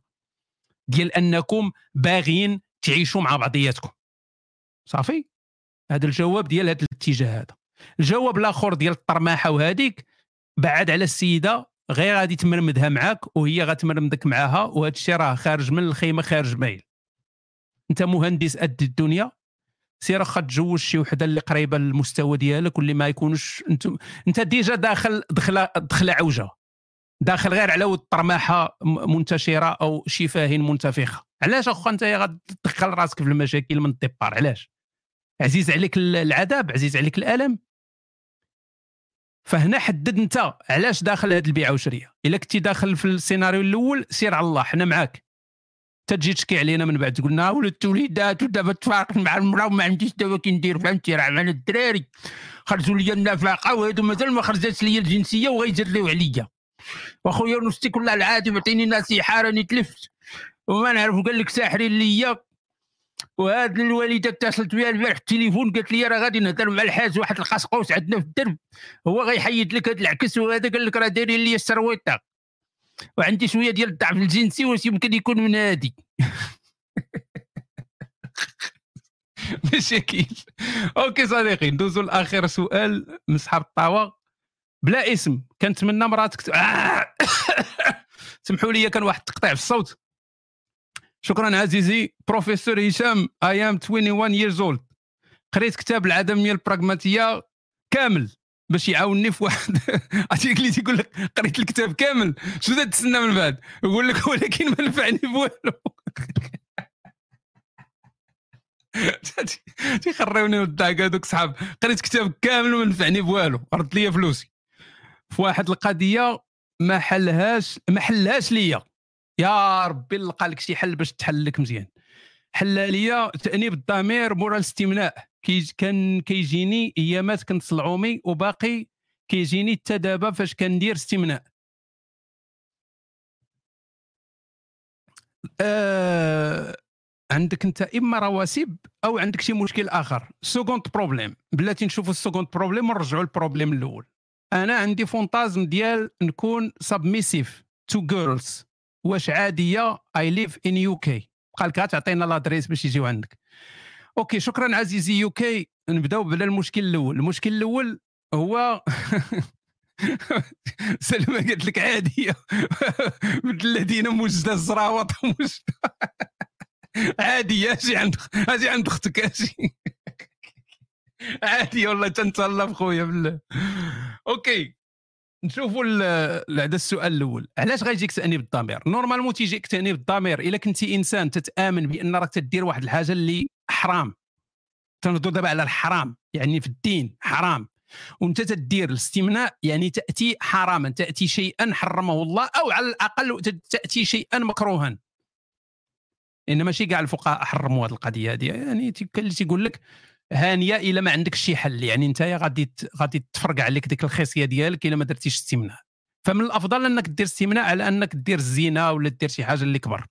ديال أنكم باغيين تعيشوا مع بعضياتكم. صافي؟ هذا الجواب ديال هذا الاتجاه هذا. الجواب الآخر ديال الطرماحة وهذيك بعد على السيدة غير غادي تمرمدها معاك وهي غتمرمدك معاها وهذا الشيء راه خارج من الخيمة خارج مايل أنت مهندس قد الدنيا سير واخا تجوز شي وحدة اللي قريبة للمستوى ديالك واللي ما يكونوش أنت أنت déjà داخل دخله دخله عوجة. داخل غير على ود طرماحة منتشرة أو شفاه منتفخة. علاش اخويا أنت غتدخل راسك في المشاكل من الديبار علاش؟ عزيز عليك العذاب؟ عزيز عليك الألم؟ فهنا حدد انت علاش داخل هذه البيعة وشريه إلا كنتي داخل في السيناريو الأول سير على الله حنا معاك. تجي تشكي علينا من بعد تقول لنا ولدت وليدات ودابا تفارقت مع المرأة وما عنديش دابا كي ندير فهمتي راه معنا الدراري. خرجوا لي النفقه وهادو مازال ما خرجتش لي الجنسية وغيجريو عليا. واخويا نوستي كل العادي معطيني نصيحة راني تلفت. وما نعرف قال لك ساحرين ليا. وهاد الوالدة اتصلت بها البارح التليفون قالت لي راه غادي نهضر مع الحاج واحد القسقوس عندنا في الدرب. هو غيحيد لك هاد العكس وهذا قال لك راه دايرين لي السرويطة. وعندي شوية ديال الضعف الجنسي واش يمكن يكون من هادي. مشاكل. OK صديقي ندوزو لآخر سؤال من صحاب الطاوة. بلا اسم كنتمنى مراتك. سمحوا لي كان واحد التقطيع في الصوت. شكرا عزيزي. بروفيسور هشام I am 21 years old. قريت كتاب العدمية البراغماتية كامل باش يعاونني في واحد. عرفتي اللي تيقول لك قريت الكتاب كامل. شنو تتسنى من بعد؟ يقول لك ولكن ما نفعني بوالو. تيخريوني الضحك هذوك صحاب. قريت كتاب كامل وما نفعني بوالو. رد لي فلوسي. في واحد القضية ما حلهاش ما حلهاش ليا. يا ربي نلقى لك شي حل باش تحل لك مزيان. حل ليا تأنيب الضمير مورا الاستمناء. كي كان كيجيني أيامات كنت صلعومي وباقي كيجيني حتى دابا فاش كندير استمناء. آه عندك انت إما رواسب أو عندك شي مشكل آخر. second problem بلاتي نشوفوا ال second problem ونرجعوا لل problem الأول. أنا عندي fantasme ديال نكون submissive to girls واش عادية؟ I live in UK بقى لك تعطينا l'adresse باش يجيو عندك. OK شكرا عزيزي UK نبدأو بالمشكل الأول. المشكل الأول هو سلمى قالت لك عادية. مثل الذين مجد الزراوط عادي أجي عند أجي عند أختك أجي. عادي والله تنتهلا بخويا بالله. أوكي. نشوفوا هذا السؤال الأول. علاش غيجيك تانيب الضمير نورمالمون تيجيك تانيب الضمير إلا كنتي إنسان تتأمن بأن راك تدير واحد الحاجة اللي حرام. تنهضروا دابا على الحرام يعني في الدين حرام. وأنت تدير الاستمناء يعني تأتي حراما تأتي شيئا حرمه الله أو على الأقل تأتي شيئا مكروها. ان ماشي كاع الفقهاء حرموا هذه القضية هذه. يعني اللي تيقول لك هانية إلا ما عندك شي حل يعني انت غادي غادي تفرق عليك ديك الخصيه ديالك إلا ما درتيش استمناء. فمن الأفضل أنك دير استمناء على أنك دير الزنا ولا دير شي حاجة اللي كبر.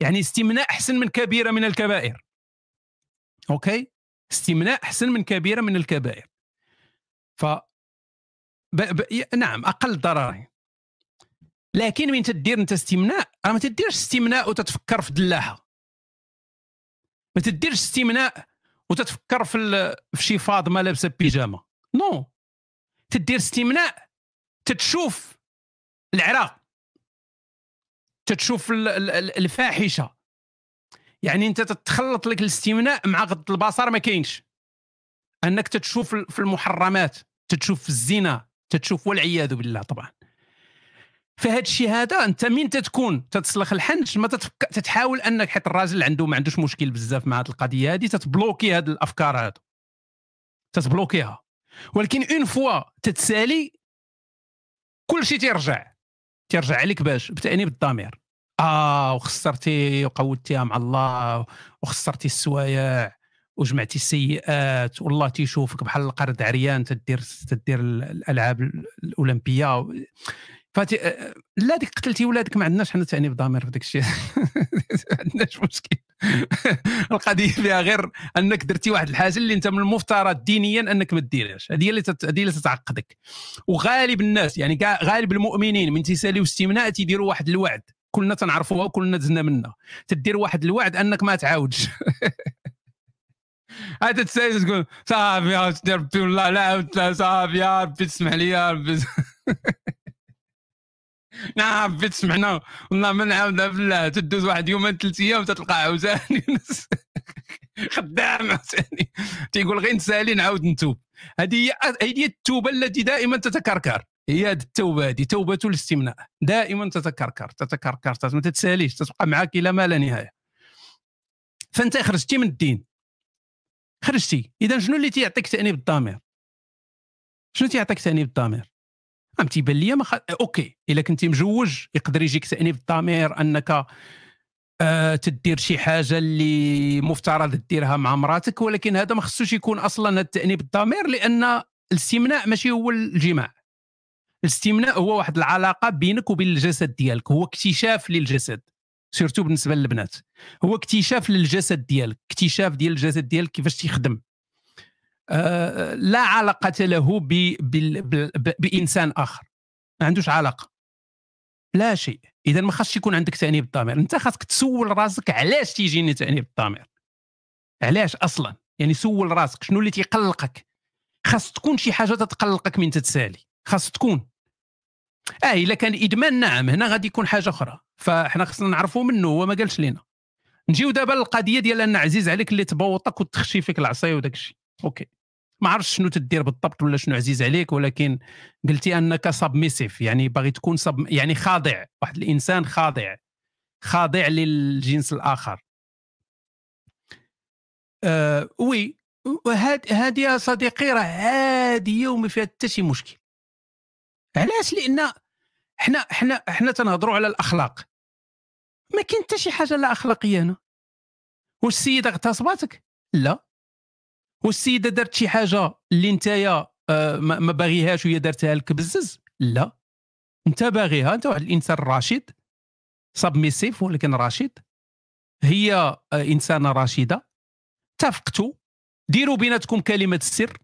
يعني استمناء أحسن من كبيرة من الكبائر. OK؟ استمناء أحسن من كبيرة من الكبائر. ف ب... ب... نعم أقل ضرر. لكن من تدير أنت استمناء راه ما تديرش استمناء وتتفكر في دلاحه ما تديرش استمناء وتتفكر في. في شي فاطمه لابسه بيجامة. no. تدير استمناء تتشوف العرا تتشوف الفاحشة. يعني انت تتخلط لك الاستمناء مع غض البصر ما كاينش. انك تتشوف في المحرمات تتشوف في الزنا تتشوف والعياذ بالله طبعا. فهاد الشيء هذا انت مين تتكون تتسلخ الحنش ما تتفك... تتحاول انك حيت الراجل عنده ما عندوش مشكل بزاف مع هذه القضية هذه تتبلوكي هاد الأفكار هادو. تتبلوكيها. ولكن une fois تتسالي كل شيء تيرجع. تيرجع عليك باش بتأنيب الضمير. آه وخسرتي وقودتيها مع الله وخسرتي السوايع وجمعتي السيئات والله تيشوفك بحال القرد عريان تدير تدير الألعاب الأولمبية فاتي لا ديك قتلتي ولادك ما عندناش حنا تاني بضمير في داك الشيء. ما عندناش مشكل. القضية فيها غير أنك درتي واحد الحاجة اللي أنت من المفترض دينيا أنك ما ديرهاش. هذه اللي هذه اللي تتعقدك. وغالب الناس يعني غالب المؤمنين من تيساليو استمناء تيديروا واحد الوعد. كلنا تنعرفوها وكلنا دزنا منها. تدير واحد الوعد أنك ما تعاودش. هذا تسالي تقول صافي يا ربي والله لا صافي يا ربي تسمح لي يا ربي. نعم بيت سمعنا. والله ما نعاودها بالله تدوز واحد يومين ثلاث أيام تتلقى عاوتاني. خدام عاوتاني. تيقول غير نسالي نعاود نتوب. هذه هي هي التوبة التي دائما تتكركر. هي هذه التوبة هذه توبة الاستمناء. دائما تتكركر تتكركر. ما تتساليش تتبقى معك إلى ما لا نهاية. فأنت خرجتي من الدين. خرجتي. اذا شنو اللي تيعطيك تأنيب الضمير؟ شنو تيعطيك تأنيب الضمير؟ عم تيبان لي ما خ... OK إلا كنتي مجوج يقدر يجيك تأنيب الضمير أنك آه تدير شي حاجة اللي مفترض ديرها مع مراتك ولكن هذا ما خصوش يكون أصلا التأنيب الضمير لأن الاستمناء ماشي هو الجماع. الاستمناء هو واحد العلاقة بينك وبين الجسد ديالك هو اكتشاف للجسد سيرتو بالنسبة للبنات. هو اكتشاف للجسد ديالك اكتشاف ديال الجسد ديالك كيفاش تيخدم. لا علاقة له ب بإنسان آخر. ما عندوش علاقة. لا شيء. إذا ما خاصش يكون عندك تأنيب الضمير. أنت خاصك تسول راسك علاش تيجيني تأنيب الضمير. علاش أصلا؟ يعني سول راسك. شنو اللي تيقلقك؟ خاص تكون شي حاجة تتقلقك من تتسالي. خاص تكون. آه إلا كان إدمان نعم. هنا غادي يكون حاجة أخرى. فإحنا خصنا نعرفوا منه هو ما قالش لينا. نجيو دابا للقضية ديال أن عزيز عليك اللي تبوطك وتخشي فيك العصاية وداك الشيء. OK. ما عرفتش شنو تدير بالضبط ولا شنو عزيز عليك ولكن قلتي أنك submissive يعني باغي تكون sub يعني خاضع واحد الإنسان خاضع خاضع للجنس الآخر. آه oui هذه يا صديقي راه عاديه وما فيها حتى شي مشكل. علاش؟ لأن حنا حنا حنا تنهضروا على الأخلاق. ما كاين حتى شي حاجة لا أخلاقية هنا. واش السيدة اغتصباتك؟ لا. واش السيده دارت شي حاجة اللي نتايا آه ما باغيهاش وهي دارتها لك بزز لا. انت باغيها انت واحد الإنسان راشد submissive ولكن راشد. هي آه إنسانة راشدة. اتفقتوا ديروا بيناتكم كلمة السر.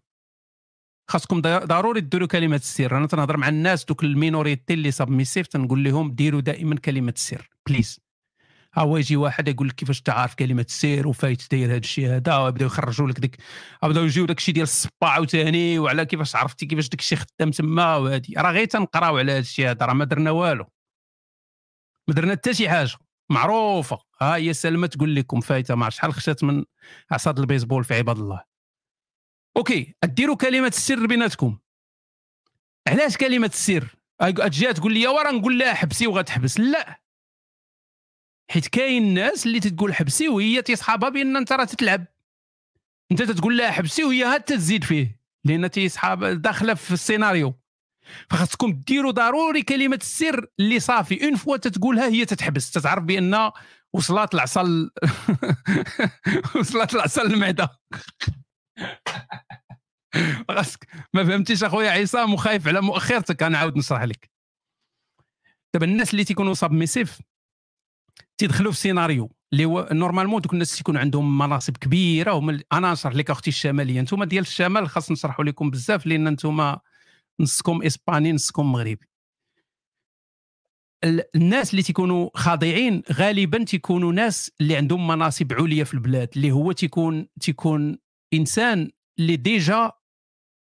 خاصكم ضروري ديروا كلمة السر. أنا تنهضر مع الناس دوك ال minorité اللي submissive تنقول لهم ديروا دائما كلمة السر. please هو يجي واحد يقول لك كيفاش تعرف كلمة السر وفايت داير هذا الشيء هذا ويبداو يخرجوا لك ديك بداو يجيو داك الشيء ديال الصبا عاوتاني وعلى كيفاش عرفتي كيفاش داك الشيء خدام تما وهذه راه غير تنقراو على هذا الشيء هذا راه ما درنا والو. ما درنا حتى شي حاجة معروفة. ها هي سلمى تقول لكم فايتة مع شحال خشات من عصا د البيسبول في عباد الله. OK ديروا كلمة السر بيناتكم. علاش كلمة السر؟ تجي تقول لي ورا نقول لها حبسي وغتحبس. لا. حيت كاين ناس اللي تتقول حبسي وهي تيصحابها بأن أنت راه تتلعب. أنت تتقول لها حبسي وهي هاد تزيد فيه لأن تيصحاب داخلة في السيناريو. فخاصكم ديروا ضروري كلمة السر اللي صافي. une fois تتقولها هي تتحبس. تتعرف بأن وصلت العصا وصلت العصا للمعده خاصك ما فهمتيش أخويا عصام وخايف على مؤخرتك. أنا عاود نشرح لك. دابا الناس اللي تيكونوا soumissifs تيدخلوا في سيناريو اللي هو normalement دوك الناس تيكون عندهم مناصب كبيرة هما أنا نشرح لك أختي الشمالية. أنتم ديال الشمال خاص نشرحوا لكم بزاف لأن أنتم نصكم إسباني نصكم مغربي. الناس اللي تيكونوا خاضعين غالبا تيكونوا ناس اللي عندهم مناصب عليا في البلاد اللي هو تيكون تيكون إنسان اللي déjà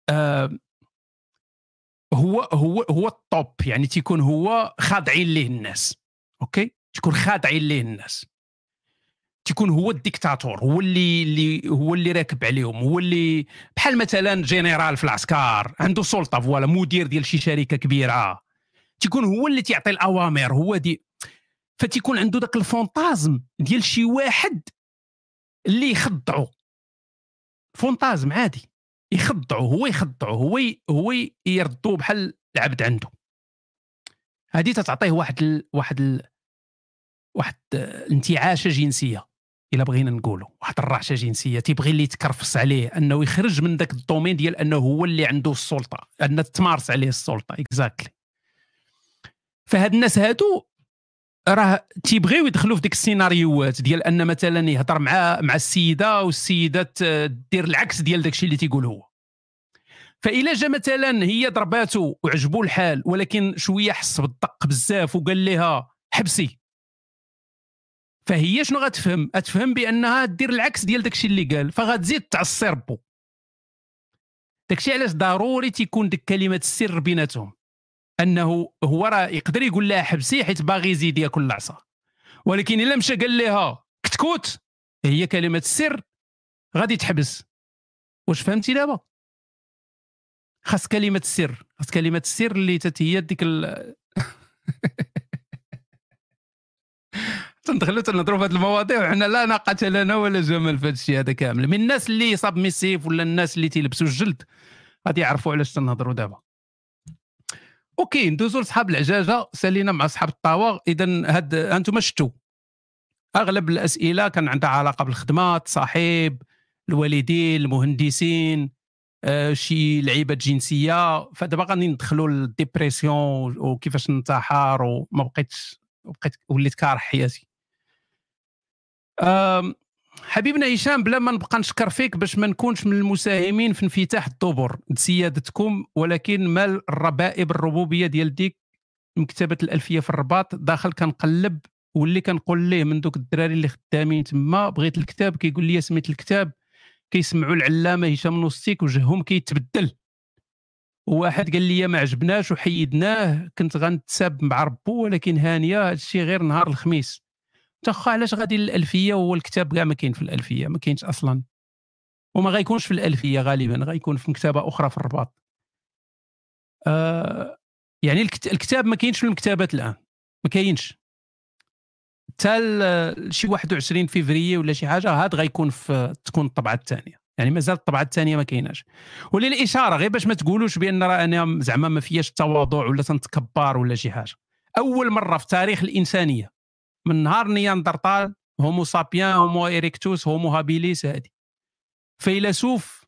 آه هو هو هو ال top يعني تيكون هو خاضعين ليه الناس. OK؟ تكون خاضعين ليه الناس. تيكون هو الديكتاتور هو اللي اللي هو اللي راكب عليهم هو اللي بحال مثلا جنرال في العسكر عنده سلطة voilà مدير ديال شي شركة كبيرة. تيكون هو اللي تيعطي الأوامر هو دي فتيكون عنده ذاك الفونتازم ديال شي واحد اللي يخضعو. fantasme عادي يخضعو هو يخضعو هو هو يردو بحال العبد عنده. هذه تتعطيه واحد ال... واحد ال... واحد الانتعاشه جنسية إلا بغينا نقولوا واحد الرعشة جنسية تيبغي اللي يتكرفس عليه أنه يخرج من ذاك ال domaine ديال أنه هو اللي عنده السلطة أن تمارس عليه السلطة exactly فهاد الناس هادو راه تيبغيو يدخلوا في ديك السيناريوهات ديال أن مثلا يهضر مع مع السيدة والسيدة دير العكس ديال داك الشيء اللي تيقول هو. فإلا جا مثلا هي ضرباتو وعجبو الحال ولكن شوية حس بالدق بزاف وقال لها حبسي. فهي شنو غتفهم؟ غتفهم بأنها دير العكس ديال داكشي اللي قال فغتزيد تعصي ربو داكشي علاش ضروري تيكون ديك كلمة السر بيناتهم؟ أنه هو راه يقدر يقول لها حبسي حيت باغي يزيد ياكل العصا. ولكن إلا مشى قال لها كتكوت هي كلمة السر غادي تحبس. واش فهمتي دابا؟ خاص كلمة السر خاص كلمة السر اللي تتهي ديك ال... تندخلوا تنهضروا في هذه المواضيع. وحنا لا ناقة لنا ولا جمال في هذا الشيء هذا كامل. من الناس اللي صاب ميسيف ولا الناس اللي تيلبسوا الجلد غادي يعرفوا علاش تنهضروا دابا. OK ندوزو لصحاب العجاجة. سالينا مع صحاب الطاوة. إذا هاد أنتم شفتوا أغلب الأسئلة كان عندها علاقة بالخدمة التصاحب الوالدين المهندسين آه، شي لعيبه جنسية. فدابا غادي ندخلوا لل dépression وكيفاش ننتحر وما بقيتش بقيت وليت كاره حياتي. حبيبنا هشام بلا ما نبقى نشكر فيك باش ما نكونش من المساهمين في انفتاح الدبر سيادتكم ولكن مال الربائب الربوبية ديال ديك مكتبة الألفية في الرباط داخل كنقلب واللي كنقول ليه من دوك الدراري اللي خدامين تما بغيت الكتاب كيقول لي سميت الكتاب كيسمعوا العلامة هشام نوستيك وجههم كيتبدل. واحد قال لي ما عجبناش وحيدناه كنت غنتساب مع ربو ولكن هانية هذا الشيء غير نهار الخميس. تا علاش غادي للألفية وهو الكتاب كاع ما كاين في الألفية؟ ما كاينش أصلا. وما غيكونش في الألفية غالبا غيكون في مكتبة أخرى في الرباط. آه يعني الكتاب ما كاينش في المكتبات الآن. ما كاينش. حتى شي 21 فيفري ولا شي حاجة هاد غيكون في تكون الطبعة الثانية. يعني مازال الطبعة الثانية ما كايناش. وللإشارة غير باش ما تقولوش بأن راه أنا زعما ما فياش التواضع ولا تنتكبر ولا شي حاجة. أول مرة في تاريخ الإنسانية. من نهار نياندرتال Homo sapiens Homo erectus Homo habilis هذه فيلسوف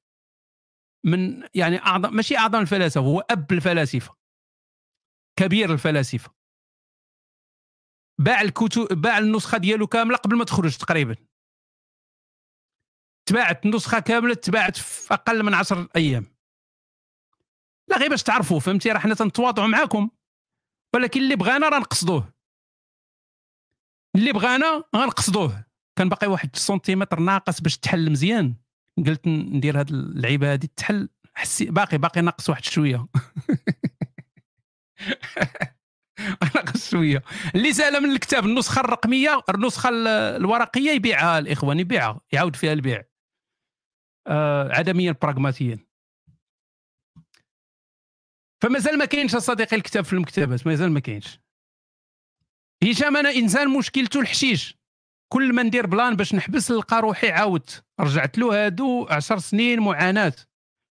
من يعني اعظم ماشي أعظم الفلاسفة هو أب الفلاسفة كبير الفلاسفة. باع الكتب باع النسخة ديالو كاملة قبل ما تخرج تقريبا. تباعت النسخه كاملة تباعت في أقل من 10 أيام. لا غير باش تعرفوا فهمتي؟ راه حنا تنتواضعوا معاكم ولكن اللي بغانا راه نقصدوه. اللي بغانا غنقصدوه. كان باقي واحد سنتيمتر ناقص باش تحل مزيان. قلت ندير هاد اللعيبة هادي تحل. حسي باقي باقي ناقص واحد شوية. ناقص شوية. اللي سال من الكتاب النسخة الرقمية النسخة الورقية يبيعها الإخوان يبيعها. يعاود فيها البيع. آه عدميا براغماتيا. فمازال ما كاينش صديقي الكتاب في المكتبات. مازال ما كاينش. هشام أنا إنسان مشكلته الحشيش. كل ما ندير بلان باش نحبس نلقى روحي عاودت رجعت له هادو عشر سنين معاناة.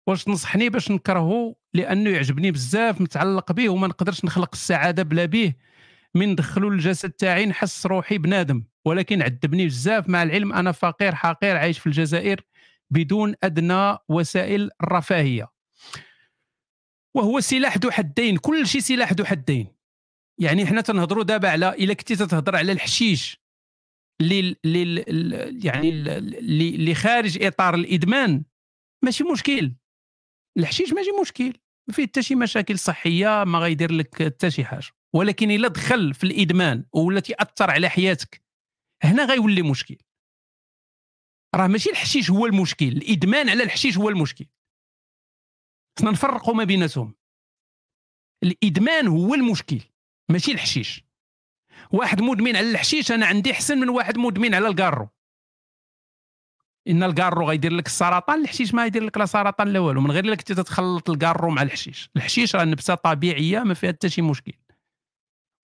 واش تنصحني باش نكرهه لأنه يعجبني بزاف متعلق به وما نقدرش نخلق السعادة بلا به. من ندخلو للجسد تاعي نحس روحي بنادم. ولكن عذبني بزاف مع العلم أنا فقير حقير عايش في الجزائر بدون أدنى وسائل الرفاهيه وهو سلاح ذو حدين. كل شيء سلاح ذو حدين. يعني حنا تنهضروا دابا على إلا كنتي تتهضر على الحشيش اللي يعني اللي خارج إطار الإدمان ماشي مشكل. الحشيش ماشي مشكل ما فيه حتى شي مشاكل صحية ما غيدير لك حتى شي حاجة. ولكن إلا دخل في الإدمان ولا تاثر على حياتك هنا غيولي مشكل. راه ماشي الحشيش هو المشكل الإدمان على الحشيش هو المشكل. خصنا نفرقوا ما بيناتهم. الإدمان هو المشكل. ماشي الحشيش. واحد مدمن على الحشيش أنا عندي احسن من واحد مدمن على الكارو إن الكارو غيدير لك السرطان الحشيش ما يدير لك لا سرطان لا والو. من غير كنتي تتخلط الكارو مع الحشيش. الحشيش راه نبته طبيعية ما فيها حتى شي مشكل.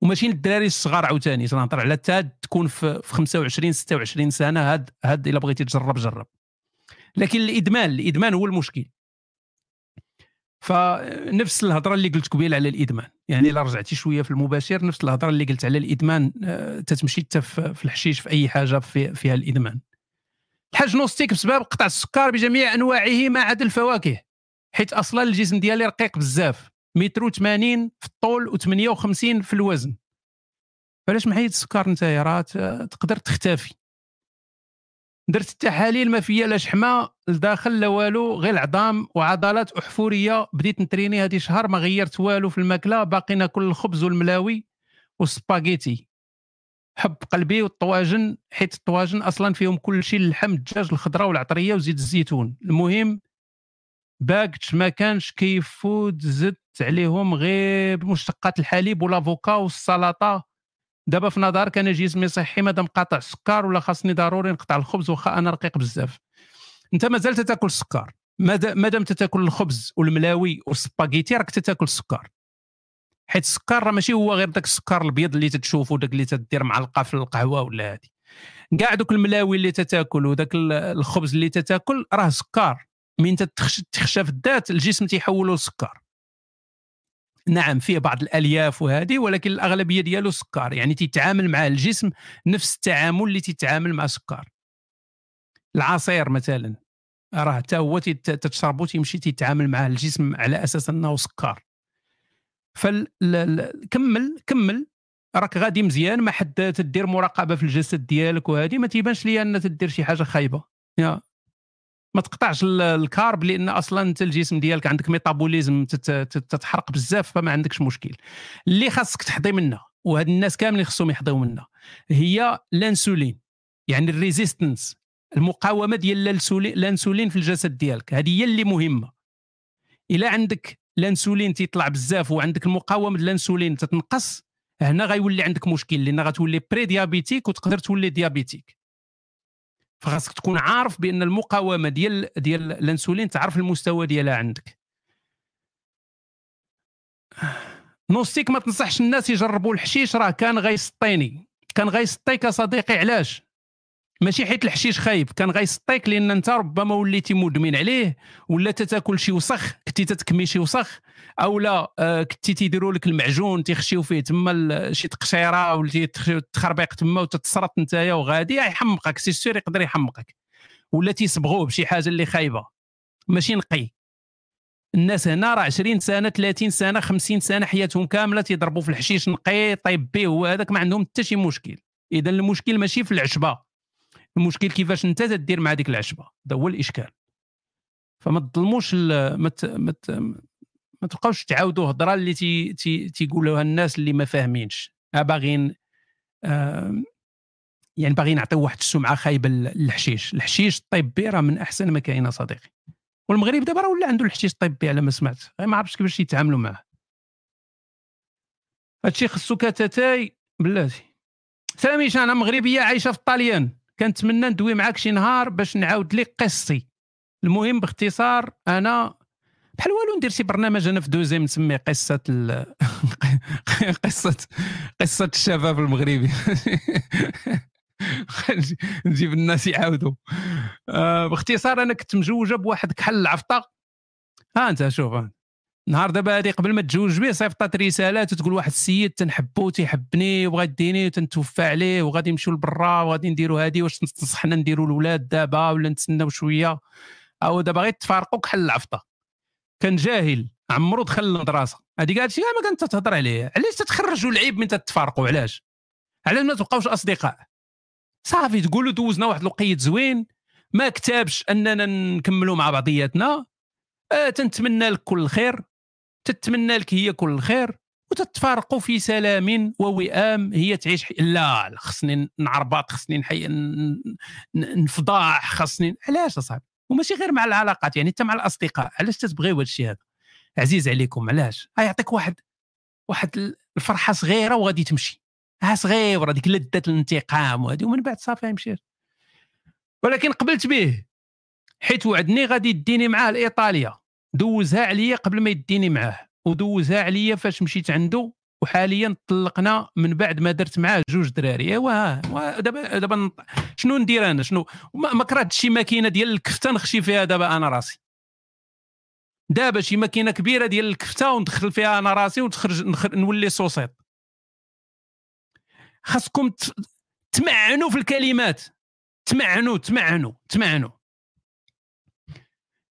وماشي للدراري الصغار عاوتاني تنهضر على تا تكون في 25 26 سنة هاد هاد إلا بغيتي تجرب جرب. لكن الإدمان الإدمان هو المشكل. فنفس الهضرة اللي قلت قبيل على الإدمان. يعني إلا رجعتي شوية في المباشر نفس الهضرة اللي قلت على الإدمان آه، تتمشي حتى في الحشيش في أي حاجة في فيها الإدمان. الحاج نوستيك بسبب قطع السكر بجميع أنواعه ما عدا الفواكه حيت أصلا الجسم ديالي رقيق بزاف. متر 80 في الطول و58 في الوزن. علاش محيد السكر انت راه تقدر تختفي. درت التحاليل ما فيها لا شحمة لداخل لا والو غير العظام وعضلات أحفورية. بديت نتريني هذه شهر ما غيرت والو في الماكلة. باقي ناكل الخبز والملاوي والسباغيتي. حب قلبي والطواجن حيت الطواجن أصلا فيهم كل شيء اللحم الدجاج الخضرة والعطرية وزيت الزيتون. المهم باقي ما كانش كيفود زدت عليهم غير بمشتقات الحليب وال avocat والسلطة. دابا في نظرك أنا جسمي صحي مادام قاطع السكر ولا خاصني ضروري نقطع الخبز واخا أنا رقيق بزاف. انت مازال تاكل السكر مادام تاكل الخبز والملاوي والسباغيتي راك تاكل السكر حيت السكر راه ماشي هو غير داك السكر الابيض اللي تتشوفو داك اللي تدير معلقه في القهوة ولا هادي. كاع دوك الملاوي اللي تتاكل وداك الخبز اللي تتاكل راه سكر. من تخشى في الذات الجسم تيحولو لسكر. نعم فيه بعض الألياف وهذه ولكن الأغلبية ديالو سكر. يعني تيتعامل مع الجسم نفس التعامل اللي تيتعامل مع السكر. العصير مثلا راه حتى هو تتشربو تيمشي تيتعامل مع الجسم على أساس أنه سكر. فكمل كمل. راك غادي مزيان ما حد تدير مراقبة في الجسد ديالك وهذه ما تيبانش ليا أن تدير شي حاجة خايبة. يا. ما تقطعش ال carbs لأن أصلا انت الجسم ديالك عندك métabolisme تتحرق بزاف فما عندكش مشكل. اللي خاصك تحضي منها وهاد الناس كاملين خصهم يحضيو منها هي الانسولين يعني ال résistance المقاومة ديال الانسولين في الجسد ديالك هذه هي اللي مهمة. إلا عندك الانسولين تيطلع بزاف وعندك المقاومة الانسولين تتنقص هنا غيولي عندك مشكل لأن غتولي prédiabétique وتقدر تولي diabétique فخاصك تكون عارف بأن المقاومة ديال ديال الأنسولين تعرف المستوى ديالها عندك. نوستيك ما تنصحش الناس يجربوا الحشيش راه كان غيسطيني. كان غيسطيك صديقي علاش؟ ماشي حيت الحشيش خايب. كان غيسطيك لأن أنت ربما وليتي مدمن عليه ولا تتاكل شي وسخ كنتي تتكمي شي وسخ أو لا آه كنتي تيديروا لك المعجون تيخشيو فيه تما شي تقشيرة ولا تخربيق تما وتتصرط نتايا وغادي يحمقك. سي سير يقدر يحمقك. ولا تيصبغوه بشي حاجة اللي خايبة. ماشي نقي. الناس هنا راه 20 سنة 30 سنة 50 سنة حياتهم كاملة تيضربوا في الحشيش نقي طيب به وهذاك ما عندهم حتى شي مشكل. إذا المشكل ماشي في العشبة. المشكل كيفاش انت تدير مع ديك العشبة. هذا هو الإشكال. فما تظلموش ما ما تبقاوش تعاودوا هضرة اللي تي تي تيقولوها الناس اللي ما فاهمينش. باغيين آه يعني باغيين نعطيو واحد السمعة خايبة للحشيش. الحشيش الطيبي راه من أحسن ما كاين صديقي. والمغرب دابا راه ولا عنده الحشيش الطيبي على ما سمعت. ما عرفتش كيفاش يتعاملوا معاه. هادشي خصو كتاتاي بلاتي. سلامي أنا مغربية عايشة في الطاليان كنتمنى ندوي معاك شي نهار باش نعاود لك قصتي. المهم باختصار أنا بحال والو ندير شي برنامج أنا في 2M نسميه قصة ال... قصة قصة الشباب المغربي. نجيب الناس يعاودوا. آه باختصار أنا كنت مجوجة بواحد كحل العفطة. ها أنت شوف نهار دابا هادي قبل ما تزوج به صيفطات رسالات وتقول واحد السيد تنحبو تيحبني وبغا يديني وتنتوفى عليه وغادي نمشيو لبرا وغادي نديروا هادي واش تنصحنا نديروا الاولاد دابا ولا نتسناو شوية. أو دابا غير تفارقوا كحل العفطة. كان جاهل. عمرو دخل المدرسة. هذيك هادشي ما كنت تهضر عليه. علاش تتخرجوا العيب من تتفارقوا؟ علاش؟ علاش ما تبقاوش أصدقاء؟ صافي تقولوا دوزنا واحد الوقيت زوين. ما كتابش أننا نكملوا مع بعضياتنا. آه تنتمنى لك كل خير. تتمنى لك هي كل خير وتتفارقوا في سلام ووئام. هي تعيش لا خصني نعربط خصني نحي نفضاح خصني علاش أصاحبي؟ وماشي غير مع العلاقات يعني حتى مع الأصدقاء. علاش تتبغيو هذا الشيء هذا؟ عزيز عليكم علاش؟ يعطيك واحد واحد الفرحة صغيرة وغادي تمشي. ها صغيره هذيك لذه الانتقام وهذه ومن بعد صافي مشيت ولكن قبلت به حيت وعدني غادي يديني معاه لايطاليا دوزها عليا قبل ما يديني معاه ودوزها عليا فاش مشيت عنده وحاليا طلقنا من بعد ما درت معاه جوج دراري. ايوا دابا دابا شنو ندير أنا؟ شنو؟ ما كرهتش شي ماكينة ديال الكفتة نخشي فيها دابا أنا راسي. دابا شي ماكينة كبيرة ديال الكفتة وندخل فيها أنا راسي وتخرج نولي صوصيط. خاصكم تمعنوا في الكلمات. تمعنوا تمعنوا تمعنوا.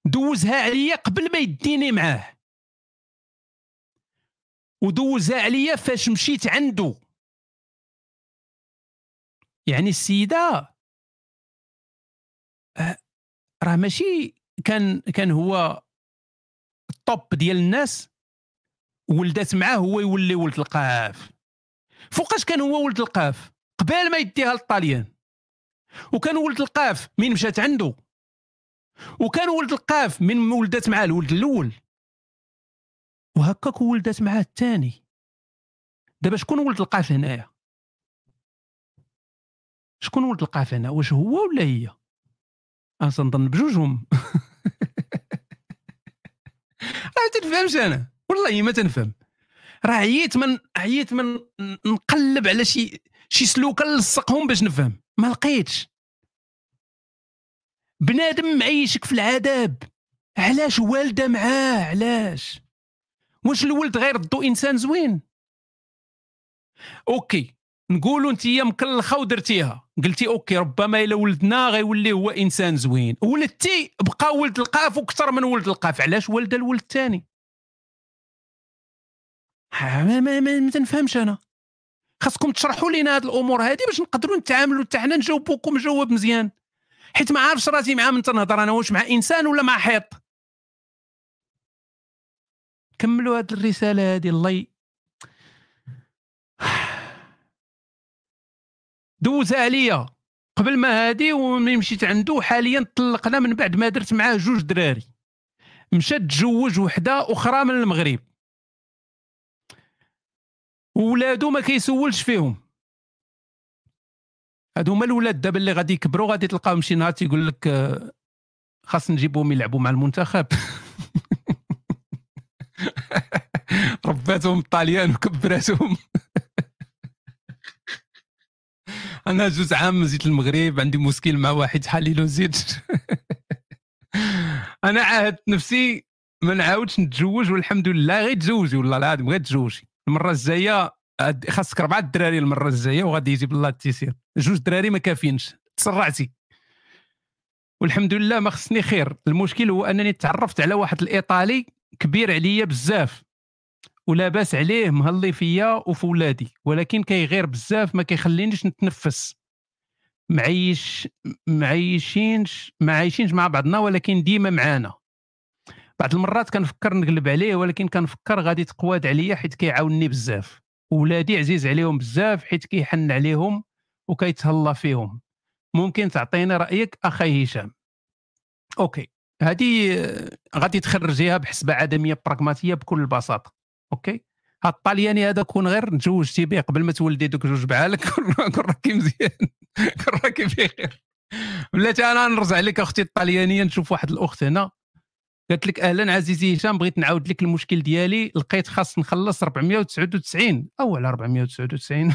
دوزها عليا قبل ما يديني معاه. ودوزها عليا فاش مشيت عنده يعني السيدة آه، راه ماشي كان كان هو الطوب ديال الناس ولدات معاه هو يولي ولد القاف. فوقاش كان هو ولد القاف؟ قبل ما يديها للطاليان. وكان ولد القاف من مشات عنده وكان ولد القاف من ولدات معاه الولد الأول. وهكاك ولدات معاه الثاني. دابا شكون ولد القاف هنايا؟ شكون ولد القاف هنا؟ واش هو ولا هي؟ أنا تنظن بجوجهم. راه تنفهمش أنا. والله ما تنفهم. راه عييت من عييت من نقلب على شي شي سلوكة نلصقهم باش نفهم. ما لقيتش. بنادم معيشك في العذاب. علاش والده معاه؟ علاش؟ واش الولد غير ضو إنسان زوين؟ OK نقولوا أنت مكلخة ودرتيها. قلتي OK ربما إلا ولدنا غيولي هو إنسان زوين. ولدتي بقى ولد القاف وكثر من ولد القاف. علاش ولد الولد الثاني؟ ما, ما, ما, ما تنفهمش أنا. خاصكم تشرحوا لنا هذه الأمور هذه باش نقدروا نتعاملوا. حنا نجاوبوكم جواب مزيان. حيت ما عارفش راسي مع من تنهضر أنا واش مع إنسان ولا مع حيط. كملوا هذه الرسالة هذه الله. دوزها عليا قبل ما هادي وملي مشيت عنده حاليا طلقنا من بعد ما درت معاه جوج دراري. مشى تزوج وحدة أخرى من المغرب. وولادو ما كيسولش فيهم. هادو هما الولاد دابا اللي غادي يكبروا غادي تلقاهم شي نهار تيقول لك آه، خاص نجيبهم يلعبوا مع المنتخب. رباتهم الطاليان وكبراتهم. أنا جوز عام زيت المغرب عندي مشكل مع واحد حليلو زيد أنا عاهدت نفسي ما نعاودش نتزوج والحمد لله غير تزوجي والله العظيم غير تزوجي. المرة الجاية خاصك اربعه الدراري المرة الجاية وغادي يجيب الله التيسير. جوج دراري ما كافينش تسرعتي. والحمد لله ما خصني خير. المشكل هو أنني تعرفت على واحد الإيطالي كبير عليا بزاف ولاباس عليه مهلي فيا وفي ولادي ولكن كيغير بزاف ما كيخلينيش نتنفس. معيش معيشينش ما عايشينش مع بعضنا ولكن ديما معانا. بعض المرات كنفكر نقلب عليه ولكن كنفكر غادي تقواد عليا حيت كيعاونني بزاف. ولادي عزيز عليهم بزاف حيت كيحن عليهم وكيتهلا فيهم. ممكن تعطيني رأيك أخي هشام؟ OK. هذه غادي تخرجيها بحسبه عدمية براغماتية بكل بساطة. OK. هاد الطالياني هذا كون غير تزوجتي به قبل ما تولدي دوك جوج بعالك كون راكي مزيان. كون راكي بخير بلاتي أنا نرجع لك أختي الطاليانيه نشوف واحد الأخت هنا. قالت لك أهلا عزيزي هشام بغيت نعاود لك المشكل ديالي لقيت خاص نخلص 499 أو على 499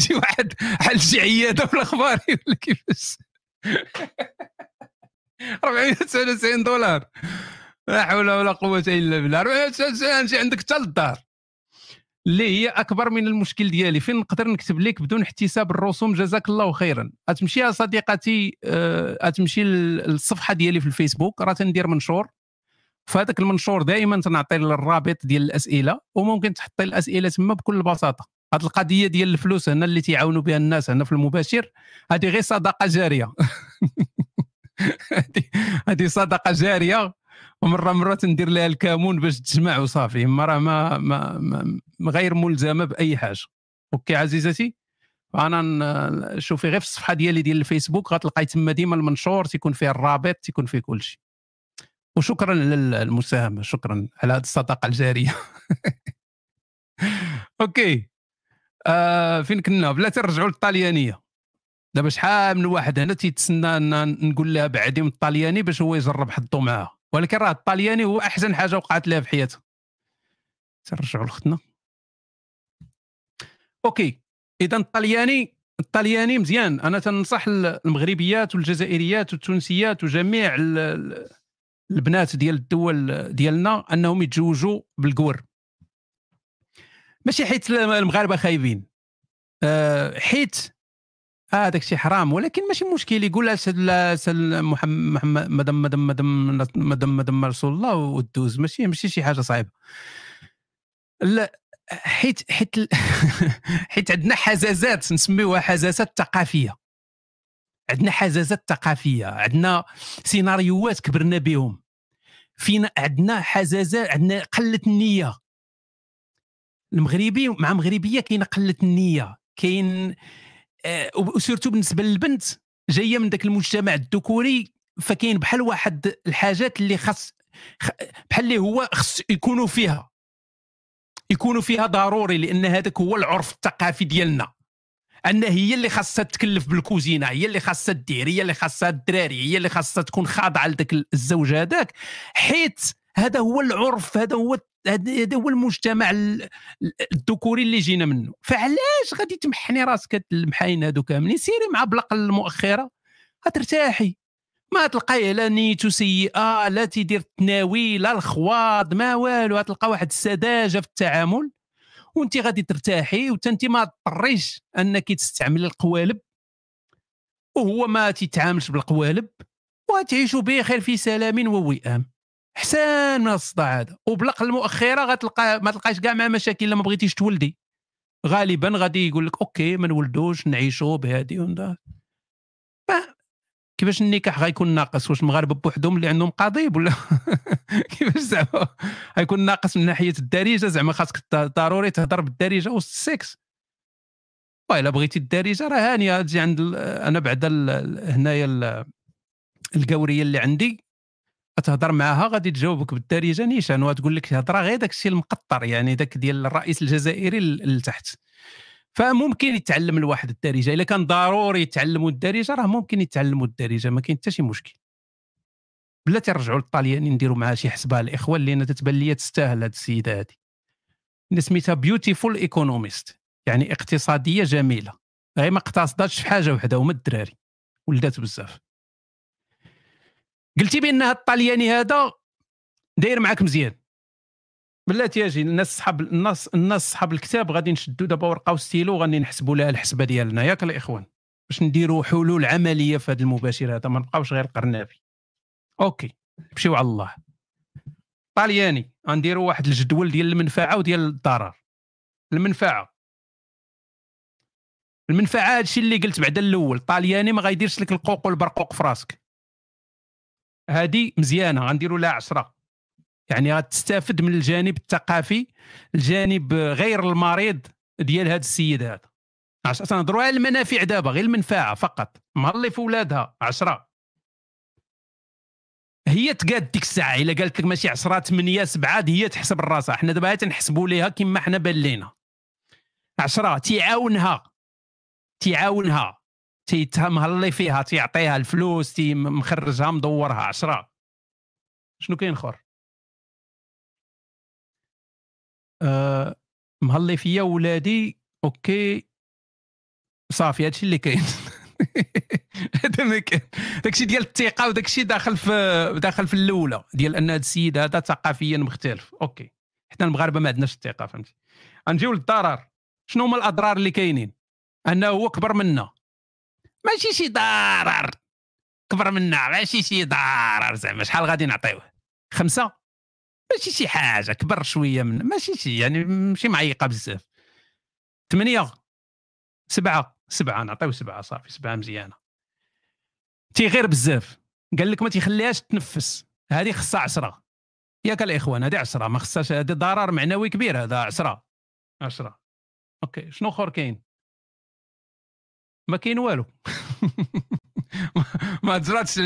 شي واحد حل شي عياده في الأخبار ولا كيفاش. 499 دولار. لا حول ولا قوة إلا بالله. 499 عندك حتى للدار. اللي هي أكبر من المشكل ديالي. فين نقدر نكتب لك بدون احتساب الرسوم؟ جزاك الله خيرا. أتمشي يا صديقتي أتمشي للصفحة ديالي في الفيسبوك. راه تندير منشور. في هذاك المنشور دائما تنعطي الرابط ديال الأسئلة وممكن تحطي الأسئلة تما بكل بساطة. هذه القضية ديال الفلوس هنا اللي تيعاونوا بها الناس هنا في المباشر هذه غير صدقة جارية. هذه صدقة جارية. ومرة مره ندير لها الكامون باش تجمع وصافي ما راه ما, ما, غير ملزمة بأي حاجة. أوكي عزيزتي؟ أنا شوفي غير في الصفحة ديالي ديال الفيسبوك غتلقاي تما ديما المنشور تيكون فيه الرابط تيكون فيه كل شيء. وشكرا على المساهمه شكرا على هذه الصدقه الجارية. OK. آه فين كنا؟ بلا ترجعوا للطاليانيه دابا شحال من واحد هنا تيتسنى نقول لها بعدي من الطالياني باش هو يجرب حظه معاها. ولكن راه الطالياني هو أحسن حاجة وقعت لها في حياتها ترجعوا لختنا OK إذا الطلياني الطلياني مزيان. أنا تنصح المغربيات والجزائريات والتونسيات وجميع البنات ديال الدول ديالنا أنهم يتزوجوا بالكور ماشي حيت المغاربة خايبين. أه حيت آه داك الشيء حرام. ولكن ماشي مشكل. يقول سل محمد مدام مدام مدام مدام مدام رسول الله ودوز ماشي ماشي شي حاجة صعيبة. لا حيت حيت حيت عندنا حزازات نسميوها حزازات ثقافيه عندنا حزازات ثقافيه عندنا سيناريوهات كبرنا بهم. فينا عندنا حزازات عندنا قلة النية. المغربي مع مغربية كاين قلة النية. كاين آه وسورتو بالنسبة للبنت جاية من ذاك المجتمع الذكوري فكاين بحال واحد الحاجات اللي خاص بحال اللي هو خص يكونوا فيها. يكونوا فيها ضروري لأن هذاك هو العرف الثقافي ديالنا. أن هي اللي خاصها تكلف بالكوزينة هي اللي خاصها دير هي اللي خاصها الدراري هي اللي خاصها تكون خاضعة لذاك الزوج هذاك حيت هذا هو العرف هذا هو هذا هو المجتمع الذكوري اللي جينا منه. فعلاش غادي تمحني راسك المحاين هادو كاملين سيري مع بلق المؤخرة غترتاحي. ما تلقاي لا نيته سيئة لا تيدير التناوي لا الخواض ما والو. غتلقى واحد السذاجة في التعامل وانت غادي ترتاحي وانت ما تضطريش أنك تستعمل القوالب. وهو ما تيتعاملش بالقوالب وتعيشوا بخير في سلام ووئام. احسن من الصداع هذا. وبلق المؤخرة غتلقى ما تلقاش كاع مع مشاكل لما بغيتيش تولدي. غالبا غادي يقول لك OK ما نولدوش نعيشوا بهذه كيفاش النكاح غيكون ناقص؟ واش المغاربة بوحدهم اللي عندهم قضيب ولا كيفاش زعما؟ غيكون ناقص من ناحية الدارجة زعما خاصك ضروري تهضر بالدارجة وسط السكس. إلا بغيتي الدارجة راه هانيه تجي عند أنا بعدا هنايا القورية اللي عندي. تهضر معاها غادي تجاوبك بالدارجه نيشان وتقول لك هضرة غير داك الشيء المقطر يعني داك ديال الرئيس الجزائري لتحت. فممكن يتعلم الواحد الدارجة إلا كان ضروري يتعلموا الدارجة راه ممكن يتعلموا الدارجة ما كاين حتى شي مشكل. بلا ترجعوا للطالياني نديروا معها شي حسبة الاخوان لأن تتبان لي تستاهل هذه السيدة هذه سميتها beautiful economist يعني اقتصادية جميلة غير ما اقتصدتش في حاجة وحدة هما الدراري ولدات بزاف. قلتي بأن الطالياني هذا داير معاك مزيان. بلاتي ياجي الناس صحاب الناس الناس صحاب الكتاب غادي نشدوا دابا ورقه وستيلو غادي نحسبوا لها الحسبة ديالنا. ياك الاخوان باش نديروا حلول عملية في هذا المباشر هذا ما نبقاوش غير قرنافي. OK نمشيو على الله. طالياني غنديروا واحد الجدول ديال المنفعة وديال الضرر. المنفعة. المنفعة هادشي اللي قلت بعدا الأول طالياني ما غيديرش لك القوق والبرقوق في راسك. هادي مزيانة غنديروا لها 10 يعني غتستافد من الجانب الثقافي الجانب غير المريض ديال هذا السيد هذا. عشان تنهضروا على المنافع دابا غير المنفعة فقط. مهلي في ولادها 10 هي تقاد ديك الساعة إلا قالت لك ماشي 10 8 7 هي تحسب راسها حنا دابا تنحسبوا ليها كما حنا بان لينا. 10 تيعاونها. تيعاونها. تيتمهلي فيها تيعطيها الفلوس تيخرجها مدورها 10 شنو كاين آخر؟ آه مهلي فيا ولادي OK. صافي هادشي اللي كاين. هذا ما كاين. داكشي ديال الثقة وداكشي داخل في داخل في الأولى ديال أن هذا السيد هذا ثقافيا مختلف. أوكي. حنا المغاربة ما عندناش الثقة فهمتي. غنجيو للضرر. شنو هما الأضرار اللي كاينين؟ أنه هو كبر منا. ماشي شي ضرر كبر منا ماشي شي ضرر زعما شحال غادي نعطيوه؟ خمسة؟ ماشي شي حاجة كبر شوية من ماشي شي يعني ماشي معيقة بزاف. ثمانية؟ سبعة؟ سبعة نعطيو سبعة صافي سبعة مزيانة. تيغير بزاف. قال لك ما تيخليهاش تنفس. هذه خصها عشرة. ياك الإخوان هذه عشرة ما خصهاش هذا ضرر معنوي كبير هذا عشرة. عشرة. OK شنو اخر كاين؟ ما كاين والو. ما دراتش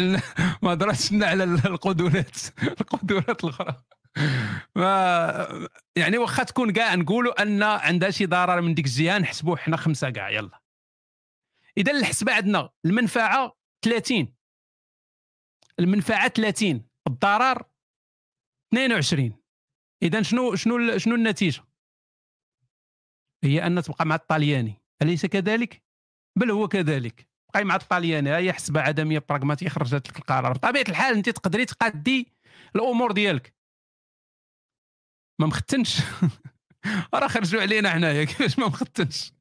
ما دراتش على القدرات القدرات الأخرى. ما يعني واخا تكون كاع نقولوا أن عندها شي ضرر من ديك الجهه نحسبوه حنا خمسة كاع يلا. إذا الحسبة عندنا المنفعة 30 المنفعة 30 الضرر 22 إذا شنو شنو شنو النتيجة؟ هي أن تبقى مع الطلياني أليس كذلك؟ بل هو كذلك. بقاي مع الطلياني هي حسبه عدميه براغماتيه خرجت لك القرار. بطبيعة الحال أنت تقدري تقادي الأمور ديالك. ما مختنش. راه خرجوا علينا حنايا كيفاش ما مختنش؟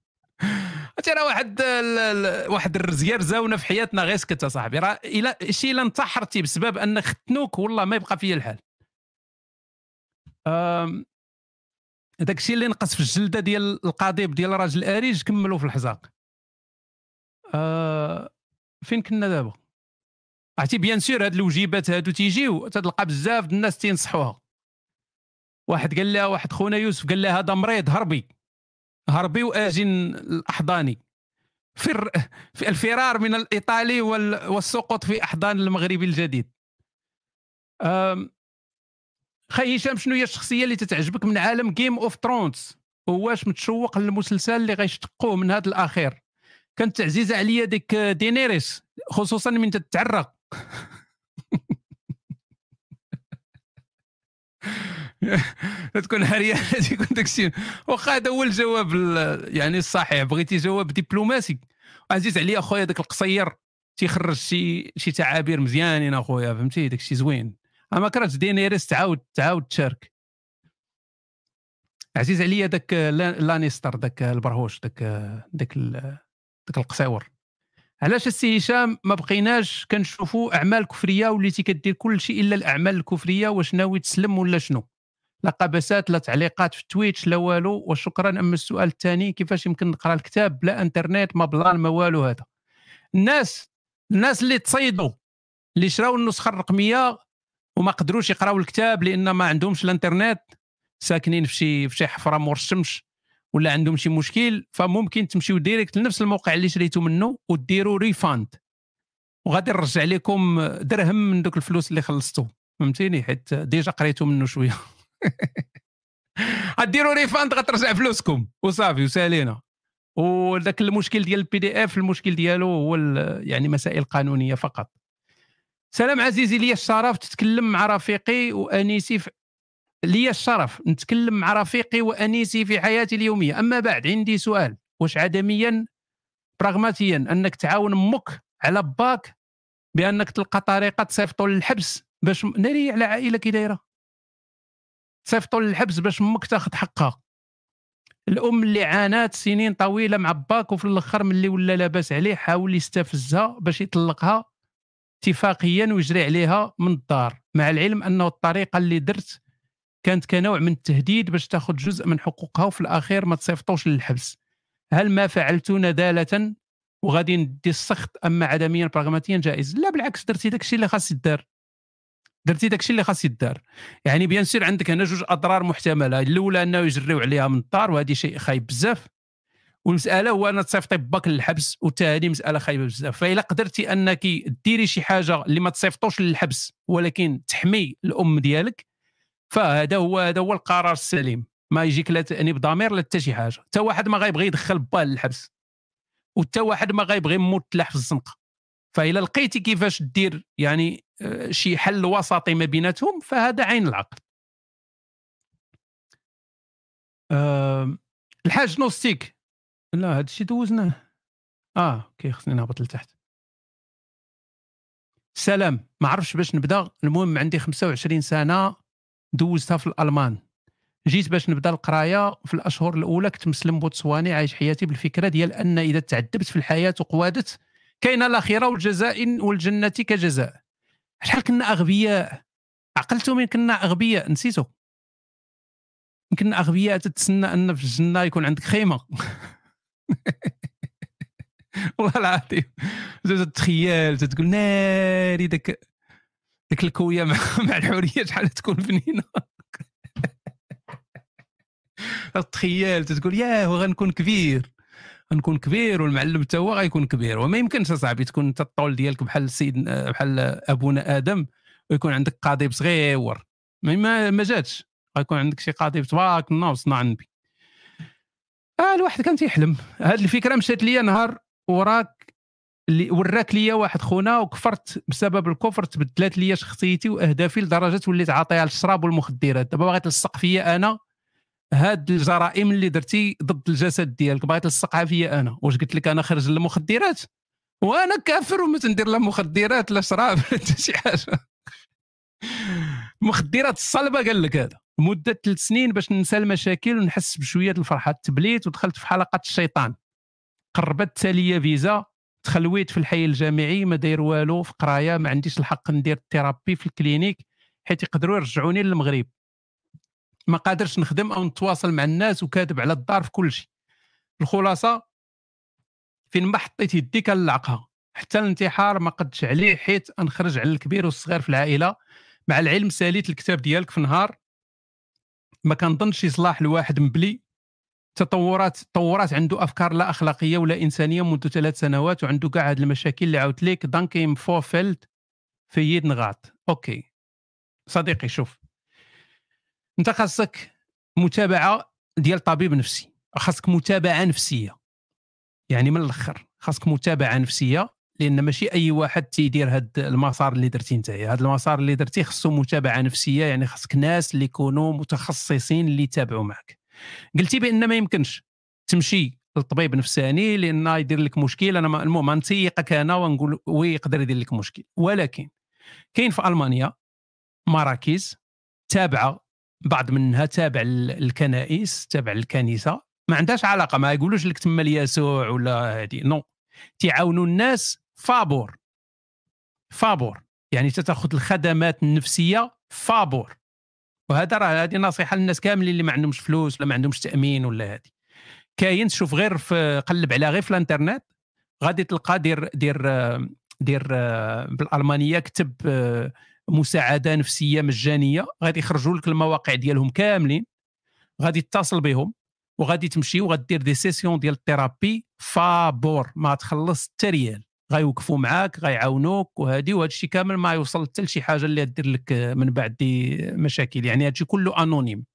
انت راه واحد واحد الرزيه رزاونا في حياتنا غير سكت اصاحبي راه إلا شي إلا انتحرتي بسبب أن ختنوك والله ما يبقى فيا الحال. هذاك الشيء اللي نقص في الجلدة ديال القضيب ديال راجل اريج كملوا في الحزاق. أه فين كنا دابا؟ عرفتي bien sûr هاد الوجيبات هادو تيجيو تلقى بزاف الناس تينصحوها. واحد قال لها واحد خونا يوسف قال لها هذا مريض هربي هربي وآجي لأحضاني. فر في الفرار من الإيطالي والسقوط في أحضان المغربي الجديد. خي هشام شنو هي الشخصية اللي تتعجبك من عالم Game of Thrones واش متشوق للمسلسل اللي غيشتقوه من هذا الأخير؟ كانت عزيزه عليا ديك دينيريس خصوصا من تتعرق. تكون هريه تكون داكشي واخا هذا هو الجواب يعني الصحيح. بغيتي جواب دبلوماسي عزيز عليا أخويا داك القصير. تيخرج شي شي تعابير مزيانين أخويا فهمتي؟ داكشي زوين. أما كرهت دينيريس تعاود تعاود تشارك. عزيز عليا داك لانيستر داك البرهوش داك داك داك القصيور علاش السي هشام ما بقيناش كنشوفوا أعمال كفرية وليتي كدير كل شيء إلا الأعمال الكفرية؟ واش ناوي تسلم ولا شنو؟ لا قبسات لا تعليقات في Twitch لا والو. وشكرا. أما السؤال الثاني كيفاش يمكن نقرأ الكتاب بلا إنترنت؟ ما بلان ما والو هذا. الناس الناس اللي تصيدوا اللي شراو النسخة الرقمية وما قدروش يقراو الكتاب لأن ما عندهمش الإنترنت ساكنين في شي في شي حفرة مور الشمس. ولا عندهم شي مشكل فممكن تمشيو direct لنفس الموقع اللي شريتو منه وديروا refund وغادي نرجع لكم درهم من دوك الفلوس اللي خلصتو. فهمتيني؟ حيت déjà قريتو منه شوية. غديروا refund غترجع فلوسكم. وصافي وسالينا. وذاك المشكل ديال ال PDF المشكل ديالو هو يعني مسائل قانونية فقط. سلام عزيزي لي الشرف تتكلم مع رفيقي وأنيسي لي الشرف نتكلم مع رفيقي وأنيسي في حياتي اليومية. أما بعد عندي سؤال. واش عدميا براغماتيا أنك تعاون أمك على باك بأنك تلقى طريقة تصيفطو للحبس باش ناري على عائلة كي دايرة. تصيفطو للحبس باش أمك تاخذ حقها. الأم اللي عانات سنين طويلة مع باك وفي الأخر ملي ولا لاباس عليه حاول يستفزها باش يطلقها اتفاقيا ويجري عليها من الدار. مع العلم أنه الطريقة اللي درت كانت كنوع من التهديد باش تاخذ جزء من حقوقها وفي الأخير ما تصيفطوش للحبس. هل ما فعلت ندالة وغادي ندي السخط أما عدميا براغماتيا؟ جائز. لا بالعكس درتي داك الشيء اللي خاص يدار. درتي داك الشيء اللي خاص يدار. يعني bien sûr عندك هنا جوج أضرار محتملة. الأولى أنه يجريو عليها من الدار وهذه شيء خايب بزاف. والمسألة هو أن تصيفطي باك للحبس وحتى مسألة خايبة بزاف. فاذا قدرتي أنك ديري شي حاجة اللي ما تصيفطوش للحبس ولكن تحمي الأم ديالك فهذا هو هذا هو القرار السليم. ما يجيك لا تاني بضمير لا حتى شي حاجة. حتى واحد ما غيبغي يدخل باه للحبس وحتى واحد ما غيبغي يموت تلاح في الزنقة. فإلا لقيتي كيفاش دير يعني آه، شي حل وسطي ما بيناتهم فهذا عين العقل. أه الحاج نوستيك. لا هذا الشيء دوزناه. آه أوكي خصني نهبط لتحت. سلام. ما عرفش باش نبدأ. المهم عندي 25 سنة. دوزتها في الألمان. جيت باش نبدا القراية في الأشهر الأولى كنت مسلم بوتسواني عايش حياتي بالفكرة ديال أن إذا تعذبت في الحياة وقوادت كاينة الاخره والجزاء والجنة كجزاء. شحال كنا أغبياء؟ عقلتوا من كنا أغبياء نسيتوا كنا أغبياء تتسنى أن في الجنة يكون عندك خيمة. والله العظيم. تتخيل تقول ناري داك ديك الكوية مع, مع الحورية شحال تكون فنينه تخيل تقول ياه غنكون كبير. غنكون كبير والمعلم حتى هو غيكون كبير. وما يمكنش أصاحبي تكون انت الطول ديالك بحال السيد بحال أبونا آدم ويكون عندك قضيب صغير ما ما, جاتش. غيكون عندك شي قضيه تبارك الله وصنع النبي آه الواحد كان تيحلم. هذه الفكرة مشات ليا نهار وراك اللي وراك ليا واحد خونا وكفرت بسبب الكفر تبدلات ليا شخصيتي وأهدافي لدرجة وليت عاطيها للشراب والمخدرات. دابا باغي تلصق فيا أنا هاد الجرائم اللي درتي ضد الجسد ديالك. باغي تلصقها فيا أنا. واش قلت لك أنا خرج للمخدرات؟ وأنا كافر وما تندير لا مخدرات لا شراب حتى شي حاجة. مخدرات الصلبة قال لك هذا. مدة ثلاث سنين باش ننسى المشاكل ونحس بشوية الفرحة. تبليت ودخلت في حلقة الشيطان. قربت ليا فيزا. تخلويت في الحي الجامعي ما داير والو في قراية ما عنديش الحق ندير الثيرابي في الكلينيك حيت يقدروا يرجعوني للمغرب. ما قادرش نخدم أو نتواصل مع الناس وكاتب على الدار في كل شيء. الخلاصة فين ما حطيت يدي كنلعقها. حتى الانتحار ما قدش عليه حيت نخرج على الكبير والصغير في العائلة. مع العلم ساليت الكتاب ديالك في نهار ما كنظنش يصلح لواحد مبلي. تطورات تطورات عنده أفكار لا أخلاقية ولا إنسانية منذ ثلاث سنوات وعنده كاع هاد المشاكل اللي عاودت لك دانكيم فوفيلد في يد نغاط. أوكي. صديقي شوف. أنت خاصك متابعة ديال طبيب نفسي. خاصك متابعة نفسية. يعني من الأخر خاصك متابعة نفسية لأن ماشي أي واحد تيدير هاد المسار اللي درتي أنت. هاد المسار اللي درتي خصو متابعة نفسية يعني خاصك ناس اللي يكونوا متخصصين اللي يتابعوا معك قلتي بأن ما يمكنش تمشي للطبيب نفساني لأن يدير لك مشكل أنا المهم نتيقك أنا ونقول وي يقدر يدير لك مشكل. ولكن كاين في ألمانيا مراكز تابعة بعض منها تابع الكنائس تابع الكنيسة ما عندهاش علاقة ما يقولوش لك تما اليسوع ولا هذه نو تيعاونوا الناس فابور. فابور. يعني تاخذ الخدمات النفسية فابور. وهذا راه هذه نصيحة للناس كاملين اللي ما عندهمش فلوس ولا ما عندهمش تأمين ولا هذه. كاين تشوف غير في قلب عليها غير في الانترنت غادي تلقى دير دير دير بالألمانية كتب مساعدة نفسية مجانية غادي يخرجوا لك المواقع ديالهم كاملين غادي تتصل بهم وغادي تمشي وغدير des sessions ديال ال thérapie فابور ما تخلص حتى ريال. غيوقفوا معاك غيعاونوك وهادي وهذا الشيء كامل ما يوصل حتى لشي حاجة اللي دير لك من بعد des مشاكل. يعني هادشي كله anonyme.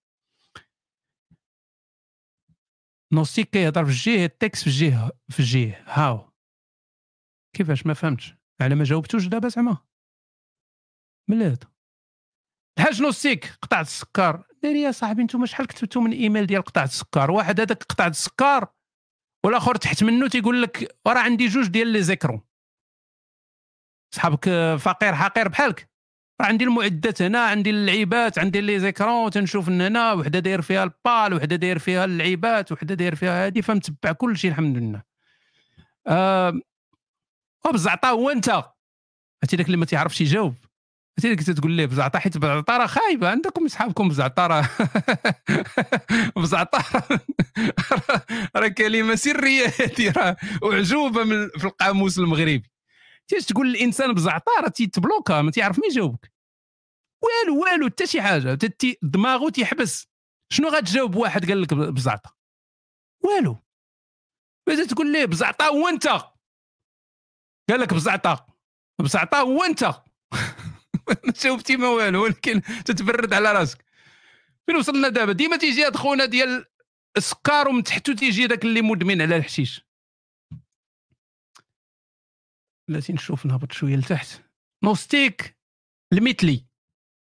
نوستيك كيهضر في الجهة التكست في الجهة في الجهة. هاو. كيفاش؟ ما فهمتش. على ما جاوبتوش دابا زعما. ملات الحاج نوستيك قطعت السكر. داري يا صاحبي أنتم شحال كتبتوا من إيميل ديال قطعة السكر؟ واحد هذاك قطعة السكر والآخر تحت منه تيقول لك راه عندي جوج ديال لي زيكرون صحابك فقير حقير بحالك. راه عندي المعدات هنا عندي اللعيبات عندي لي زيكرون تنشوف من هنا وحدة داير فيها البال وحدة داير فيها اللعيبات وحدة داير فيها هذه فمتبع كل شيء الحمد لله. آه وبزعطا هو انت هاتي داك اللي ما تيعرفش يجاوب. كنت تقول ليه بزعطا حيت بزعطا راه خايبة عندكم اصحابكم بزعطا راه بزعطا راه كلمه سريه هذه راه أعجوبة من في القاموس المغربي. تيجي تقول الإنسان بزعطا راه تيتبلوكا ما تيعرف ما يجاوبك. والو والو حتى شي حاجة دماغه تيحبس. شنو غتجاوب واحد قال لك بزعطا والو. باش تقول ليه؟ بزعطا هو انت قال لك بزعطا بزعطا هو انت ما جاوبتي ما والو ولكن تتبرد على راسك. فين وصلنا دابا؟ ديما تيجي هاد خونا ديال السكر ومن تحتو تيجي داك اللي مدمن على الحشيش. بلاتي نشوف نهبط شوية لتحت. نوستيك المثلي.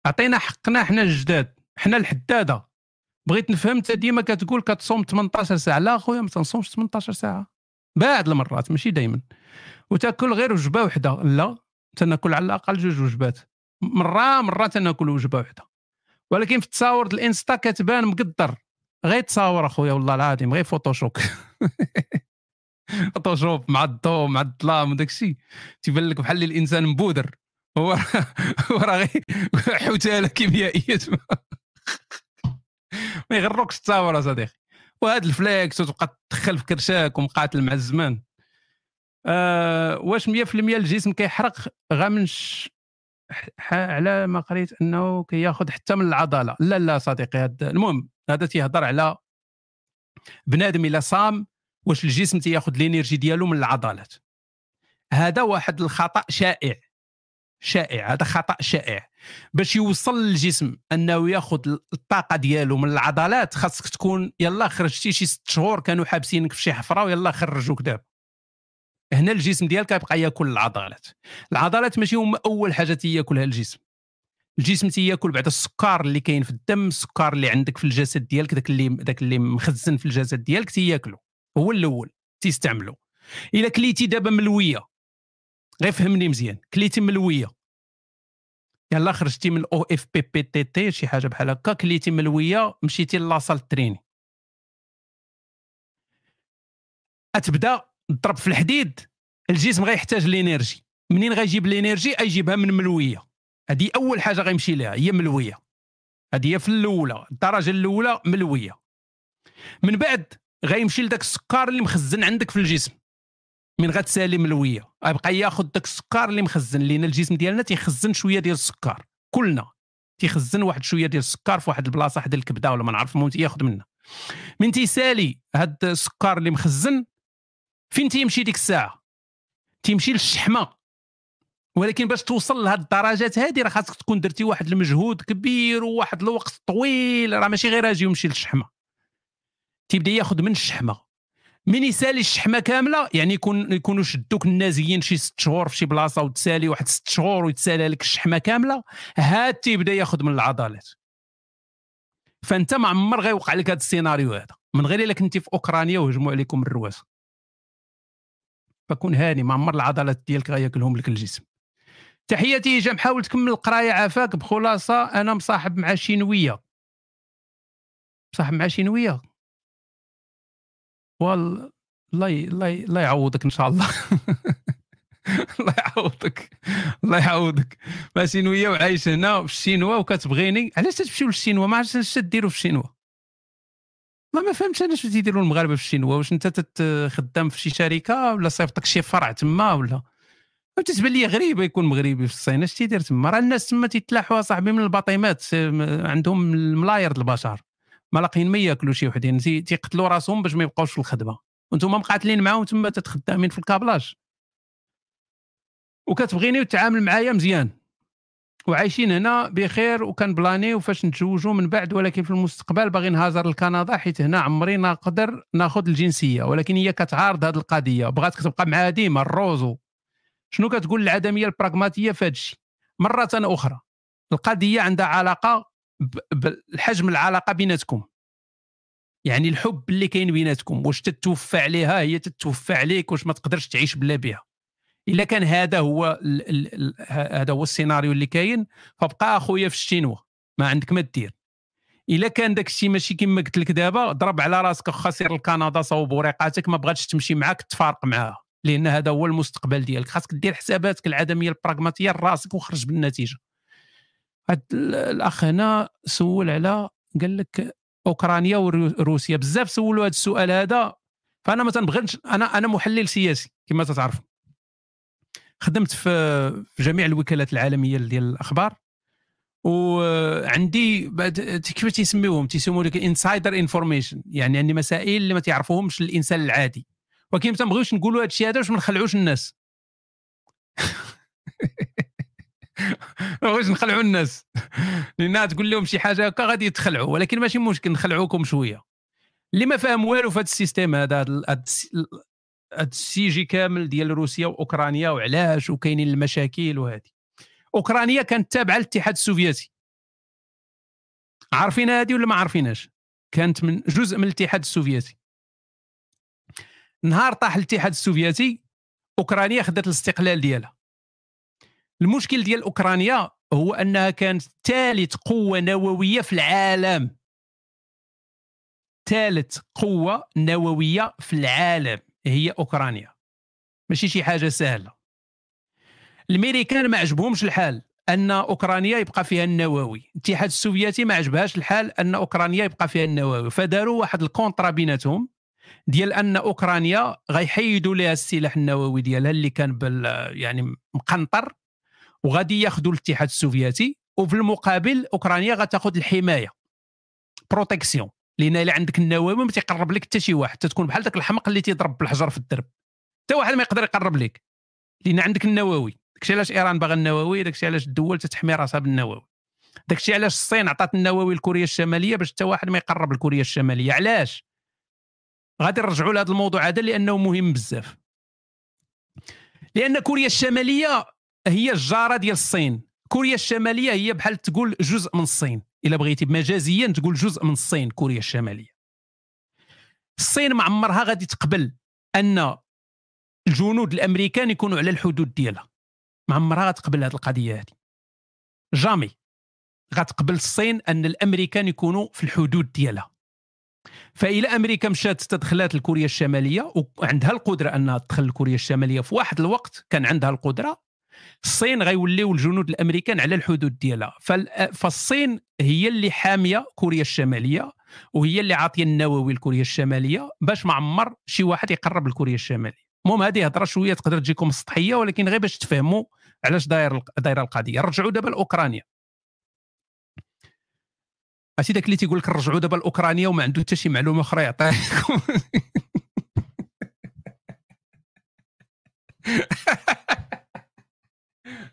عطينا حقنا حنا الجداد حنا الحدادة. بغيت نفهم انت ديما كتقول كتصوم 18 ساعة. لا خويا ما تنصومش 18 ساعة. بعض المرات ماشي دائما وتأكل غير وجبة وحدة. لا تنأكل على الأقل جوج وجبات. مره مره تناكل وجبة وحدة. ولكن في التصاور الإنستا كتبان مقدر. غير تصاور أخويا والله العظيم غير Photoshop Photoshop مع الضوء مع الظلام وداك الشيء. تيبان لك بحال الإنسان مبودر. هو هو راه غير حوتالة كيميائية. ما يغركش التصاور صديقي وهاد الفلاكس وتبقى تدخل في كرشاك ومقاتل مع الزمان. آه واش 100% الجسم كيحرق؟ غا من على ما قريت انه كياخذ حتى من العضلة. لا لا صديقي هذا المهم هذا تيهضر على بنادم الا صام واش الجسم تياخذ الإنرجي ديالو من العضلات. هذا واحد الخطأ شائع شائع هذا خطأ شائع. باش يوصل للجسم أنه ياخذ الطاقة ديالو من العضلات خاصك تكون يلا خرجتي شي ست شهور كانوا حابسينك في شي حفرة ويلا خرجوك دابا. هنا الجسم ديالك يبقى ياكل العضلات. العضلات ماشي هما أول حاجة تياكلها الجسم. الجسم تياكل بعد السكر اللي كاين في الدم السكر اللي عندك في الجسد ديالك داك اللي داك اللي مخزن في الجسد ديالك تياكلو. هو الأول تيستعملو. إلا كليتي دابا ملوية غير فهمني مزيان. كليتي ملوية. يلا خرجتي من أو اف بي بي تي تي شي حاجة بحال هكا. كليتي ملوية مشيتي لاصال تريني أتبدأ تضرب في الحديد. الجسم غيحتاج الانرجي منين غيجيب الإنرجي؟ غيجيبها من ملوية. هذه أول حاجة غيمشي لها هي ملوية. هذه هي في الأولى الدرجة الأولى ملوية. من بعد غيمشي لذاك السكر اللي مخزن عندك في الجسم. من غتسالي ملوية. غيبقى ياخذ داك السكر اللي مخزن لينا الجسم ديالنا تيخزن شوية ديال السكر. كلنا. تيخزن واحد شوية ديال السكر في واحد البلاصة حدا الكبدة ولا ما نعرف المهم تياخذ منا. من تيسالي هاد السكر اللي مخزن فين تيمشي ديك الساعة؟ تيمشي للشحمة. ولكن باش توصل لهاد الدرجات هذه راه خاصك تكون درتي واحد المجهود كبير وواحد الوقت طويل راه ماشي غير أجي ويمشي للشحمة. تيبدأ ياخذ من الشحمة. من يسالي الشحمة كاملة يعني يكون يكونوا شدوك النازيين شي ست شهور في شي بلاصة وتسالي واحد ست شهور ويتسالى لك الشحمة كاملة هاد تيبدأ ياخذ من العضلات. فأنت ما عمر غيوقع لك هذا السيناريو هذا. من غير إلا كنتي في أوكرانيا وهجموا عليكم الرواس. فكون هاني ما عمر العضلات ديالك غياكلهم لك الجسم. تحياتي جا محاول تكمل القراية عافاك بخلاصة. أنا مصاحب مع شينوية. مصاحب مع شينوية. والله الله الله يعوضك إن شاء الله. الله يعوضك. الله يعوضك. ما شينوية وعايش هنا في الشينوا وكتبغيني. علاش تمشيو للشينوا؟ ما عرفتش اش ديروا في الشينوا ما ما فهمتش أنا اش تيديروا المغاربة في الشينوا واش أنت خدام في شي شركة ولا صيفطك شي فرع تما ولا؟ تتبان لي غريبه يكون مغربي في الصين أش تيدير تما؟ راه الناس تما تيتلاحوا صاحبي من الباطيمات عندهم الملاير البشر ما لاقيين ما ياكلوا شي وحدين تيقتلوا راسهم باش ما يبقاوش في الخدمة. وأنتم مقاتلين معاهم تما تتخدامين في ال câblage. وكتبغيني وتعامل معايا مزيان. وعايشين هنا بخير وكان plan ي وفاش نتزوجوا من بعد ولكن في المستقبل باغي نهاجر لكندا حيت هنا عمري نقدر ناخذ الجنسية ولكن هي كتعارض هذه القضية. بغاتك تبقى معها ديما الروزو. شنو كتقول العدمية البراغماتية في هذا الشيء؟ مرة أخرى القضية عندها علاقة بالحجم العلاقة بيناتكم. يعني الحب اللي كاين بيناتكم واش تتوفى عليها هي تتوفى عليك واش ما تقدرش تعيش بلا بها. إلا كان هذا هو هذا هو السيناريو اللي كاين فبقى أخويا في الشينوا ما عندك ما دير. إلا كان داك الشيء ماشي كما قلت لك دابا ضرب على راسك خسر لكندا صوب وريقاتك ما بغاتش تمشي معاك تفارق معاها لأن هذا هو المستقبل ديالك. خاصك دير حساباتك العدمية البراغماتية لراسك وخرج بالنتيجة. هاد الأخ هنا سول على قال لك أوكرانيا وروسيا بزاف سولوا هذا السؤال هذا فأنا ما تنبغيش أنا أنا محلل سياسي كما تتعرف خدمت في جميع الوكالات العالمية ديال الأخبار. وعندي كيف تيسميوهم؟ تيسموا لك insider information يعني عندي مسائل اللي ما تعرفوهمش الإنسان العادي. ولكن ما تنبغيوش نقولوا هذا الشيء هذا باش ما نخلعوش الناس. واش نخلعوا الناس. لأن تقول لهم شي حاجة هكا غادي يتخلعوا. ولكن ماشي مشكل نخلعوكم شوية. اللي ما فاهم والو في هذا ال système هذا هذا ال sujet كامل ديال روسيا وأوكرانيا وعلاش وكاينين المشاكل وهذه أوكرانيا كانت تابعة للاتحاد السوفيتي. عارفين هذه ولا ما عارفينهاش؟ كانت من جزء من الاتحاد السوفيتي. نهار طاح الاتحاد السوفيتي أوكرانيا خدت الاستقلال ديالها. المشكل ديال أوكرانيا هو أنها كانت ثالث قوة نووية في العالم. ثالث قوة نووية في العالم. هي أوكرانيا. ماشي شي حاجة سهلة. الأمريكان ما عجبهمش الحال أن أوكرانيا يبقى فيها النووي. الاتحاد السوفيتي ما عجبهاش الحال أن أوكرانيا يبقى فيها النووي. فداروا واحد ال contrat بيناتهم ديال أن أوكرانيا غيحيدوا لها السلاح النووي ديالها اللي كان بال يعني مقنطر وغادي ياخذوا الاتحاد السوفيتي وفي المقابل أوكرانيا غتاخذ الحماية. protection لأن إلا عندك النووي ما تيقرب لك حتى شي واحد. تكون بحال ذاك الحمق اللي تيضرب بالحجر في الدرب. حتى واحد ما يقدر يقرب لك. لأن عندك النووي داكشي علاش إيران باغا النووي داكشي علاش الدول تتحمي راسها بالنووي داكشي علاش الصين عطات النووي لكوريا الشمالية باش حتى واحد ما يقرب لكوريا الشمالية. علاش؟ غادي نرجعوا لهذا الموضوع هذا لأنه مهم بزاف. لأن كوريا الشمالية هي الجارة ديال الصين. كوريا الشمالية هي بحال تقول جزء من الصين. إلا بغيتي مجازيا تقول جزء من الصين كوريا الشمالية. الصين ما عمرها غادي تقبل أن الجنود الأمريكان يكونوا على الحدود ديالها. ما عمرها غتقبل هذه القضية هذه. جامي غتقبل الصين أن الأمريكان يكونوا في الحدود ديالها. فإلى أمريكا مشات تدخلات لكوريا الشمالية وعندها القدرة أنها تدخل لكوريا الشمالية في واحد الوقت كان عندها القدرة الصين غيوليو الجنود الأمريكان على الحدود ديالها. فالصين هي اللي حامية كوريا الشمالية وهي اللي عاطية النووي لكوريا الشمالية باش ما عمر شي واحد يقرب لكوريا الشمالية. المهم هذه هضرة شوية تقدر تجيكم سطحية ولكن غير باش تفهموا علاش داير دايرة القضية. رجعوا دابا لأوكرانيا. عرفتي داك اللي تيقول لك رجعوا دابا لأوكرانيا وما عنده حتى شي معلومة أخرى يعطيكم.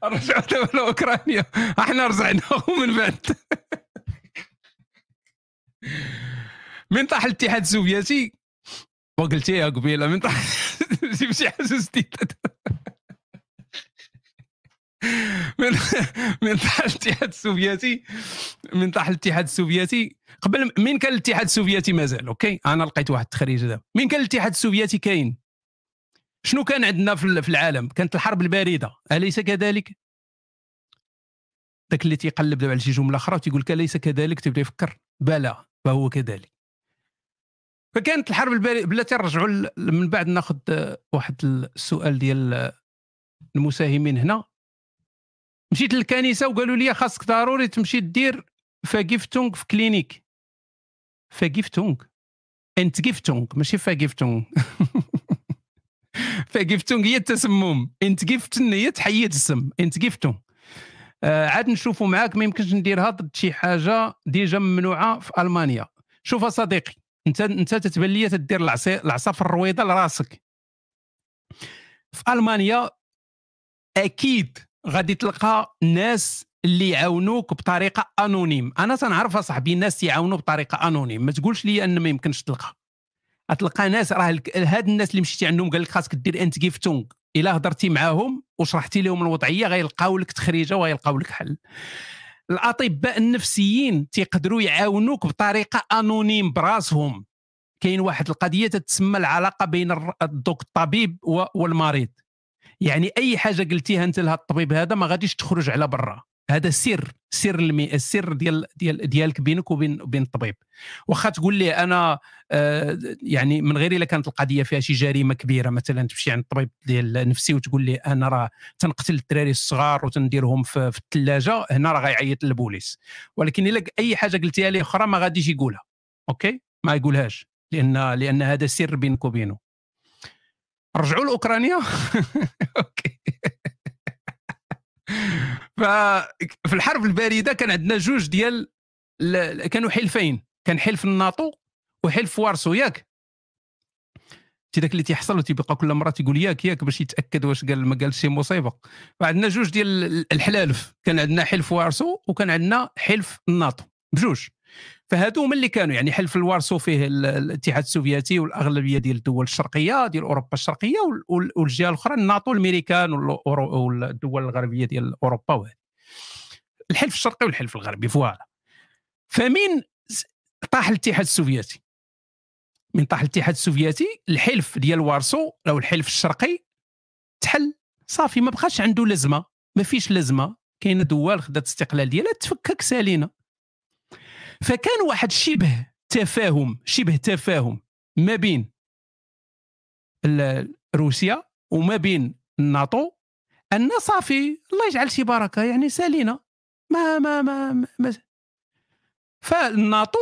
رجعوا لاوكرانيا إحنا رجعناهم من بعد. من طاح الاتحاد السوفيتي. وقلتيها قبيلة من طاح شي حاجة جديده من من طاح الاتحاد السوفيتي. من طاح الاتحاد السوفيتي. قبل مين كان الاتحاد السوفيتي مازال OK؟ أنا لقيت واحد التخريج دابا مين كان الاتحاد السوفيتي كاين؟ شنو كان عندنا في العالم؟ كانت الحرب البارده أليس كذلك؟ ذاك اللي تيقلب دابا على شي جملة أخرى وتيقول لك أليس كذلك؟ تبدأ يفكر. بلى فهو كذلك. فكانت الحرب البارده بلاتي نرجعوا من بعد ناخذ واحد السؤال ديال المساهمين هنا. مشيت للكنيسة وقالوا لي خاصك ضروري تمشي دير Vergiftung في Klinik. Vergiftung Entgiftung ماشي Vergiftung Vergiftung هي التسمم Entgiftung هي تحيد السم. Entgiftung آه عاد نشوفوا معاك ما يمكنش نديرها ضد شي حاجة déjà ممنوعة في ألمانيا. شوف صديقي انت انت تتبان لي تدير العصا في الرويضة لراسك. في ألمانيا أكيد غادي تلقى ناس اللي يعاونوك بطريقة anonym. أنا تنعرف اصاحبي الناس يعاونوا بطريقة anonym. ما تقولش لي أن ما يمكنش تلقى. تلقى ناس راه هاد الناس اللي مشيتي عندهم قال لك خاصك دير Entgiftung إلا هضرتي معاهم وشرحتي لهم الوضعية غيلقاو لك تخريجة وغيلقاو لك حل. الأطباء النفسيين تيقدروا يعاونوك بطريقة أنونيم براسهم. كاين واحد القضية تتسمى العلاقة بين الدوك الطبيب والمريض. يعني أي حاجة قلتيها أنت لهذا الطبيب هذا ما غاديش تخرج على برا. هذا سر سر المي... السر ديال ديال ديالك بينك وبين وبين الطبيب. واخا تقول لي أنا آه يعني من غير إلا كانت القضية فيها شي جريمة كبيرة مثلا تمشي عند الطبيب ديال النفسي وتقول لي أنا راه تنقتل الدراري الصغار وتنديرهم في, في الثلاجة هنا راه غيعيط للبوليس ولكن إلا أي حاجة قلتيها لي أخرى ما غاديش يقولها. OK؟ ما يقولهاش. لأن لأن هذا سر بينك وبينه. رجعوا لاوكرانيا OK. ففي الحرب الباردة كان عندنا جوج ديال كانوا حلفين. كان حلف الناطو وحلف وارسو ياك تي داك اللي تيحصل وتيبقى كل مرة تيقول ياك ياك باش يتأكد واش قال ما قال شي مصيبة. فعندنا جوج ديال الحلالف. كان عندنا حلف وارسو وكان عندنا حلف الناطو بجوج. فهادو هما اللي كانوا يعني حلف الوارسو فيه الاتحاد السوفيتي والأغلبية ديال الدول الشرقية ديال أوروبا الشرقية والجهة الأخرى الناتو الأمريكان والدول الغربية ديال أوروبا وهذه. الحلف الشرقي والحلف الغربي voilà. فمين طاح الاتحاد السوفيتي. من طاح الاتحاد السوفيتي الحلف ديال وارسو أو الحلف الشرقي تحل. صافي ما بقاش عنده لازمة ما فيش لازمة. كاينة دول خدات استقلال ديالها تفكك سالينا فكان واحد شبه تفاهم شبه تفاهم ما بين روسيا وما بين الناتو أن صافي الله يجعل شي بركة يعني سالينا. ما ما ما, ما فالناتو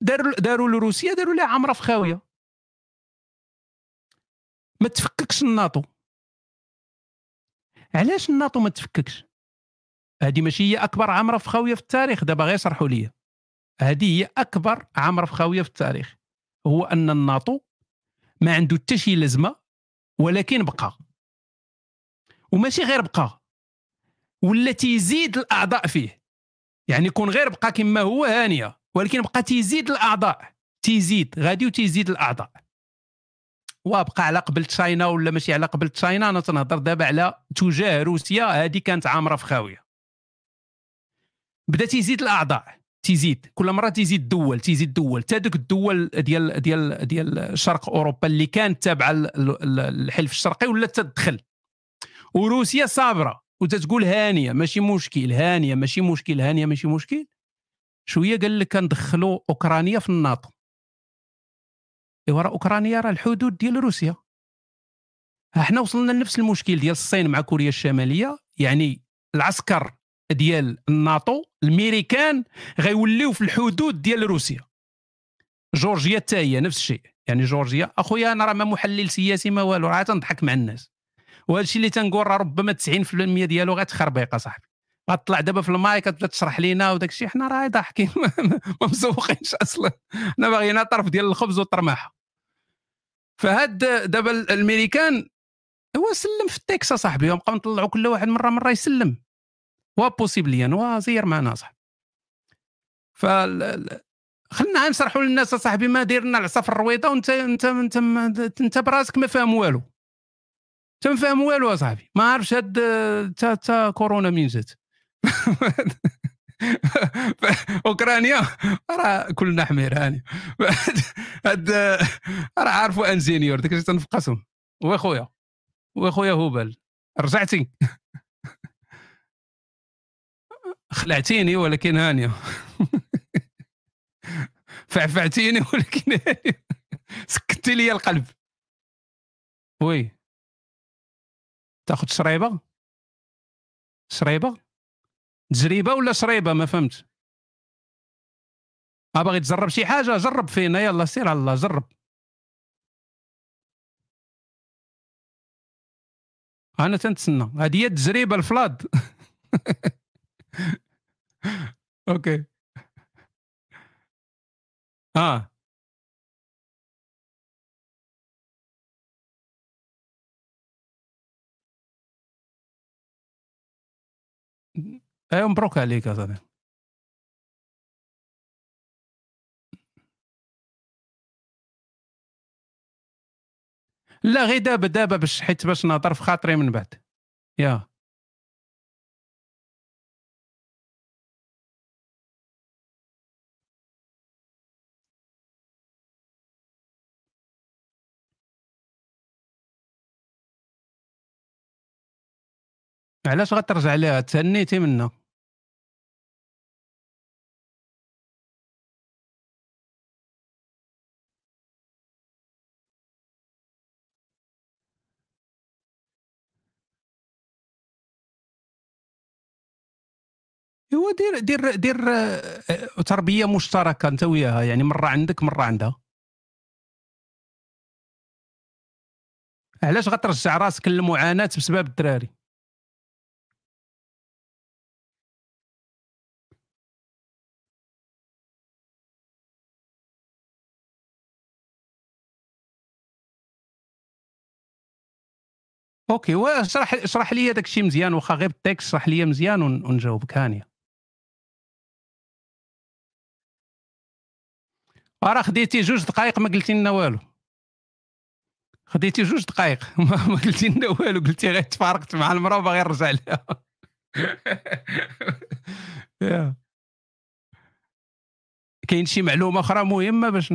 داروا داروا لروسيا داروا لها عمرة في خاوية. ما تفككش الناتو. علاش الناتو ما تفككش؟ هذه ماشي هي أكبر عمرة في خاوية في التاريخ دابا غير شرحوا لي هذه هي أكبر عمرة في خاوية في التاريخ. هو أن الناطو ما عنده حتى شي لازمة ولكن بقى. وماشي غير بقى. ولا تيزيد الأعضاء فيه. يعني يكون غير بقى كما هو هانية ولكن بقى تيزيد الأعضاء. تيزيد غادي وتيزيد الأعضاء. وبقى على قبل تشاينا ولا ماشي على قبل تشاينا؟ أنا تنهضر دابا على تجاه روسيا. هذه كانت عامره في خاوية. بدا تيزيد الأعضاء. تيزيد. كل مرة تيزيد دول تيزيد دول. حتى دوك الدول ديال ديال ديال شرق أوروبا اللي كانت تابعة للحلف الشرقي ولا تدخل. وروسيا صابرة وتتقول هانية ماشي مشكل هانية ماشي مشكل هانية ماشي مشكل. شوية قال لك كندخلوا أوكرانيا في الناطو ايوا راه أوكرانيا راه الحدود ديال روسيا. إحنا وصلنا لنفس المشكل ديال الصين مع كوريا الشمالية. يعني العسكر ديال الناتو الميريكان غيوليو في الحدود ديال روسيا. جورجيا حتى هي نفس الشيء. يعني جورجيا أخويا أنا راه ما محلل سياسي ما والو راه تنضحك مع الناس. وهذا الشيء اللي تنقول راه ربما 90% ديالو غتخربيق اصاحبي غتطلع دابا في المايك تبدا تشرح لينا وداك الشيء. حنا راه ضاحكين ما مسوقينش أصلا. حنا باغيين طرف ديال الخبز والطرماحة. فهاد دابا الامريكان هو سلم في التكس صاحبي. وبقاو نطلعوا كل واحد مرة مرة يسلم. وبوسيبليا وزير معنا صاحبي ف خلنا نشرحوا للناس صاحبي ما داير لنا العصا في الرويضة وانت انت انت انت, انت براسك ما فاهم والو. انت ما فاهم والو اصاحبي ما عارفش هاد تا تا كورونا من جات أوكرانيا راه كلنا حمير هاني هاد راه عارفوا انجينيور داك تنفقسهم. وخويا وخويا هبل رجعتي. خلعتيني ولكن هانية. فعفعتيني ولكن هانية. سكتي لي القلب. وي. تاخذ شريبة؟ شريبة؟ تجربه ولا شريبة؟ ما فهمت. باغي تجرب شي حاجة؟ جرب فينا. يلا سير على الله جرب. أنا تنتسنى. هذه هي التجربة الفلاد. أوكي آه ايوا مبروك عليك اصاحبي لا غير دابا دابا باش حيت باش نهضر في خاطري من بعد. يا. علاش غترجع ليها؟ تهنيتي منها. هو دير دير دير آه، تربية مشتركة انت وياها يعني مرة عندك مرة عندها. علاش غترجع راسك للمعاناة بسبب الدراري؟ OK واشرح اشرح لي داك الشيء مزيان واخا غير بال text اشرح لي مزيان ونجاوبك هانيه راه خديتي جوج دقائق ما قلتي لنا والو. خديتي جوج دقائق ما قلتي لنا والو. قلتي غير تفارقت مع المرأة وباغي نرجع لها كاين شي معلومة أخرى مهمة باش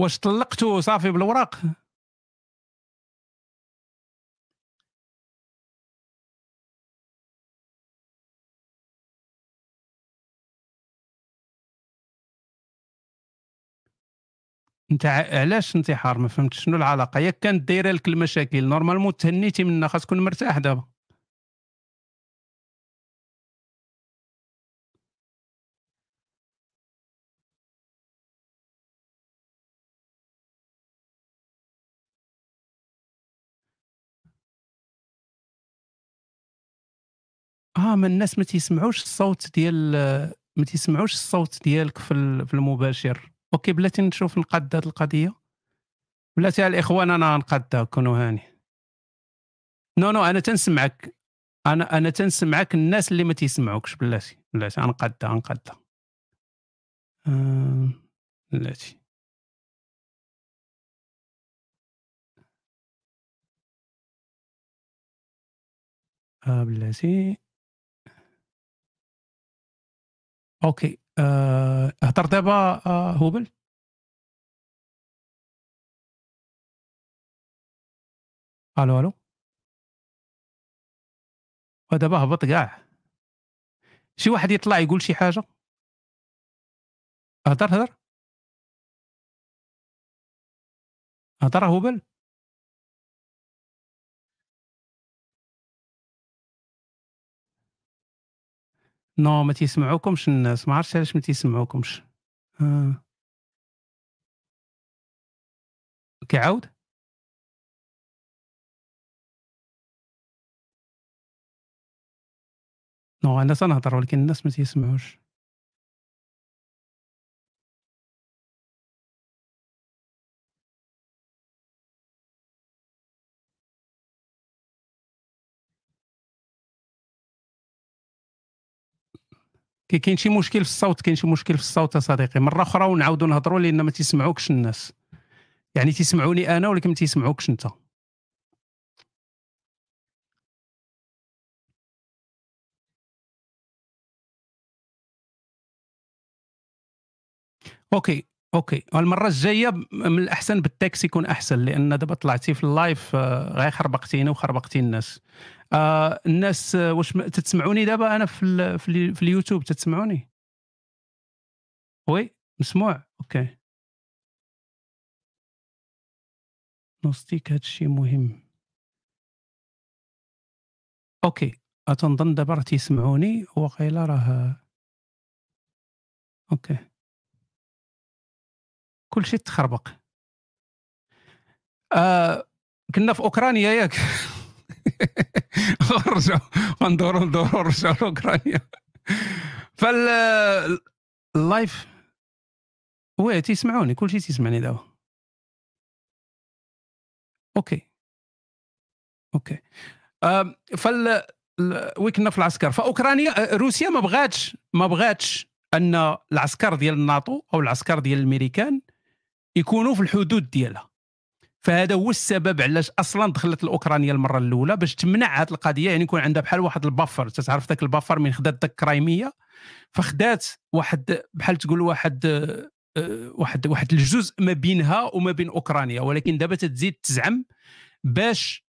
واش طلقتو صافي بالوراق؟ انت علاش انتحار؟ ما فهمتش. شنو العلاقة؟ ياك كانت دايرة لك المشاكل نورمالمون تهنيتي منها خاص تكون مرتاح دابا. آه ما الناس ما تيسمعوش الصوت ديال ما تيسمعوش الصوت ديالك في في المباشر. OK بلاتي نشوف نقاد هذه القضية. بلاتي الاخوان أنا نقادها كونوا هاني. no no أنا تنسمعك. أنا أنا تنسمعك الناس اللي ما تيسمعوكش بلاتي. بلاتي غنقادها غنقادها آه، بلاتي. آه بلاتي. أوكي. هضر دابا آه هوبل؟ ألو ألو؟ ودابا هبط كاع شي واحد يطلع يقول شي حاجة؟ هضر هضر هضر هوبل؟ نو ما تيسمعوكمش الناس ما عرفتش علاش ما تيسمعوكمش. آه. كيعاود؟ نو أنا تنهضر ولكن الناس ما تيسمعوش. كي كاين شي مشكل في الصوت كاين شي مشكل في الصوت صديقي. مرة أخرى ونعاودوا نهضروا لأن ما تيسمعوكش الناس. يعني تيسمعوني أنا ولكن ما تيسمعوكش أنت. okay okay. المرة الجاية من الأحسن بالتاكسي يكون أحسن لأن دابا طلعتي في ال live آه، غير خربقتيني وخربقتي الناس. آه الناس آه، واش تتسمعوني دابا أنا في ال في, ال في اليوتيوب تتسمعوني؟ oui مسموع okay. نوستيك هادشي مهم. أوكي تنظن دابا راه تيسمعوني وقيلا راه okay. كلشي تخربق. آه كنا في أوكرانيا ياك. رجعوا غندوروا ندوروا رجعوا لاوكرانيا فال ال live oui تيسمعوني كلشي تيسمعني دابا okay. okay. آه فال oui كنا في العسكر. فأوكرانيا روسيا ما بغاتش ما بغاتش أن العسكر ديال الناتو أو العسكر ديال الأمريكان يكونوا في الحدود ديالها. فهذا هو السبب علاش أصلا دخلت الاوكرانيا المرة الأولى باش تمنع هذه القضية يعني يكون عندها بحال واحد البفر تعرف ذاك البفر من خدات ذاك كرايمية فخدات واحد بحال تقول واحد آه، واحد واحد الجزء ما بينها وما بين أوكرانيا ولكن دابا تزيد تزعم باش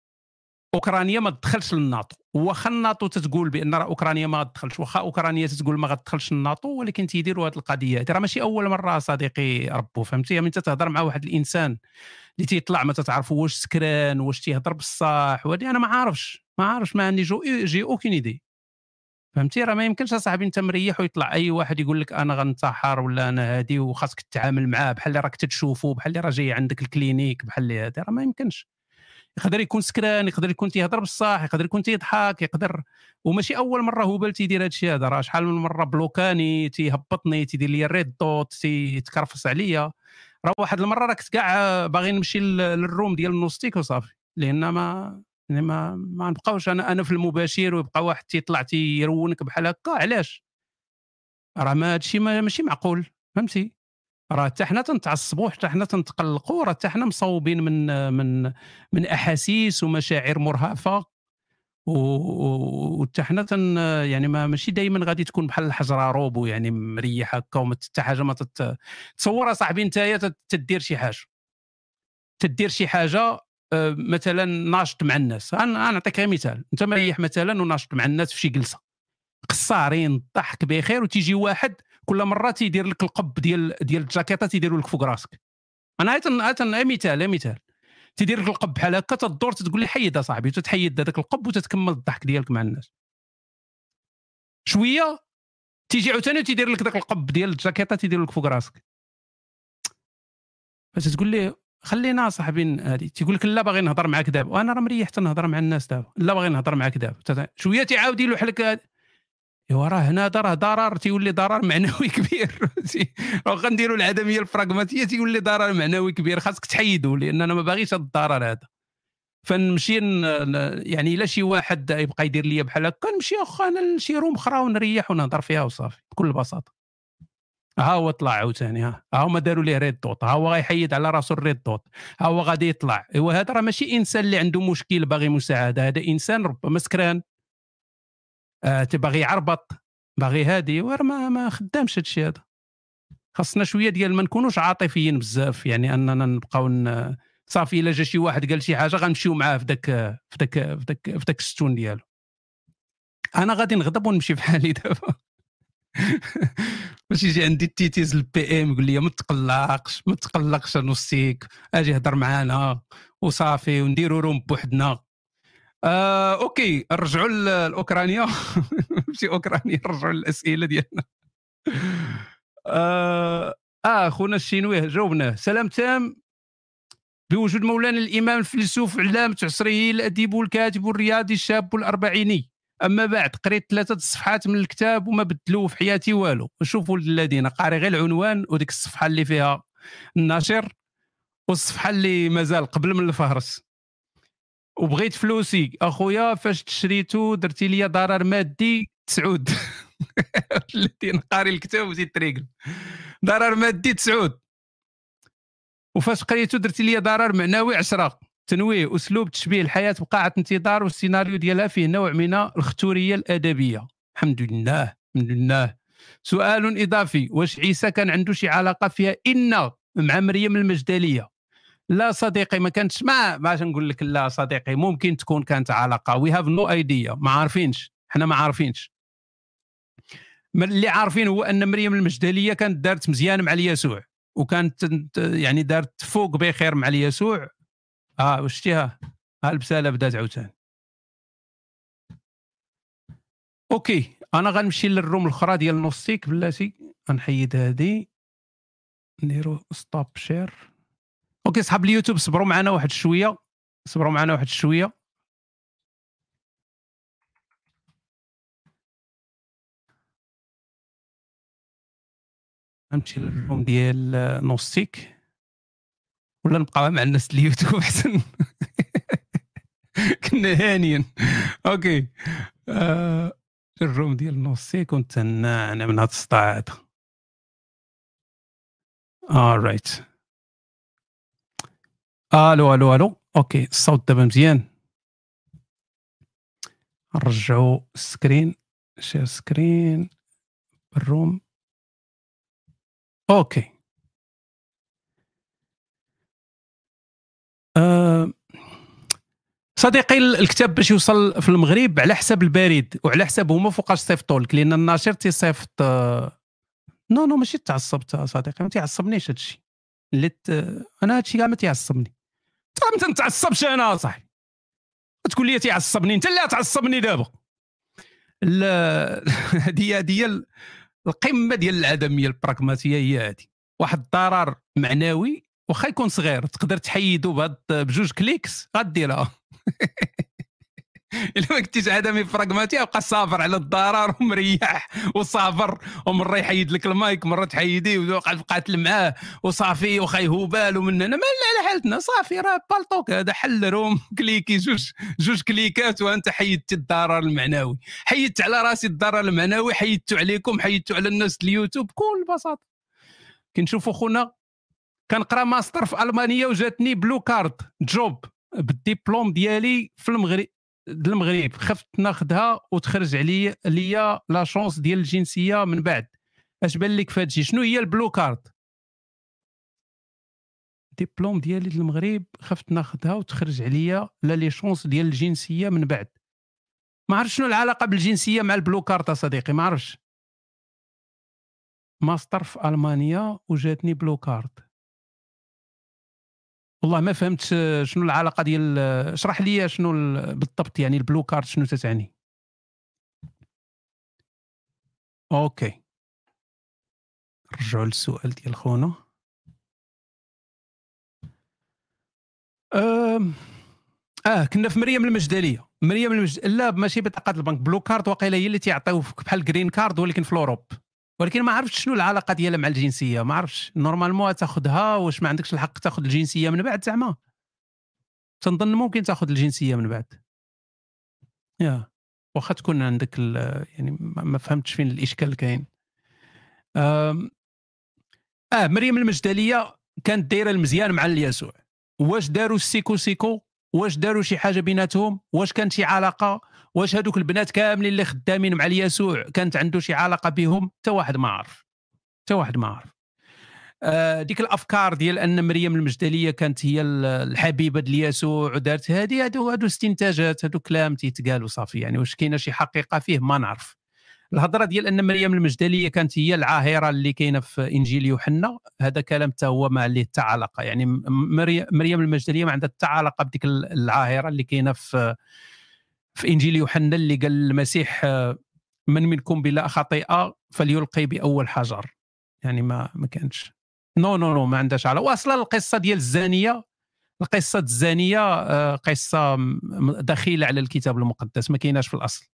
أوكرانيا ما تدخلش للناتو. واخا الناتو تتقول بأن راه أوكرانيا ما غتدخلش واخا أوكرانيا تتقول ما غتدخلش الناتو ولكن تيديروا هذه القضية هذه راه ماشي أول مرة صديقي ربو فهمتي؟ من تتهضر مع واحد الإنسان اللي تيطلع ما تتعرفوا واش سكران واش تيهضر بصح وهذه أنا ما عارفش ما عارفش ما عندي je n'ai aucune idée. فهمتي؟ راه ما يمكنش أصاحبي أنت مريح ويطلع أي واحد يقول لك أنا غنتحر ولا أنا هادي وخاصك تتعامل معاه بحال اللي راك تتشوفو بحال اللي راه جاي عندك ال clinique بحال اللي هذا راه ما يمكنش. يقدر يكون سكران يقدر يكون تيهضر بصح يقدر يكون تيضحك يقدر. وماشي أول مرة هبل تيدير هذا الشيء هذا راه شحال من مرة بلوكاني تيهبطني تيدير لي ال red dot تيتكرفس عليا. راه واحد المرة راك كاع باغي نمشي لل room ديال النوستيك وصافي. لأن ما يعني ما ما نبقاوش أنا أنا في المباشر ويبقى واحد تيطلع تيرونك بحال هكا علاش؟ راه ما هادشي ماشي معقول فهمتي؟ راه حتى حنا تنتعصبوا حتى حنا تنتقلقوا راه حتى حنا مصوبين من من من أحاسيس ومشاعر مرهفة. وحتى حنا تن يعني ما ماشي دائما غادي تكون بحال الحجرة روبو يعني مريح هكا وما حتى حاجة ما تت... تصور صاحبي أنت تدير شي حاجة. تدير شي حاجة آه، مثلا ناشط مع الناس. أنا نعطيك غير مثال. أنت مريح مثلا وناشط مع الناس في شي جلسة. قصارين الضحك بخير وتيجي واحد كل مرة تيدير لك القب ديال ديال الجاكيطة تيديروا لك فوق راسك. أنا تن مثال مثال. تيدير لك القب بحال هكا تدور تقول لي حيد صاحبي تتحيد هذاك القب وتتكمل الضحك ديالك مع الناس. شوية تيجي عاوتاني تيدير لك ذاك القب ديال الجاكيطة تيدير لك فوق راسك. فتقول لي خلينا صاحبي هذه تيقول لك لا باغي نهضر معاك دابا. وأنا راه مريح نهضر مع الناس دابا. لا باغي نهضر معاك دابا. شوية تيعاود يلوح لك ايوا راه هنا راه ضرر تيولي ضرر معنوي كبير. واخا نديروا العدمية البراغماتيه تيولي ضرر معنوي كبير. خاصك تحيدوا لأن أنا ما باغيش هذا الضرر هذا. فنمشي يعني إلا شي واحد يبقى يدير لي بحال هكا نمشي أخا أنا لشي room أخرى ونريح ونهضر فيها وصافي بكل بساطة. ها هو طلع عاوتاني ها. ها هما داروا ليه red dot ها هو غيحيد على راسو ال red dot ها هو غادي يطلع؟ إيوا هذا راه ماشي إنسان اللي عنده مشكل باغي مساعدة هذا إنسان ربما سكران. آه تبغي يعربط باغي هادي وراه ما, ما خدامش هادشي هذا. خاصنا شوية ديال ما نكونوش عاطفيين بزاف يعني أننا نبقاو صافي إلا جا شي واحد قال شي حاجة غنمشيو معاه في داك في داك في داك في داك الستون ديالو. أنا غادي نغضب ونمشي بحالي دابا. باش يجي عندي التيتيز ال PM يقول لي ما تقلقش ما تقلقش نوصيك أجي هضر معانا وصافي ونديروا room بوحدنا. آه okay نرجعوا لاوكرانيا ماشي أوكرانيا نرجعوا للاسئله ديالنا. آه, آه خونا الشينوي جاوبناه سلام تام. بوجود مولانا الإمام الفيلسوف علامه عصره الأديب والكاتب والرياضي الشاب الأربعيني. أما بعد قريت ثلاثة الصفحات من الكتاب وما بدلوه في حياتي والو. شوفوا الذين قاري غير العنوان وديك الصفحة اللي فيها الناشر والصفحة اللي مازال قبل من الفهرس. وبغيت فلوسي. أخويا فاش تشريتو درتي لي ضرر مادي تسعود. الذين قاري الكتاب وزيد تريقل ضرر مادي تسعود. وفاش قريتو درتي لي ضرر معنوي عشرة. تنويه أسلوب تشبيه الحياة بقاعة انتظار والسيناريو ديالها فيه نوع من الختوريه الأدبية. الحمد لله الحمد لله. سؤال إضافي واش عيسى كان عنده شي علاقة فيها إن مع مريم المجدلية؟ لا صديقي ما كانتش ما باش نقول لك لا صديقي ممكن تكون كانت علاقة. we have no idea ما عارفينش. حنا ما عارفينش. اللي عارفين هو أن مريم المجدلية كانت دارت مزيان مع اليسوع وكانت يعني دارت فوق بخير مع اليسوع. آه ها البساله بدات عاوتاني okay أنا غنمشي لل room الأخرى ديال نوستيك بلاتي. غنحيد هادي. نديرو stop share okay صحاب اليوتيوب صبروا معنا واحد شوية. صبروا معنا واحد شوية. نمشي لل room ديال نوستيك؟ ولا نبقى مع الناس اليوتيوب أحسن؟ كنا هانيا okay. آه ال room ديال نوستيك كنت أنا من هذا الصداع هذا right ألو ألو ألو. okay الصوت دابا مزيان. نرجعوا ال screen share screen. ال room okay. أه صديقي الكتاب باش يوصل في المغرب على حساب البريد وعلى حساب هما فوقاش صيفطوا لأن الناشر تيصيفط non non ماشي تعصبت صديقي ما تيعصبنيش هادشي. اللي أنا هادشي كاع ما تيعصبني. انت ما تتعصبش أنا صاحبي. تقول لي تيعصبني أنت اللي تعصبني دابا. هذه هذه القمة ديال العدميه البراغماتية هي هذه واحد الضرر معنوي واخا يكون صغير تقدر تحيدو بجوج clicks غديرها. الا ما كنتيش ادمي براغماتي أبقى صابر على الضرر ومريح وصابر. ومره يحيد لك المايك مرة تحيديه وقعت معاه. وصافي وخا يهوبال ومن هنا ما على حالتنا. صافي راه Paltalk هذا حل room cliquer جوج جوج كليكات وأنت حيدت الضرر المعنوي. حيدت على راسي الضرر المعنوي حيدت عليكم حيدت على الناس اليوتيوب بكل بساطة. كنشوفوا خونا كنقرا ماستر في المانيا وجاتني blue card job. بالديبلوم ديالي في المغرب. المغرب خفت ناخذها وتخرج عليا ليا la chance ديال الجنسية من بعد. اش بان لك فهادشي شنو هي ال blue card؟ diplôme ديالي للمغرب خفت ناخذها وتخرج عليا لا les chances ديال الجنسية من بعد. ما عرفت شنو العلاقة بالجنسية مع ال blue card صديقي ما عرفتش. ماستر في ألمانيا وجاتني blue card والله ما فهمت شنو العلاقة ديال اشرح لي شنو بالضبط يعني ال blue card شنو تتعني. okay. نرجعوا للسؤال ديال خونا. آه كنا في مريم المجدلية. مريم المجد لا لا ماشي بطاقة البنك. blue card واقيلا هي اللي تيعطيوك بحال green card ولكن في ل Europe. ولكن ما عرفتش شنو العلاقة ديالها مع الجنسية. ما عرفتش. normalement تاخذها واش ما عندكش الحق تاخذ الجنسية من بعد زعما. تنظن ممكن تاخذ الجنسية من بعد. يا. واخا تكون عندك يعني ما فهمتش فين الإشكال كاين. آه مريم المجدلية كانت دايرة المزيان مع اليسوع. واش داروا السيكو سيكو؟ واش داروا شي حاجة بيناتهم؟ واش كانت شي علاقة؟ واش هذوك البنات كاملين اللي خدامين مع اليسوع. كانت عنده شي علاقة بهم؟ حتى واحد ما عارف حتى واحد ما عارف آه ديك الأفكار ديال أن مريم المجدلية كانت هي الحبيبة ديال يسوع ودارت هذه هادو هادو استنتاجات هادو كلام تيتقال وصافي يعني واش كاينة شي حقيقة فيه؟ ما نعرف. الهضرة ديال أن مريم المجدلية كانت هي العاهرة اللي كاينة في إنجيل يوحنا. هذا كلام حتى هو ما عليه حتى علاقه يعني مريم المجدلية ما عندها حتى علاقه بديك العاهرة اللي كاينة في في إنجيل يوحنا اللي قال المسيح من منكم بلا خطيئة فليلقي بأول حجر. يعني ما ما كانش. non non non ما عندهاش علاقة. واصلا القصة ديال الزانية القصة الزانية آه، قصة دخيلة على الكتاب المقدس ما كايناش في الأصل.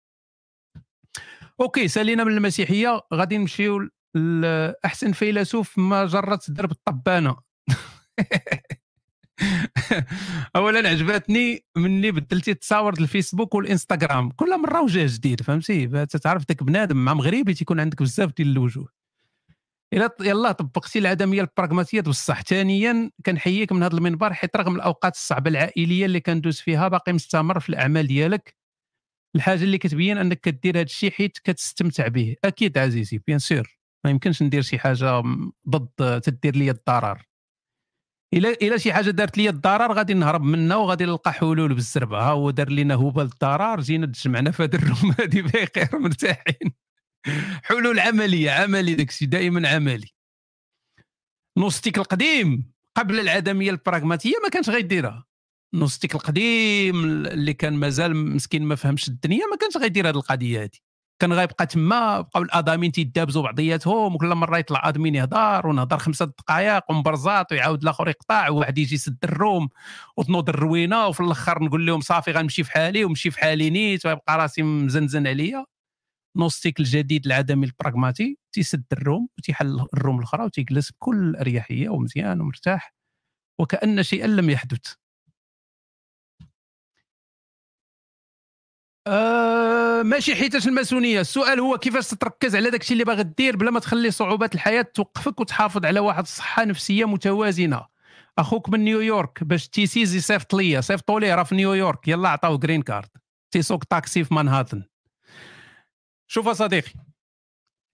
okay سألينا من المسيحية غادي نمشيو لاحسن فيلسوف ما جرت درب الطبانة. اولا عجبتني مني بدلتي التصاور الفيسبوك والإنستغرام. كل مرة وجه جديد فهمتي؟ تعرف داك بنادم مع مغربي تيكون عندك بزاف ديال الوجوه. إلا يلا طبقتي العدمية البراغماتية بصح ثانيا كنحييك من هذا المنبر حيت رغم الأوقات الصعبة العائلية اللي كندوز فيها باقي مستمر في الأعمال ديالك. الحاجة اللي كتبين أنك كدير هذا الشيء حيت كتستمتع به. أكيد عزيزي bien sûr. ما يمكنش ندير شي حاجة ضد تدير لي الضرر. الا إلا شي حاجة دارت لي الضرر غادي نهرب منها وغادي نلقى حلول بالزربه ها هو دار لنا هبة الضرر جينا تجمعنا في هذا ال room هذه بخير مرتاحين. حلول عملية عملي داكشي دائما عملي. نوستيك القديم قبل العدمية البراغماتية ما كانش غيديرها. نوستيك القديم اللي كان مازال مسكين ما فهمش الدنيا ما كانش غيدير هذه القضية هذه كان غيبقى تما بقاو الادمين تيدابزوا بعضياتهم وكل مرة يطلع آدمين يهضر ونهضر خمسة دقائق ومبرزات ويعاود الآخر يقطع وواحد يجي يسد ال room وتنوض الروينة وفي الأخر نقول لهم صافي غنمشي في حالي ومشي في حالي نيت ويبقى راسي مزنزن عليا. نوستيك الجديد العدمي البراغماتي تيسد ال room وتيحل ال room الأخرى وتيجلس بكل أريحية ومزيان ومرتاح وكأن شيئا لم يحدث. آه ماشي حيتاش الماسونية. السؤال هو كيفاش تتركز على داك الشيء اللي باغي دير بلا ما تخلي صعوبات الحياة توقفك وتحافظ على واحد الصحة نفسية متوازنة؟ أخوك من نيويورك باش تيسيز يصيفط ليا صيفطوا ليه راه في نيويورك يلا عطاو green card تيسوق تاكسي في مانهاتن. شوف صديقي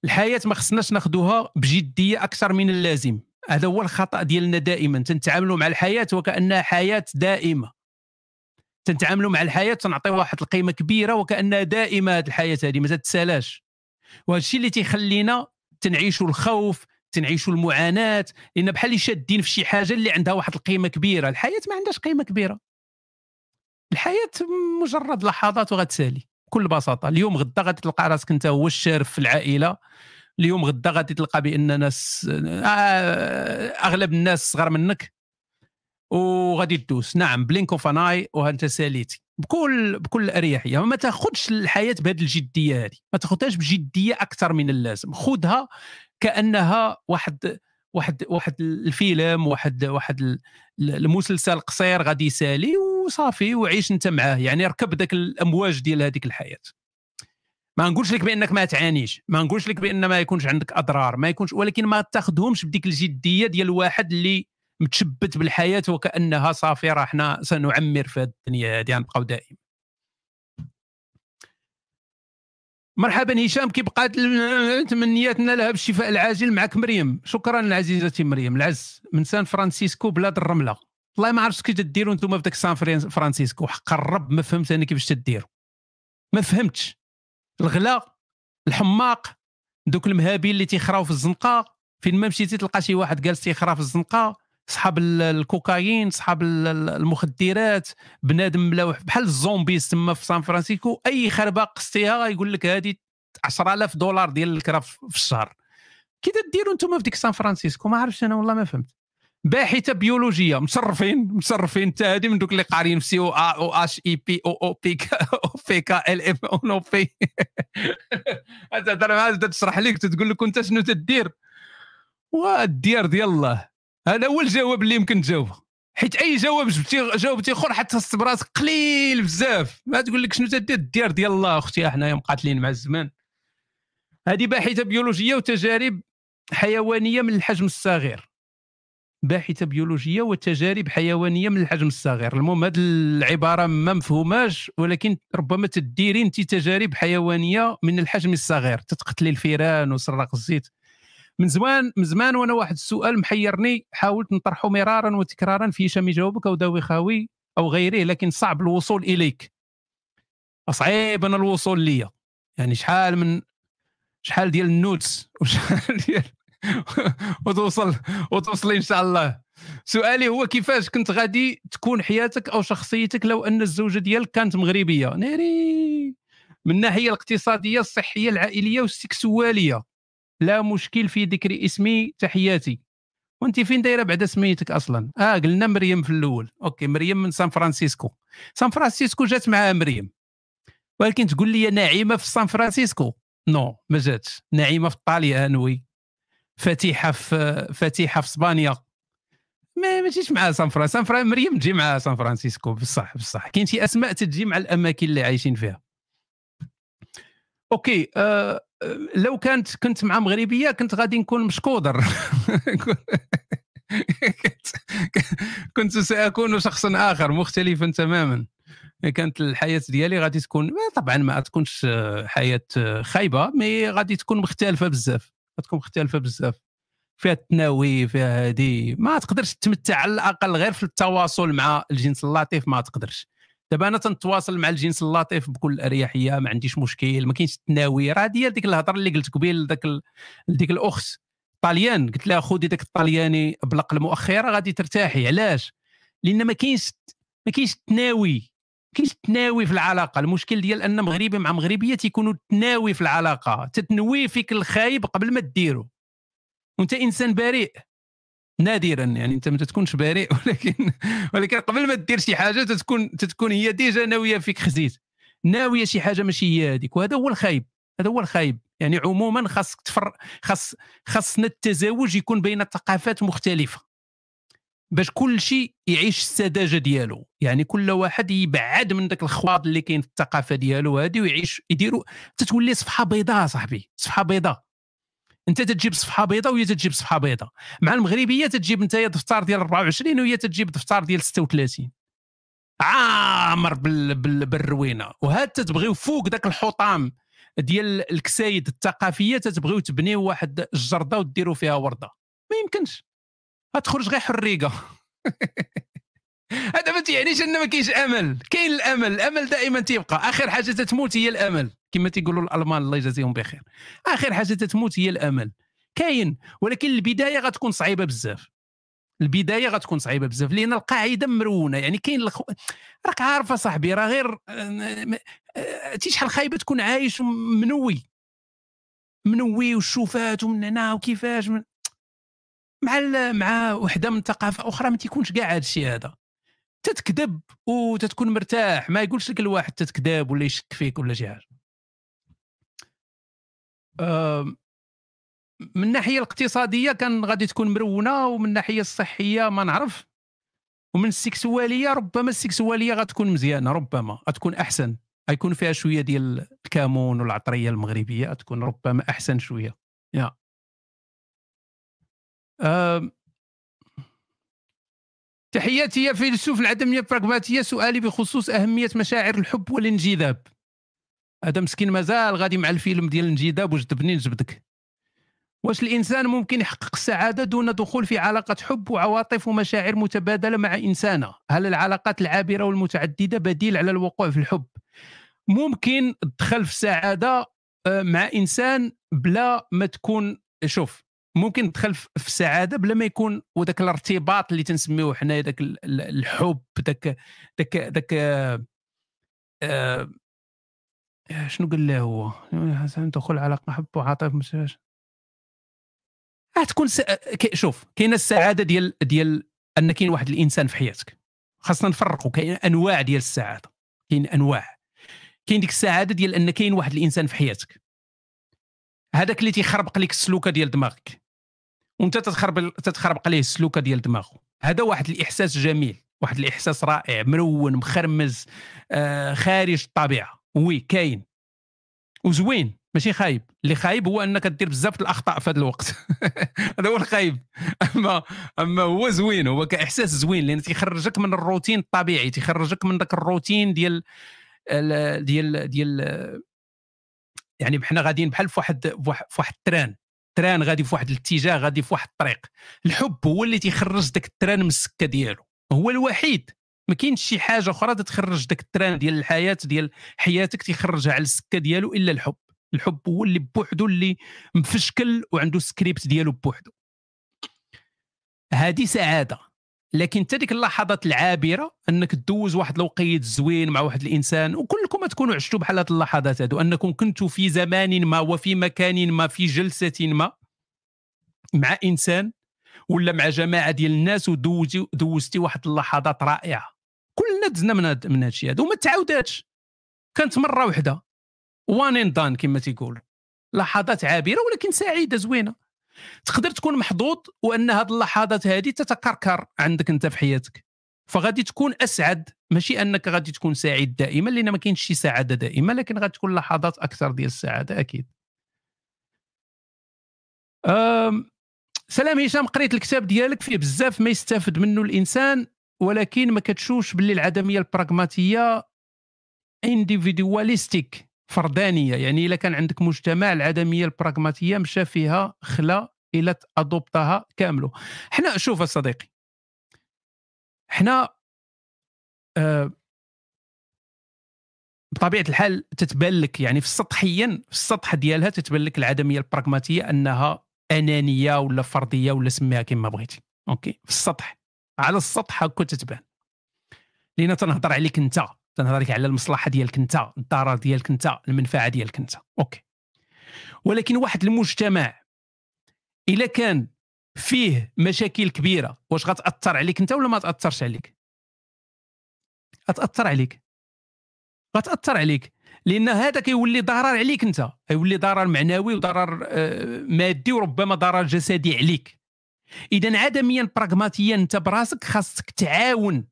الحياة ما خصناش ناخذوها بجدية أكثر من اللازم. هذا هو الخطأ ديالنا دائما. تنتعاملوا مع الحياة وكأنها حياة دائمة. تنتعاملوا مع الحياة تنعطيو واحد القيمة كبيرة وكانها دائمة هذه الحياة هذه ما تتسالاش وهذا الشيء اللي تيخلينا تنعيشوا الخوف تنعيشوا المعاناة لأن بحال اللي شادين في شي حاجة اللي عندها واحد القيمة كبيرة الحياة ما عندهاش قيمة كبيرة. الحياة مجرد لحظات وغتسالي بكل بساطة. اليوم غدا غادي تلقى راسك أنت هو الشارف في العائلة. اليوم غدا غادي تلقى بأن ناس آه، أغلب الناس صغار منك. وغادي تدوس نعم blink of an eye وانت ساليتي. بكل بكل أريحية. ما تاخذش الحياة بهذه الجدية هذه ما تاخذهاش بجدية أكثر من اللازم. خذها كأنها واحد واحد واحد الفيلم واحد واحد المسلسل قصير غادي يسالي وصافي وعيش أنت معاه. يعني ركب ذاك الأمواج ديال هذيك الحياة. ما نقولش لك بأنك ما تعانيش. ما نقولش لك بأن ما يكونش عندك أضرار. ما يكونش ولكن ما تاخذهمش بديك الجدية ديال واحد اللي متشبت بالحياة وكأنها صافي راه حنا سنعمر في الدنيا هذه غنبقاو دائما مرحبا هشام كيبقى تمنياتنا لها بالشفاء العاجل معك مريم. شكرا عزيزتي مريم. العز من سان فرانسيسكو بلاد الرملة. والله ما عرفتش كيف تديروا أنتم في ذاك سان فرانسيسكو. حق الرب ما فهمت أنا كيفاش تديروا ما فهمتش. الغلا الحماق دوك المهابين اللي تيخراو في الزنقة. فين ما مشيتي تلقى شي واحد جالس تيخرا في الزنقة. صحاب الكوكايين صحاب المخدرات بنادم ملوح بحال ال zombies تما في سان فرانسيسكو أي خربه قصتيها يقول لك هذه 10000 دولار ديال الكرا في الشهر. كي ديروا أنتم في ديك سان فرانسيسكو؟ ما عرفتش أنا والله ما فهمت. باحثة بيولوجية مشرفين مشرفين انت هذه من دوك اللي قاريين في C O O H E P O O P O P K L M O N O بي تهضر تشرح لك تقول لك أنت شنو تدير؟ والديار ديال الله. هذا هو الجواب اللي يمكن تجاوبه. حيت أي جواب جبتي جاوبتي أخر حتى براسك قليل بزاف. ما تقول لك شنو تدير الديار ديال الله أختي حنايا مقاتلين مع الزمان. هذه باحثة بيولوجية وتجارب حيوانية من الحجم الصغير. باحثة بيولوجية وتجارب حيوانية من الحجم الصغير. المهم هذه العبارة ما مفهوماش ولكن ربما تديري انت تجارب حيوانية من الحجم الصغير. تتقتلي الفيران وسرق الزيت. من زمان من زمان وأنا واحد السؤال محيرني حاولت نطرحه مرارا وتكرارا في شم جوابك أو داوي خاوي أو غيره لكن صعب الوصول إليك. صعيب أنا الوصول ليا. يعني شحال من شحال ديال ال notes؟ وشحال ديال وتوصل وتوصلي إن شاء الله. سؤالي هو كيفاش كنت غادي تكون حياتك أو شخصيتك لو أن الزوجة ديالك كانت مغربية؟ ناري! من الناحية الاقتصادية الصحية العائلية والسكسوالية. لا مشكل في ذكر اسمي تحياتي. وأنت فين دايرة بعد سميتك أصلا؟ آه قلنا مريم في الأول. OK مريم من سان فرانسيسكو. سان فرانسيسكو جات معها مريم. ولكن تقول لي نعيمة في سان فرانسيسكو؟ no ما جاتش. نعيمة في طاليان و فتيحه في فتيحه في إسبانيا. ما ما تجيش معها سان فرانسيسكو سان فرانسيسكو مريم تجي معها سان فرانسيسكو. بصح بصح. كاين شي أسماء تجي مع الأماكن اللي عايشين فيها. OK آه لو كانت كنت مع مغربية كنت غادي نكون مشكودر. كنت سأكون شخصا آخر مختلفا تماما. كانت الحياة ديالي غادي تكون طبعا ما تكونش حياة خايبة مي غادي تكون مختلفة بزاف. غتكون مختلفة بزاف. فيها التناوي فيها هذه ما تقدرش تمتع على الأقل غير في التواصل مع الجنس اللطيف ما تقدرش. دابا أنا تنتواصل مع الجنس اللطيف بكل اريحيه ما عنديش مشكل ما كاينش التناوي. راه ديال ديك الهضره اللي قلت قبيل داك ديك الاخت طاليان. قلت لها خذي داك الطلياني بلق المؤخره غادي ترتاحي. علاش؟ لأن ما كاينش ما كاينش التناوي. كاينش التناوي في العلاقه. المشكل ديال ان مغربي مع مغربيه تيكونوا تناوي في العلاقه. تتنوي فيك الخايب قبل ما ديرو. وانت انسان بريء. نادرا يعني أنت ما تكونش بريء ولكن ولكن قبل ما دير شي حاجة تتكون تتكون هي déjà ناوية فيك خزيت. ناوية شي حاجة ماشي هي هذيك وهذا هو الخايب هذا هو الخايب. يعني عموما خاصك تفر خاص خاصنا التزاوج يكون بين ثقافات مختلفة باش كل شيء يعيش السذاجة ديالو. يعني كل واحد يبعد من ذاك الخواض اللي كاين في الثقافة ديالو هذه ويعيش يديروا تتولي صفحة بيضاء صاحبي صفحة بيضاء. انت تجيب صفحة بيضاء وهي تجيب صفحة بيضاء. مع المغربية تجيب انت دفتر ديال 24 وهي تجيب دفتر ديال 36 عامر بال بال بالروينة. وهاد تتبغيو فوق ذاك الحطام ديال الكسايد الثقافية تتبغيو تبنيو واحد الجردة وديروا فيها وردة. ما يمكنش. غتخرج غير حريقة. هذا ما تيعنيش ان ما كاينش أمل. كاين الأمل. الأمل دائما تيبقى. آخر حاجة تتموت هي الأمل. كما تيقولوا الألمان الله يجازيهم بخير. آخر حاجة تتموت هي الأمل. كاين. ولكن البداية غتكون صعيبة بزاف. البداية غتكون صعيبة بزاف. لأن القاعدة مرونة. يعني كاين الخ... راك عارف صاحبي راه غير تي شحال خايبة تكون عايش منوي. منوي والشوفات ومن هنا وكيفاش من... مع ال... مع وحدة من ثقافة أخرى ما تيكونش كاع هذا الشيء هذا. تتكذب وتتكون مرتاح ما يقولش لك الواحد تتكذب ولا يشك فيك ولا شي حاجة. من الناحية الاقتصادية كان غادي تكون مرونة ومن الناحية الصحية ما نعرف. ومن السكسوالية ربما السكسوالية غتكون مزيانة ربما غتكون أحسن. غيكون فيها شوية ديال الكمون والعطرية المغربية غتكون ربما أحسن شوية. يا. تحياتي يا فيلسوف العدميه البراغماتيه سؤالي بخصوص أهمية مشاعر الحب والانجذاب. هذا مسكين مازال غادي مع الفيلم ديال الانجذاب وجذبني نجبدك؟ واش الإنسان ممكن يحقق السعاده دون دخول في علاقة حب وعواطف ومشاعر متبادلة مع إنسانة؟ هل العلاقات العابرة والمتعددة بديل على الوقوع في الحب؟ ممكن تدخل في السعاده آه، مع إنسان بلا ما تكون شوف ممكن تدخل في السعاده بلا ما يكون وذاك الارتباط اللي تنسميوه حنا ذاك الحب ذاك ذاك ذاك آه، شنو قال له هو؟ حسن دخول علاقة حب وعاطف مش آه تكون س... شوف كاينة السعادة ديال ديال أن كاين واحد الإنسان في حياتك. خاصنا نفرقوا كاين أنواع ديال السعادة. كاين أنواع. كاين ديك السعادة ديال أن كاين واحد الإنسان في حياتك. هذاك اللي تيخربق لك السلوكة ديال دماغك. وانت تتخرب تتخربق ليه السلوكة ديال دماغه هذا واحد الإحساس جميل واحد الإحساس رائع مرون مخرمز آه خارج الطبيعة. وي كاين. وزوين ماشي خايب. اللي خايب هو أنك دير بزاف الأخطاء في هذا الوقت. هذا هو الخايب. أما أما هو زوين هو كإحساس زوين لأن تيخرجك من الروتين الطبيعي تيخرجك من ذاك الروتين ديال ديال ديال يعني حنا غاديين بحال في واحد في واحد ال train. train غادي في واحد الاتجاه غادي في واحد الطريق. الحب هو اللي تيخرج داك ال train من السكة ديالو. هو الوحيد. ما كاينش شي حاجة أخرى تخرج داك ال train ديال الحياة ديال حياتك تيخرجها على السكة ديالو إلا الحب. الحب هو اللي بوحدو اللي مفشكل وعنده سكريبت ديالو بوحدو. هذه سعادة. لكن حتى ديك اللحظات العابرة أنك تدوز واحد الوقيت زوين مع واحد الإنسان وكلكم تكونوا عشتوا بحال هذه اللحظات هذو أنكم كنتوا في زمان ما وفي مكان ما في جلسة ما مع إنسان ولا مع جماعة ديال الناس ودوزتي دوزتي واحد اللحظات رائعة. كلنا دزنا من هذا من الشيء هذا وما تعاوداتش. كانت مرة واحدة وان ان دان كما تيقول لحظات عابرة ولكن سعيدة زوينة. تقدر تكون محظوظ وأن هذه اللحظات هذه تتكركر عندك أنت في حياتك. فغادي تكون أسعد. ماشي أنك غادي تكون سعيد دائما لأن ما كاينش شي سعادة دائمه لكن غادي تكون لحظات أكثر ديال السعادة أكيد. سلام هشام قريت الكتاب ديالك فيه بزاف ما يستافد منه الإنسان ولكن ما كتشوفش باللي العدمية البراغماتيه انديفيدواليستيك فردانية يعني إلا كان عندك مجتمع العدمية البراغماتية مشى فيها خلا إلى ادوبتها كامله حنا شوف صديقي حنا آه بطبيعة الحال تتبان لك يعني في السطحيا في السطح ديالها تتبان لك العدمية البراغماتية أنها أنانية ولا فردية ولا سميها كما بغيتي. OK؟ في السطح على السطح هكا تتبان. لأن تنهضر عليك أنت. تنهضر على المصلحة ديالك أنت الضرر ديالك أنت المنفعة ديالك أنت. OK. ولكن واحد المجتمع إلا كان فيه مشاكل كبيرة واش غتأثر عليك أنت ولا ما تأثرش عليك؟ غتأثر عليك. غتأثر عليك. لأن هذا كيولي ضرر عليك أنت. كيولي ضرر معنوي وضرر آه، مادي وربما ضرر جسدي عليك. إذا عدميا براغماتيا أنت براسك خاصك تعاون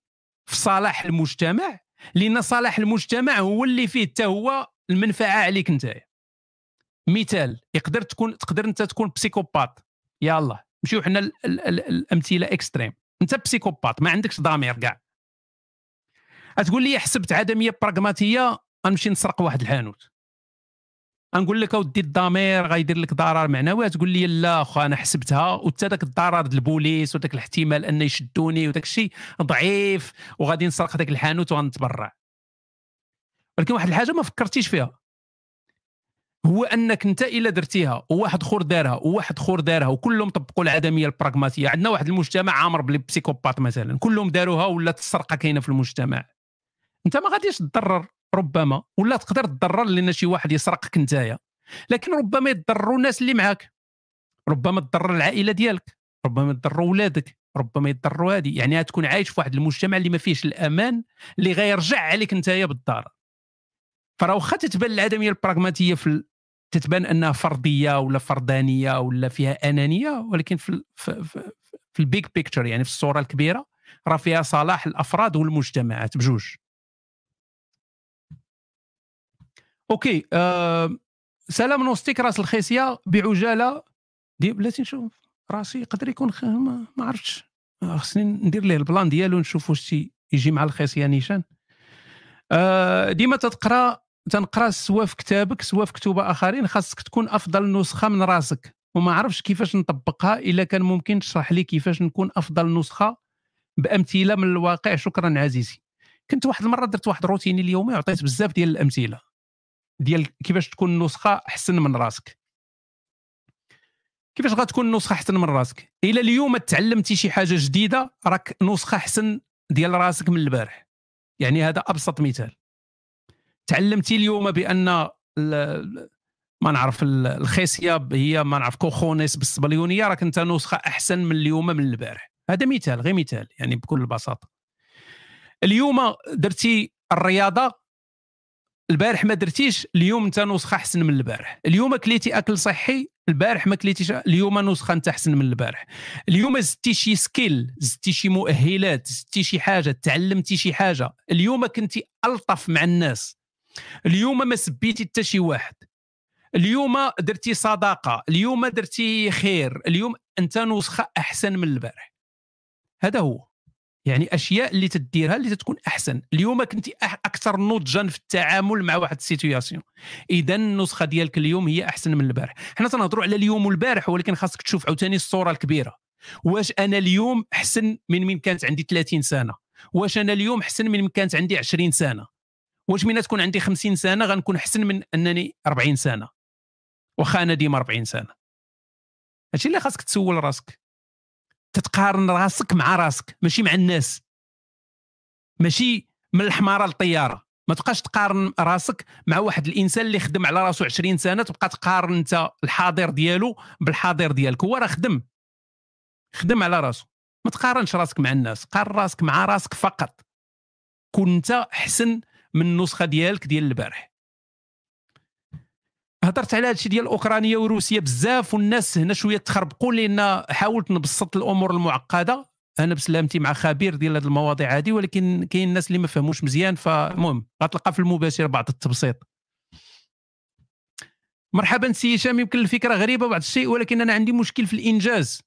في صلاح المجتمع لأن صلاح المجتمع هو اللي فيه حتى هو المنفعة عليك انت مثال يقدر تكون تقدر أنت تكون psychopathe. يلا نمشيو حنا الأمثلة extreme. أنت psychopathe ما عندكش ضمير كاع. تقول لي حسبت عدمية براغماتية غنمشي نسرق واحد الحانوت. غنقول لك أودي الضمير غيدير لك ضرر معنوي تقول لي لا واخا أنا حسبتها وحتى ذاك الضرر البوليس وذاك الاحتمال ان يشدوني وداك الشيء ضعيف وغادي نسرق ذاك الحانوت وغنتبرع. ولكن واحد الحاجة ما فكرتيش فيها. هو أنك أنت إلا درتيها وواحد اخر دارها وواحد اخر دارها وكلهم طبقوا العدمية البراغماتية. عندنا واحد المجتمع عامر بسيكوبات مثلا كلهم داروها ولات السرقه كاينة في المجتمع. أنت ما غاديش تضرر. ربما ولا تقدر تضرر لأن شي واحد يسرقك نتايا. لكن ربما يضروا الناس اللي معاك. ربما تضرر العائلة ديالك. ربما يضروا ولادك. ربما يضروا هذه يعني تكون عايش في واحد المجتمع اللي ما فيهش الأمان اللي غيرجع عليك نتايا بالضرر. فراه واخا تتبان العدمية البراغماتية في تتبان أنها فردية ولا فردانية ولا فيها أنانية ولكن في في, في, في ال big picture يعني في الصورة الكبيرة راه فيها صلاح الأفراد والمجتمعات بجوج. OK آه سلام نوستيك راس الخيسية بعجالة. دي بلاتي نشوف راسي يقدر يكون خ... ما, ما عرفتش. خصني ندير ليه ال plan ديالو نشوف واش يجي مع الخيسية نيشان. آه ديما تتقرا تنقرأ سوا في كتابك سوا في كتب آخرين خاصك تكون أفضل نسخة من راسك. وما عرفش كيفاش نطبقها إلا كان ممكن تشرح لي كيفاش نكون أفضل نسخة بأمثلة من الواقع. شكرا عزيزي. كنت واحد المرة درت واحد روتيني اليومي وعطيت بزاف ديال الأمثلة. ديال كيفاش تكون نسخه احسن من راسك. كيفاش غتكون نسخه احسن من راسك؟ الا اليوم تعلمتي شي حاجة جديدة راك نسخة احسن ديال راسك من البارح. يعني هذا أبسط مثال. تعلمتي اليوم بأن ما نعرف الخيسية هي ما نعرف كوخونيس بالصبليونية راك أنت نسخة أحسن من اليوم من البارح. هذا مثال غير مثال يعني بكل بساطة. اليوم درتي الرياضة البارح ما درتيش اليوم انت نسخة أحسن من البارح. اليوم كليتي أكل صحي البارح ما كليتيش اليوم نسخة أنت أحسن من البارح. اليوم زدتي شي skill زدتي شي مؤهلات زدتي شي حاجة تعلمتي شي حاجة. اليوم كنتي ألطف مع الناس. اليوم ما سبيتي حتى شي واحد. اليوم درتي صداقة اليوم درتي خير اليوم أنت نسخة أحسن من البارح. هذا هو. يعني أشياء اللي تديرها اللي تكون أحسن. اليوم كنتي أكثر نضجا في التعامل مع واحد السيتوياسيون. اذا النسخة ديالك اليوم هي أحسن من البارح. حنا تنهضروا على اليوم والبارح ولكن خاصك تشوف عاوتاني الصورة الكبيرة. واش أنا اليوم أحسن من من كانت عندي 30 سنة؟ واش أنا اليوم أحسن من من كانت عندي 20 سنة؟ واش من تكون عندي 50 سنة غنكون أحسن من أنني 40 سنة؟ واخا أنا ديما 40 سنة. هادشي اللي خاصك تسول راسك. تتقارن راسك مع راسك ماشي مع الناس. ماشي من الحمارة للطيارة. ما تبقاش تقارن راسك مع واحد الإنسان اللي خدم على راسو 20 سنة تبقى تقارن أنت الحاضر ديالو بالحاضر ديالك. هو راه خدم. خدم على راسو. ما تقارنش راسك مع الناس قارن راسك مع راسك فقط. كون أنت أحسن من النسخة ديالك ديال البارح. هضرت على هادشي ديال أوكرانيا وروسيا. بزاف والناس هنا شوية تخربقوا لأن حاولت نبسط الأمور المعقدة. أنا بسلامتي مع خبير ديال هذه المواضيع هذه ولكن كاين الناس اللي ما فهموش مزيان. فالمهم غتلقى في المباشر بعض التبسيط. مرحبا سي هشام يمكن الفكرة غريبة بعض الشيء ولكن أنا عندي مشكل في الإنجاز.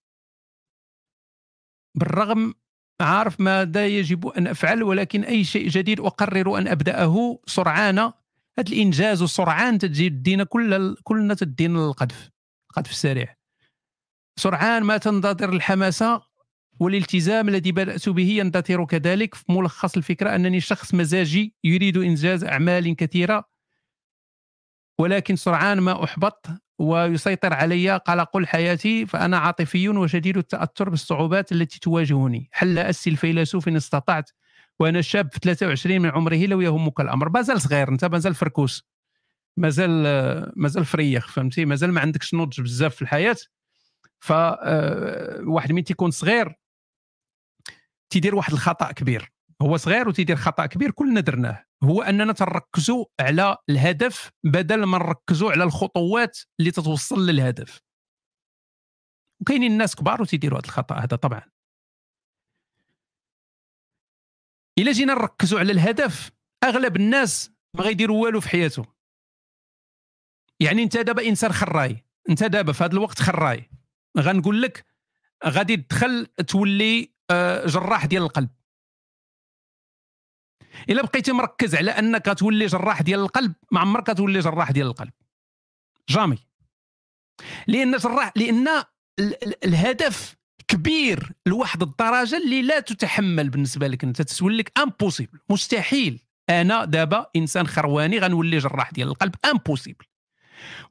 بالرغم عارف ماذا يجب أن أفعل ولكن أي شيء جديد أقرر أن أبدأه سرعان. هذا الإنجاز والسرعان تجي تدينا كل كلنا تدينا القذف القذف السريع. سرعان ما تنتظر الحماسة والالتزام الذي بدأت به يندثر كذلك. في ملخص الفكرة أنني شخص مزاجي يريد إنجاز أعمال كثيرة ولكن سرعان ما أحبط ويسيطر علي قلق الحياة فأنا عاطفي وشديد التأثر بالصعوبات التي تواجهني. حل أسي الفيلسوف إن استطعت وأنا شاب في 23 من عمره لو يهمك الأمر. مازال صغير أنت مازال فركوس. مازال مازال فريخ فهمتي؟ مازال ما عندكش نضج بزاف في الحياة. ف آه، واحد ملي تيكون صغير تيدير واحد الخطأ كبير. هو صغير وتيدير خطأ كبير كلنا درناه. هو أننا تركزوا على الهدف بدل ما نركزوا على الخطوات اللي تتوصل للهدف. وكاينين الناس كبار وتيديروا هذا الخطأ هذا طبعا. إلا جينا نركزوا على الهدف أغلب الناس ما غيديروا والو في حياته. يعني أنت دابا إنسان خراي أنت دابا في هذا الوقت خراي. غنقول لك غادي تدخل تولي آه، جراح ديال القلب. إلا بقيتي مركز على أنك تولي جراح ديال القلب ما عمرك تولي جراح ديال القلب. جامي. لأن جراح لأن الهدف كبير لواحد الدرجة اللي لا تتحمل بالنسبة لك أنت تسول لك impossible مستحيل. أنا دابا إنسان خرواني غنولي جراح ديال القلب impossible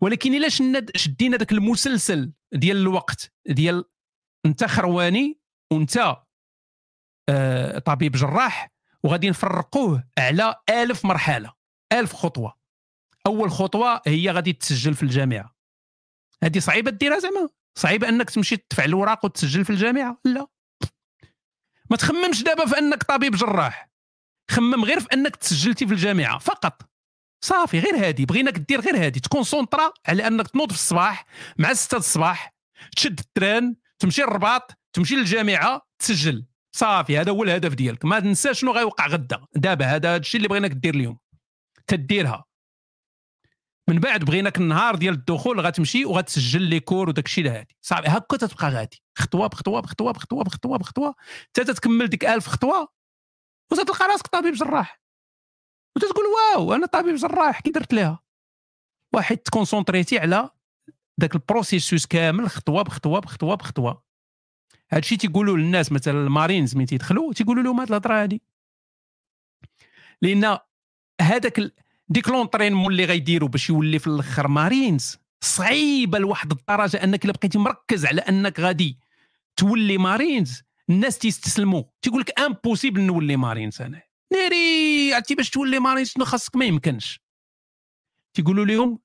ولكن إلا شدينا ذاك المسلسل ديال الوقت ديال أنت خرواني وانت آه طبيب جراح وغادي نفرقوه على ألف مرحلة ألف خطوة. أول خطوة هي غادي تسجل في الجامعة. هذه صعيبة ديرها زعما؟ صعيب أنك تمشي تدفع الوراق وتسجل في الجامعة؟ لا. ما تخممش دابا في أنك طبيب جراح. خمم غير في أنك تسجلتي في الجامعة فقط. صافي غير هادي. بغيناك دير غير هادي. ت concentra على أنك تنوض في الصباح مع 6 الصباح تشد ال train تمشي للرباط تمشي للجامعة تسجل. صافي هذا هو الهدف ديالك. ما تنساش شنو غيوقع غدا. دابا هذا الشيء اللي بغيناك دير اليوم. تديرها. من بعد بغيناك النهار ديال الدخول غتمشي وغتسجل les cours وداك الشيء هادي صافي هكا تتبقى غادي. خطوة بخطوة بخطوة بخطوة بخطوة بخطوة حتى تتكمل ديك 1000 خطوة وتلقى راسك طبيب جراح. وتتقول wow أنا طبيب جراح كيف درت لها واحد تconcentriti على ذاك ال processus كامل خطوة بخطوة بخطوة بخطوة. هادشي تيقولوا للناس مثلا المارينز ملي تيدخلوا تيقولوا لهم هاد الهضرة هادي. لأن هذاك ديك l'entraînement اللي غيديروا باش يولي في الأخر مارينز. صعيبة لواحد الدرجة أنك إلا بقيتي مركز على أنك غادي تولي مارينز الناس تيستسلموا تيقول لك impossible نولي مارينز أنا. ناري عرفتي باش تولي مارينز شنو خاصك؟ ما يمكنش. تيقولوا لهم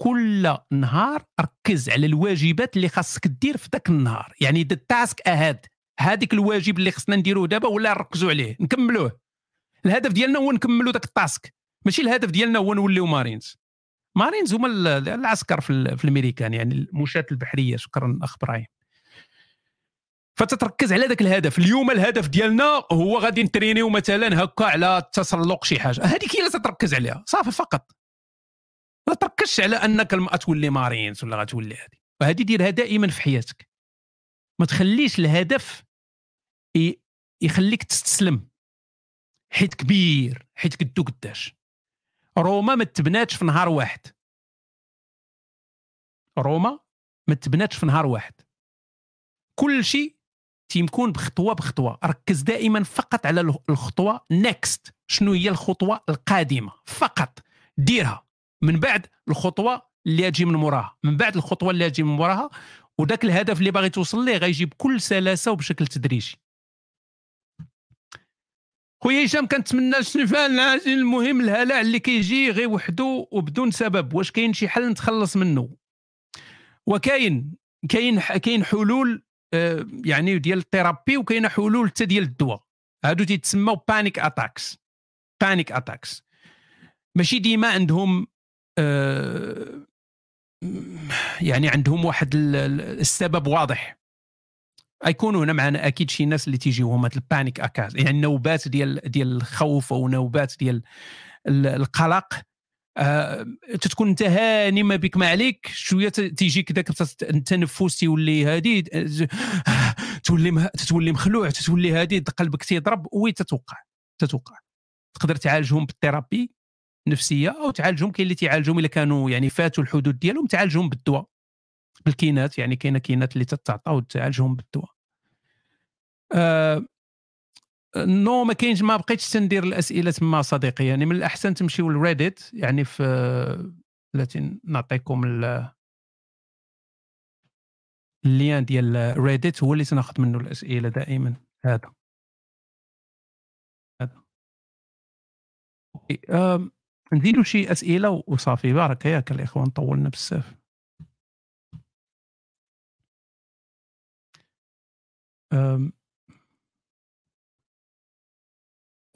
كل نهار ركز على الواجبات اللي خاصك دير في ذاك النهار. يعني the task هاد هذيك الواجب اللي خصنا نديروه دابا ولا نركزوا عليه. نكملوه. الهدف ديالنا هو نكملوا ذاك ال task ماشي الهدف ديالنا هو نوليو مارينز. مارينز هما ال- العسكر في, في الأمريكان يعني المشاة البحرية شكرا أخ إبراهيم. فتتركز على ذاك الهدف. اليوم الهدف ديالنا هو غادي ن entraîner يو مثلا هكا على تسلق شي حاجة. هذيك هي اللي تتركز عليها صافي فقط. ما تركزش على أنك غتولي مارينز ولا غتولي هذه وهذه ديرها دائما في حياتك. ما تخليش الهدف يخليك تستسلم. حيت كبير حيت قدو قداش. روما ما تبناتش في نهار واحد. روما ما تبناتش في نهار واحد. كل شيء تيمكن بخطوة بخطوة. ركز دائما فقط على الخ- الخطوة نيكست شنو هي الخطوة القادمة؟ فقط ديرها. من بعد الخطوة اللي تجي من موراها. من بعد الخطوة اللي تجي من موراها وذاك الهدف اللي باغي توصل ليه غيجي بكل سلاسة وبشكل تدريجي. خويا هشام كنتمنى الشفاء العاجل المهم الهلع اللي كيجي غير وحده وبدون سبب. واش كاين شي حل نتخلص منه وكاين كاين كاين حلول آه، يعني ديال ال therapy وكاين حلول حتى ديال الدواء. هادو تيتسموا panic attacks panic attacks ماشي ديما عندهم آه، يعني عندهم واحد ال- ال- السبب واضح. يكونوا هنا معنا أكيد شي ناس اللي تيجيوهم هاد ال panic attacks يعني نوبات ديال ديال الخوف أو نوبات ديال ال- القلق آه، تتكون أنت هاني ما بك ما عليك. شوية تيجيك ذاك الت- التنفس تيولي هادي آه، تولي تتولي مخلوع تتولي هادي قلبك تيضرب وتتوقع؟ تتوقع. تقدر تعالجهم ب ال therapy نفسيه أو تعالجهم كاين اللي تيعالجهم إلا كانوا يعني فاتوا الحدود ديالهم تعالجهم بالدواء. بالكينات يعني كاينة كينات اللي تتعطى وتعالجهم بالدواء. آه non ما كاينش ما بقيتش تندير الأسئلة تما صديقي. يعني من الأحسن تمشيو لريديت يعني في التي نعطيكم ال- ال lien ديال ريديت هو اللي تناخذ منه الأسئلة دائما. هذا. هذا. نزيدوا شي أسئلة وصافي بارك ياك الاخوان طولنا بزاف. أم،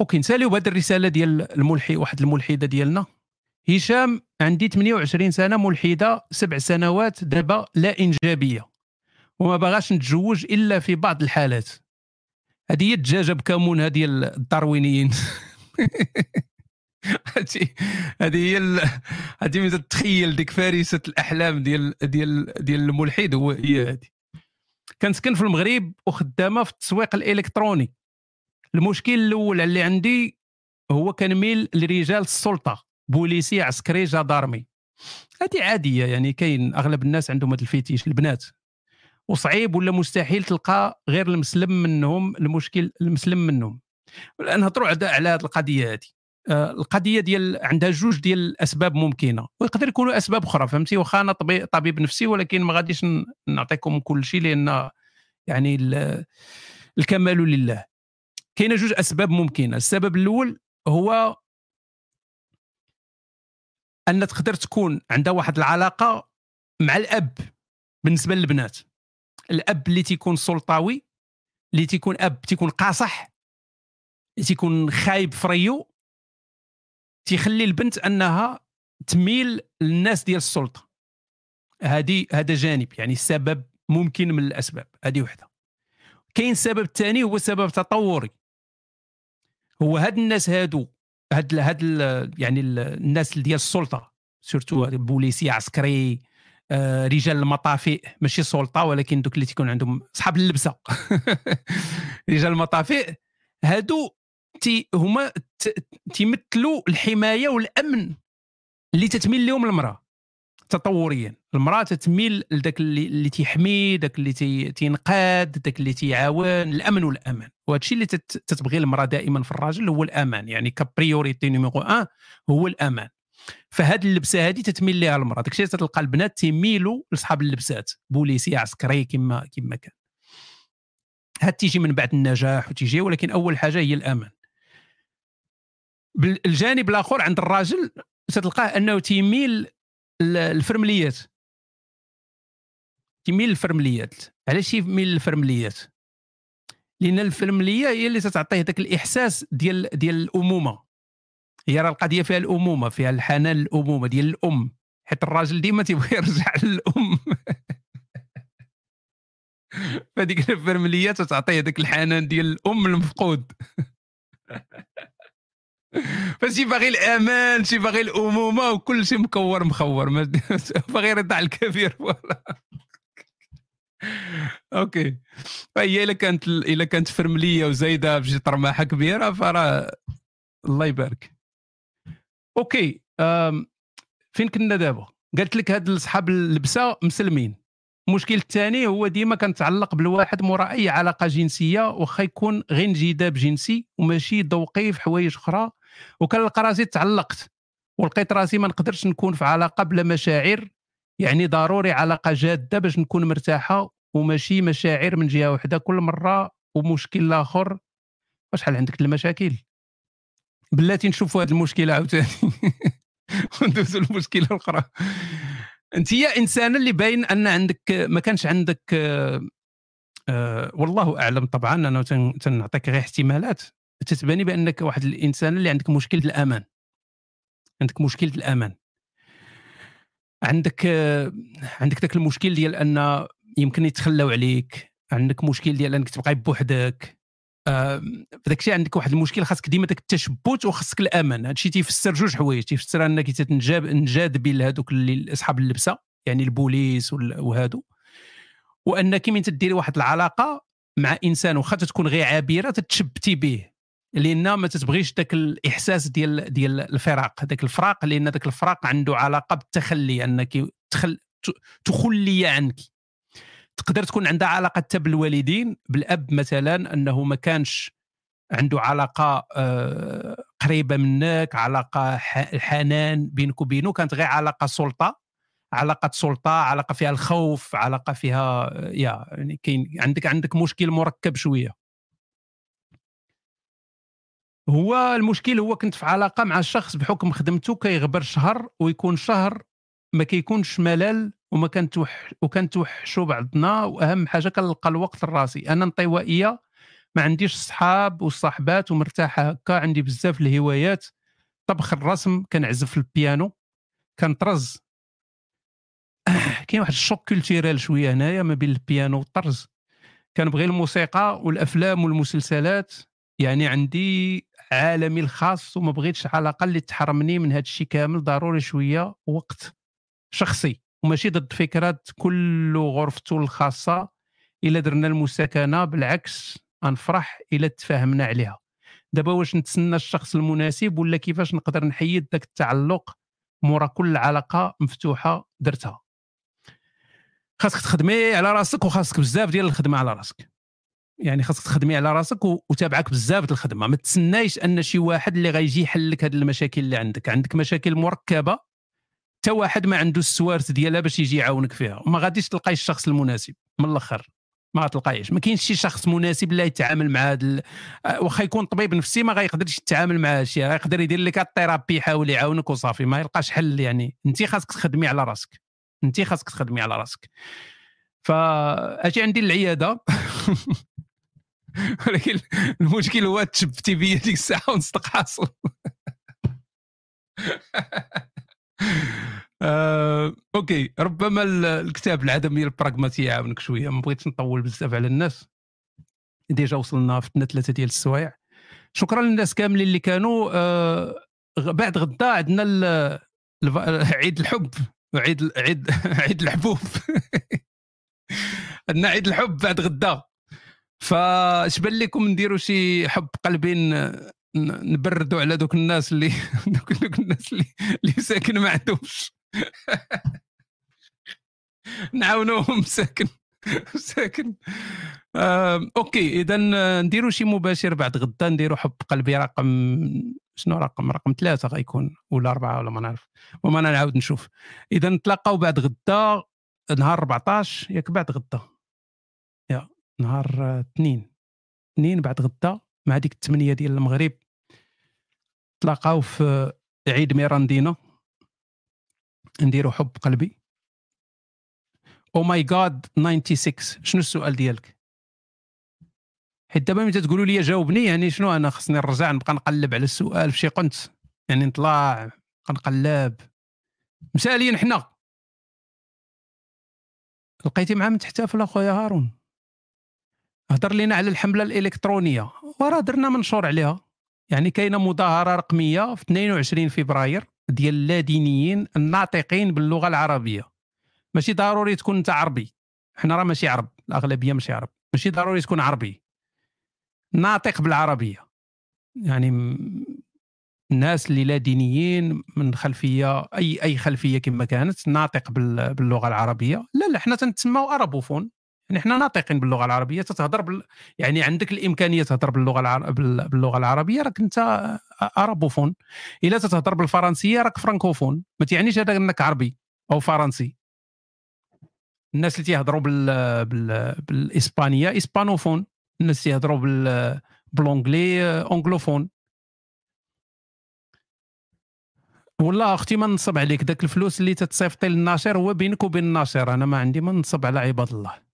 أوكي نساليو بهذه الرسالة ديال الملحي واحد الملحدة ديالنا. هشام عندي 28 سنة ملحدة سبع سنوات دابا لا إنجابية. وما باغاش نتزوج إلا في بعض الحالات. هذه هي الدجاجة بكمون ديال الداروينيين. هذه هي هذه تتخيل ديك فارسة الأحلام ديال ديال ديال الملحد هو هي هذه. كنسكن في المغرب وخدامة في التسويق الإلكتروني. المشكل الأول اللي عندي هو كنميل لرجال السلطة بوليسي عسكري جدارمي. هذه عادية يعني كاين أغلب الناس عندهم هذا الفيتيش البنات. وصعيب ولا مستحيل تلقى غير المسلم منهم المشكل المسلم منهم. نهضروا على هذه القضية هذه القضية ديال عندها جوج ديال الأسباب ممكنة ويقدر يكونوا أسباب أخرى فهمتي؟ واخا أنا طبي- طبيب نفسي ولكن ما غاديش نعطيكم كل شيء لأن يعني ال- الكمال لله. كاينة جوج أسباب ممكنة. السبب الأول هو أن تقدر تكون عندها واحد العلاقة مع الأب بالنسبة للبنات. الأب اللي تيكون سلطوي اللي تيكون أب تيكون قاصح اللي تيكون خايب فريو تيخلي البنت أنها تميل للناس ديال السلطة. هذه هذا جانب يعني السبب ممكن من الأسباب. هذه وحدة. كاين السبب الثاني هو سبب تطوري. هو هاد الناس هادو هاد ال- هاد ال- يعني ال- الناس ديال السلطة surtout بوليسي عسكري آه، رجال المطافئ ماشي سلطة ولكن دوك اللي تيكون عندهم اصحاب اللبسة. رجال المطافئ هادو تي هما تيمثلوا الحماية والأمن اللي تتميل لهم المرأة تطوريا. المرأة تتميل لذاك اللي, اللي تيحمي ذاك اللي تي- تينقاد ذاك اللي تيعاون الأمن والأمان. وهذا الشيء اللي تت- تتبغي المرأة دائما في الراجل هو الأمان. يعني ك priorité numéro 1 هو الأمان. فهاد اللبسة هذه تتميل لها المرأة. داكشي تلقى البنات تيميلوا لاصحاب اللبسات. بوليسي عسكري كما كما كان. هاد تيجي من بعد النجاح وتيجي ولكن أول حاجة هي الأمان. بالجانب الآخر عند الراجل تتلقاه أنه تيميل للفرمليات. تيميل للفرمليات علاش يميل للفرمليات لأن الفرملية هي اللي تتعطيه ذاك الإحساس ديال ديال الأمومة. هي راه القضية فيها الأمومة فيها الحنان الامومه ديال الأم. حيت الراجل ديما تيبغي يرجع للأم. فهذيك الفرملية تعطيه هذاك الحنان ديال الأم المفقود. فشي باغي الأمان شي باغي الأمومة وكل شيء مكور مخور باغي يرضع الكبير أوكي. فهي إلا كانت إلا كانت فرملية وزايدة بشي طرماحة كبيرة فراه الله يبارك. أوكي فين كنا دابا؟ قالت لك هاد اصحاب اللبسة مسلمين. المشكل الثاني هو ديما كنتعلق بالواحد مورا أي علاقة جنسية واخا يكون غير انجذاب جنسي وماشي ذوقي في حوايج أخرى. وكنلقى راسي تعلقت ولقيت راسي ما نقدرش نكون في علاقة بلا مشاعر يعني ضروري علاقة جادة باش نكون مرتاحة وماشي مشاعر من جهة واحدة كل مرة ومشكل آخر. شحال عندك المشاكل؟ بلاتي نشوفوا هذه المشكلة عاوتاني. وندوزوا المشكلة الأخرى. أنت هي إنسانة اللي باين أن عندك ما كانش عندك أه والله أعلم طبعا أنا تنعطيك غير احتمالات. تتباني بأنك واحد الإنسان اللي عندك مشكل الأمان. عندك مشكل الأمان. عندك عندك ذاك المشكل ديال أن يمكن يتخلاو عليك. عندك مشكل ديال أنك تبقى بوحدك. فداك الشيء عندك واحد المشكل خاصك ديما داك التشبت وخاصك الأمان. هادشي تيفسر جوج حوايج. تيفسر أنك تنجاب نجاذبي لهذوك أصحاب اللبسة يعني البوليس وهادو. وأنك من تديري واحد العلاقة مع إنسان واخا تكون غير عابرة تتشبتي به. لأن ما تتبغيش ذاك الإحساس ديال ديال الفراق. هذاك الفراق لأن ذاك الفراق عنده علاقة بالتخلي أنك تخل تخلي عنك. تقدر تكون عندها علاقة حتى بالوالدين بالأب مثلا أنه ما كانش عنده علاقة آه، قريبة منك علاقة حنان بينك وبينه. كانت غير علاقة سلطة علاقة سلطة علاقة فيها الخوف علاقة فيها يا يعني كاين عندك عندك مشكل مركب شوية. هو المشكل هو كنت في علاقة مع الشخص بحكم خدمته كيغبر شهر ويكون شهر ما كيكونش ملل وما كنتوح وكنتوحشوا بعضنا وأهم حاجة كنلقى الوقت لراسي أنا انطوائيه ما عنديش صحاب وصاحبات ومرتاحة هكا عندي بزاف الهوايات. طبخ الرسم كنعزف البيانو كنطرز. كاين واحد ال choc culturel شوية هنايا ما بين البيانو والطرز. كنبغي الموسيقى والأفلام والمسلسلات يعني عندي عالمي الخاص وما بغيتش على الأقل تحرمني من هذا الشيء كامل ضروري شوية وقت شخصي. وماشي ضد فكرات كل غرفته الخاصة إلا درنا المساكنة بالعكس غنفرح إلا تفاهمنا عليها. دابا واش نتسنى الشخص المناسب ولا كيفاش نقدر نحيد ذاك التعلق مورا كل علاقة مفتوحة درتها. خاصك تخدمي على راسك وخاصك بزاف ديال الخدمة على راسك. يعني خاصك تخدمي على راسك وتابعك بزاف الخدمة. ما تسنايش أن شي واحد اللي غيجي يحل لك هذه المشاكل اللي عندك. عندك مشاكل مركبة حتى واحد ما عنده السوارت ديالها باش يجي يعاونك فيها. وما غاديش تلقاي الشخص المناسب من الأخر. ما غتلقايش ما كاينش شي شخص مناسب اللي يتعامل مع هذا. آه، واخا يكون طبيب نفسي ما غيقدرش يتعامل مع هذا الشيء. يقدر يدير لك الثيرابي يحاول يعاونك وصافي. ما يلقاش حل يعني. انت خاصك تخدمي على راسك. انت خاصك تخدمي على راسك. فاجي عندي العيادة. ولكن المشكل هو تشبتي بيا ديك الساعة ونصدق حاصل. آه، okay. ربما الكتاب العدميه البراغماتيه يعاونك شوية. ما بغيتش نطول بزاف على الناس. déjà وصلنا فتنا ثلاثة ديال السوايع. شكرا للناس كاملين اللي كانوا. آه بعد غدا عندنا عيد الحب. عيد عيد عيد الحبوب. عندنا عيد الحب بعد غدا. فاش بان لكم نديروا شي حب قلبين نبردوا على دوك الناس اللي دوك, دوك الناس اللي اللي ساكن ما عندهمش. نعاونوهم ساكن ساكن. أوكي إذا نديروا شي مباشر بعد غدا نديروا حب قلبي رقم شنو رقم؟ رقم ثلاثة غيكون ولا أربعة ولا ما نعرف وما نعاود نشوف. إذا نتلاقاو بعد غدا نهار 14 ياك بعد غدا. نهار اثنين. اثنين بعد غدا مع ديك الثمانية ديال المغرب. تلاقاو في عيد ميراندينا نديرو حب قلبي. أو ماي جاد 96 شنو السؤال ديالك؟ حيت دابا ملي تقولوا لي جاوبني يعني شنو أنا خصني نرجع نبقى نقلب على السؤال في شي قنت؟ يعني نطلع نقلب. مسألين حنا. لقيتي معاه من تحتفل اخويا هارون. هضر لنا على الحملة الإلكترونية. وراه درنا منشور عليها. يعني كاينة مظاهرة رقمية في 22 فبراير ديال اللادينيين الناطقين باللغة العربية. ماشي ضروري تكون أنت عربي. حنا راه ماشي عرب. الأغلبية ماشي عرب. ماشي ضروري تكون عربي. ناطق بالعربية. يعني الناس اللي لا دينيين من خلفية أي أي خلفية كما كانت ناطق باللغة العربية. لا لا حنا تنتسماو ارابوفون يعني حنا ناطقين باللغة العربية تتهضر بال... يعني عندك الإمكانية تهضر باللغة العر... باللغة العربية راك انت arabophone إلا تتهضر بالفرنسية راك فرانكوفون. ما تعنيش هذا إنك عربي أو فرنسي. الناس اللي تيهضروا بال... بال... بالإسبانية hispanophone. الناس تيهضروا بال... ب l'anglais anglophone. والله أختي ما نصب عليك داك الفلوس اللي تتصيفطي للناشر هو بينك وبين الناشر أنا ما عندي ما نصب على عباد الله.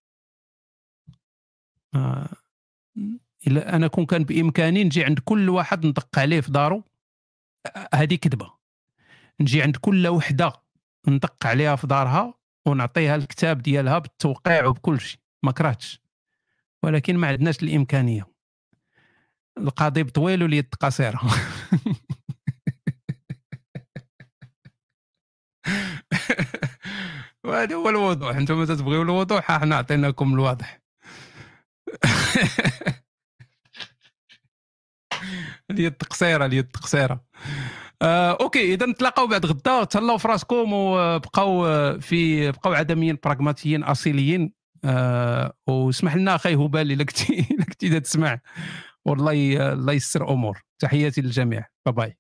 إلا أنا كون كان بإمكاني نجي عند كل واحد ندق عليه في دارو. هذه كذبة. نجي عند كل وحدة ندق عليها في دارها ونعطيها الكتاب ديالها بالتوقيع وبكل شيء. ما كرهتش. ولكن ما عندناش الإمكانية. القضيب طويل واليد قصيرة. وهذا هو الوضوح. أنتم تبغيو الوضوح إحنا أعطيناكم الواضح. اليد قصيرة اليد قصيرة. آه، okay إذا نتلاقاو بعد غدا. تهلاو في راسكم وبقاو في بقاو عدميين براغماتيين أصيليين. آه واسمح لنا أخي هبال إلا كنتي إلا كنتي تسمع. والله الله يسر أمور. تحياتي للجميع. bye bye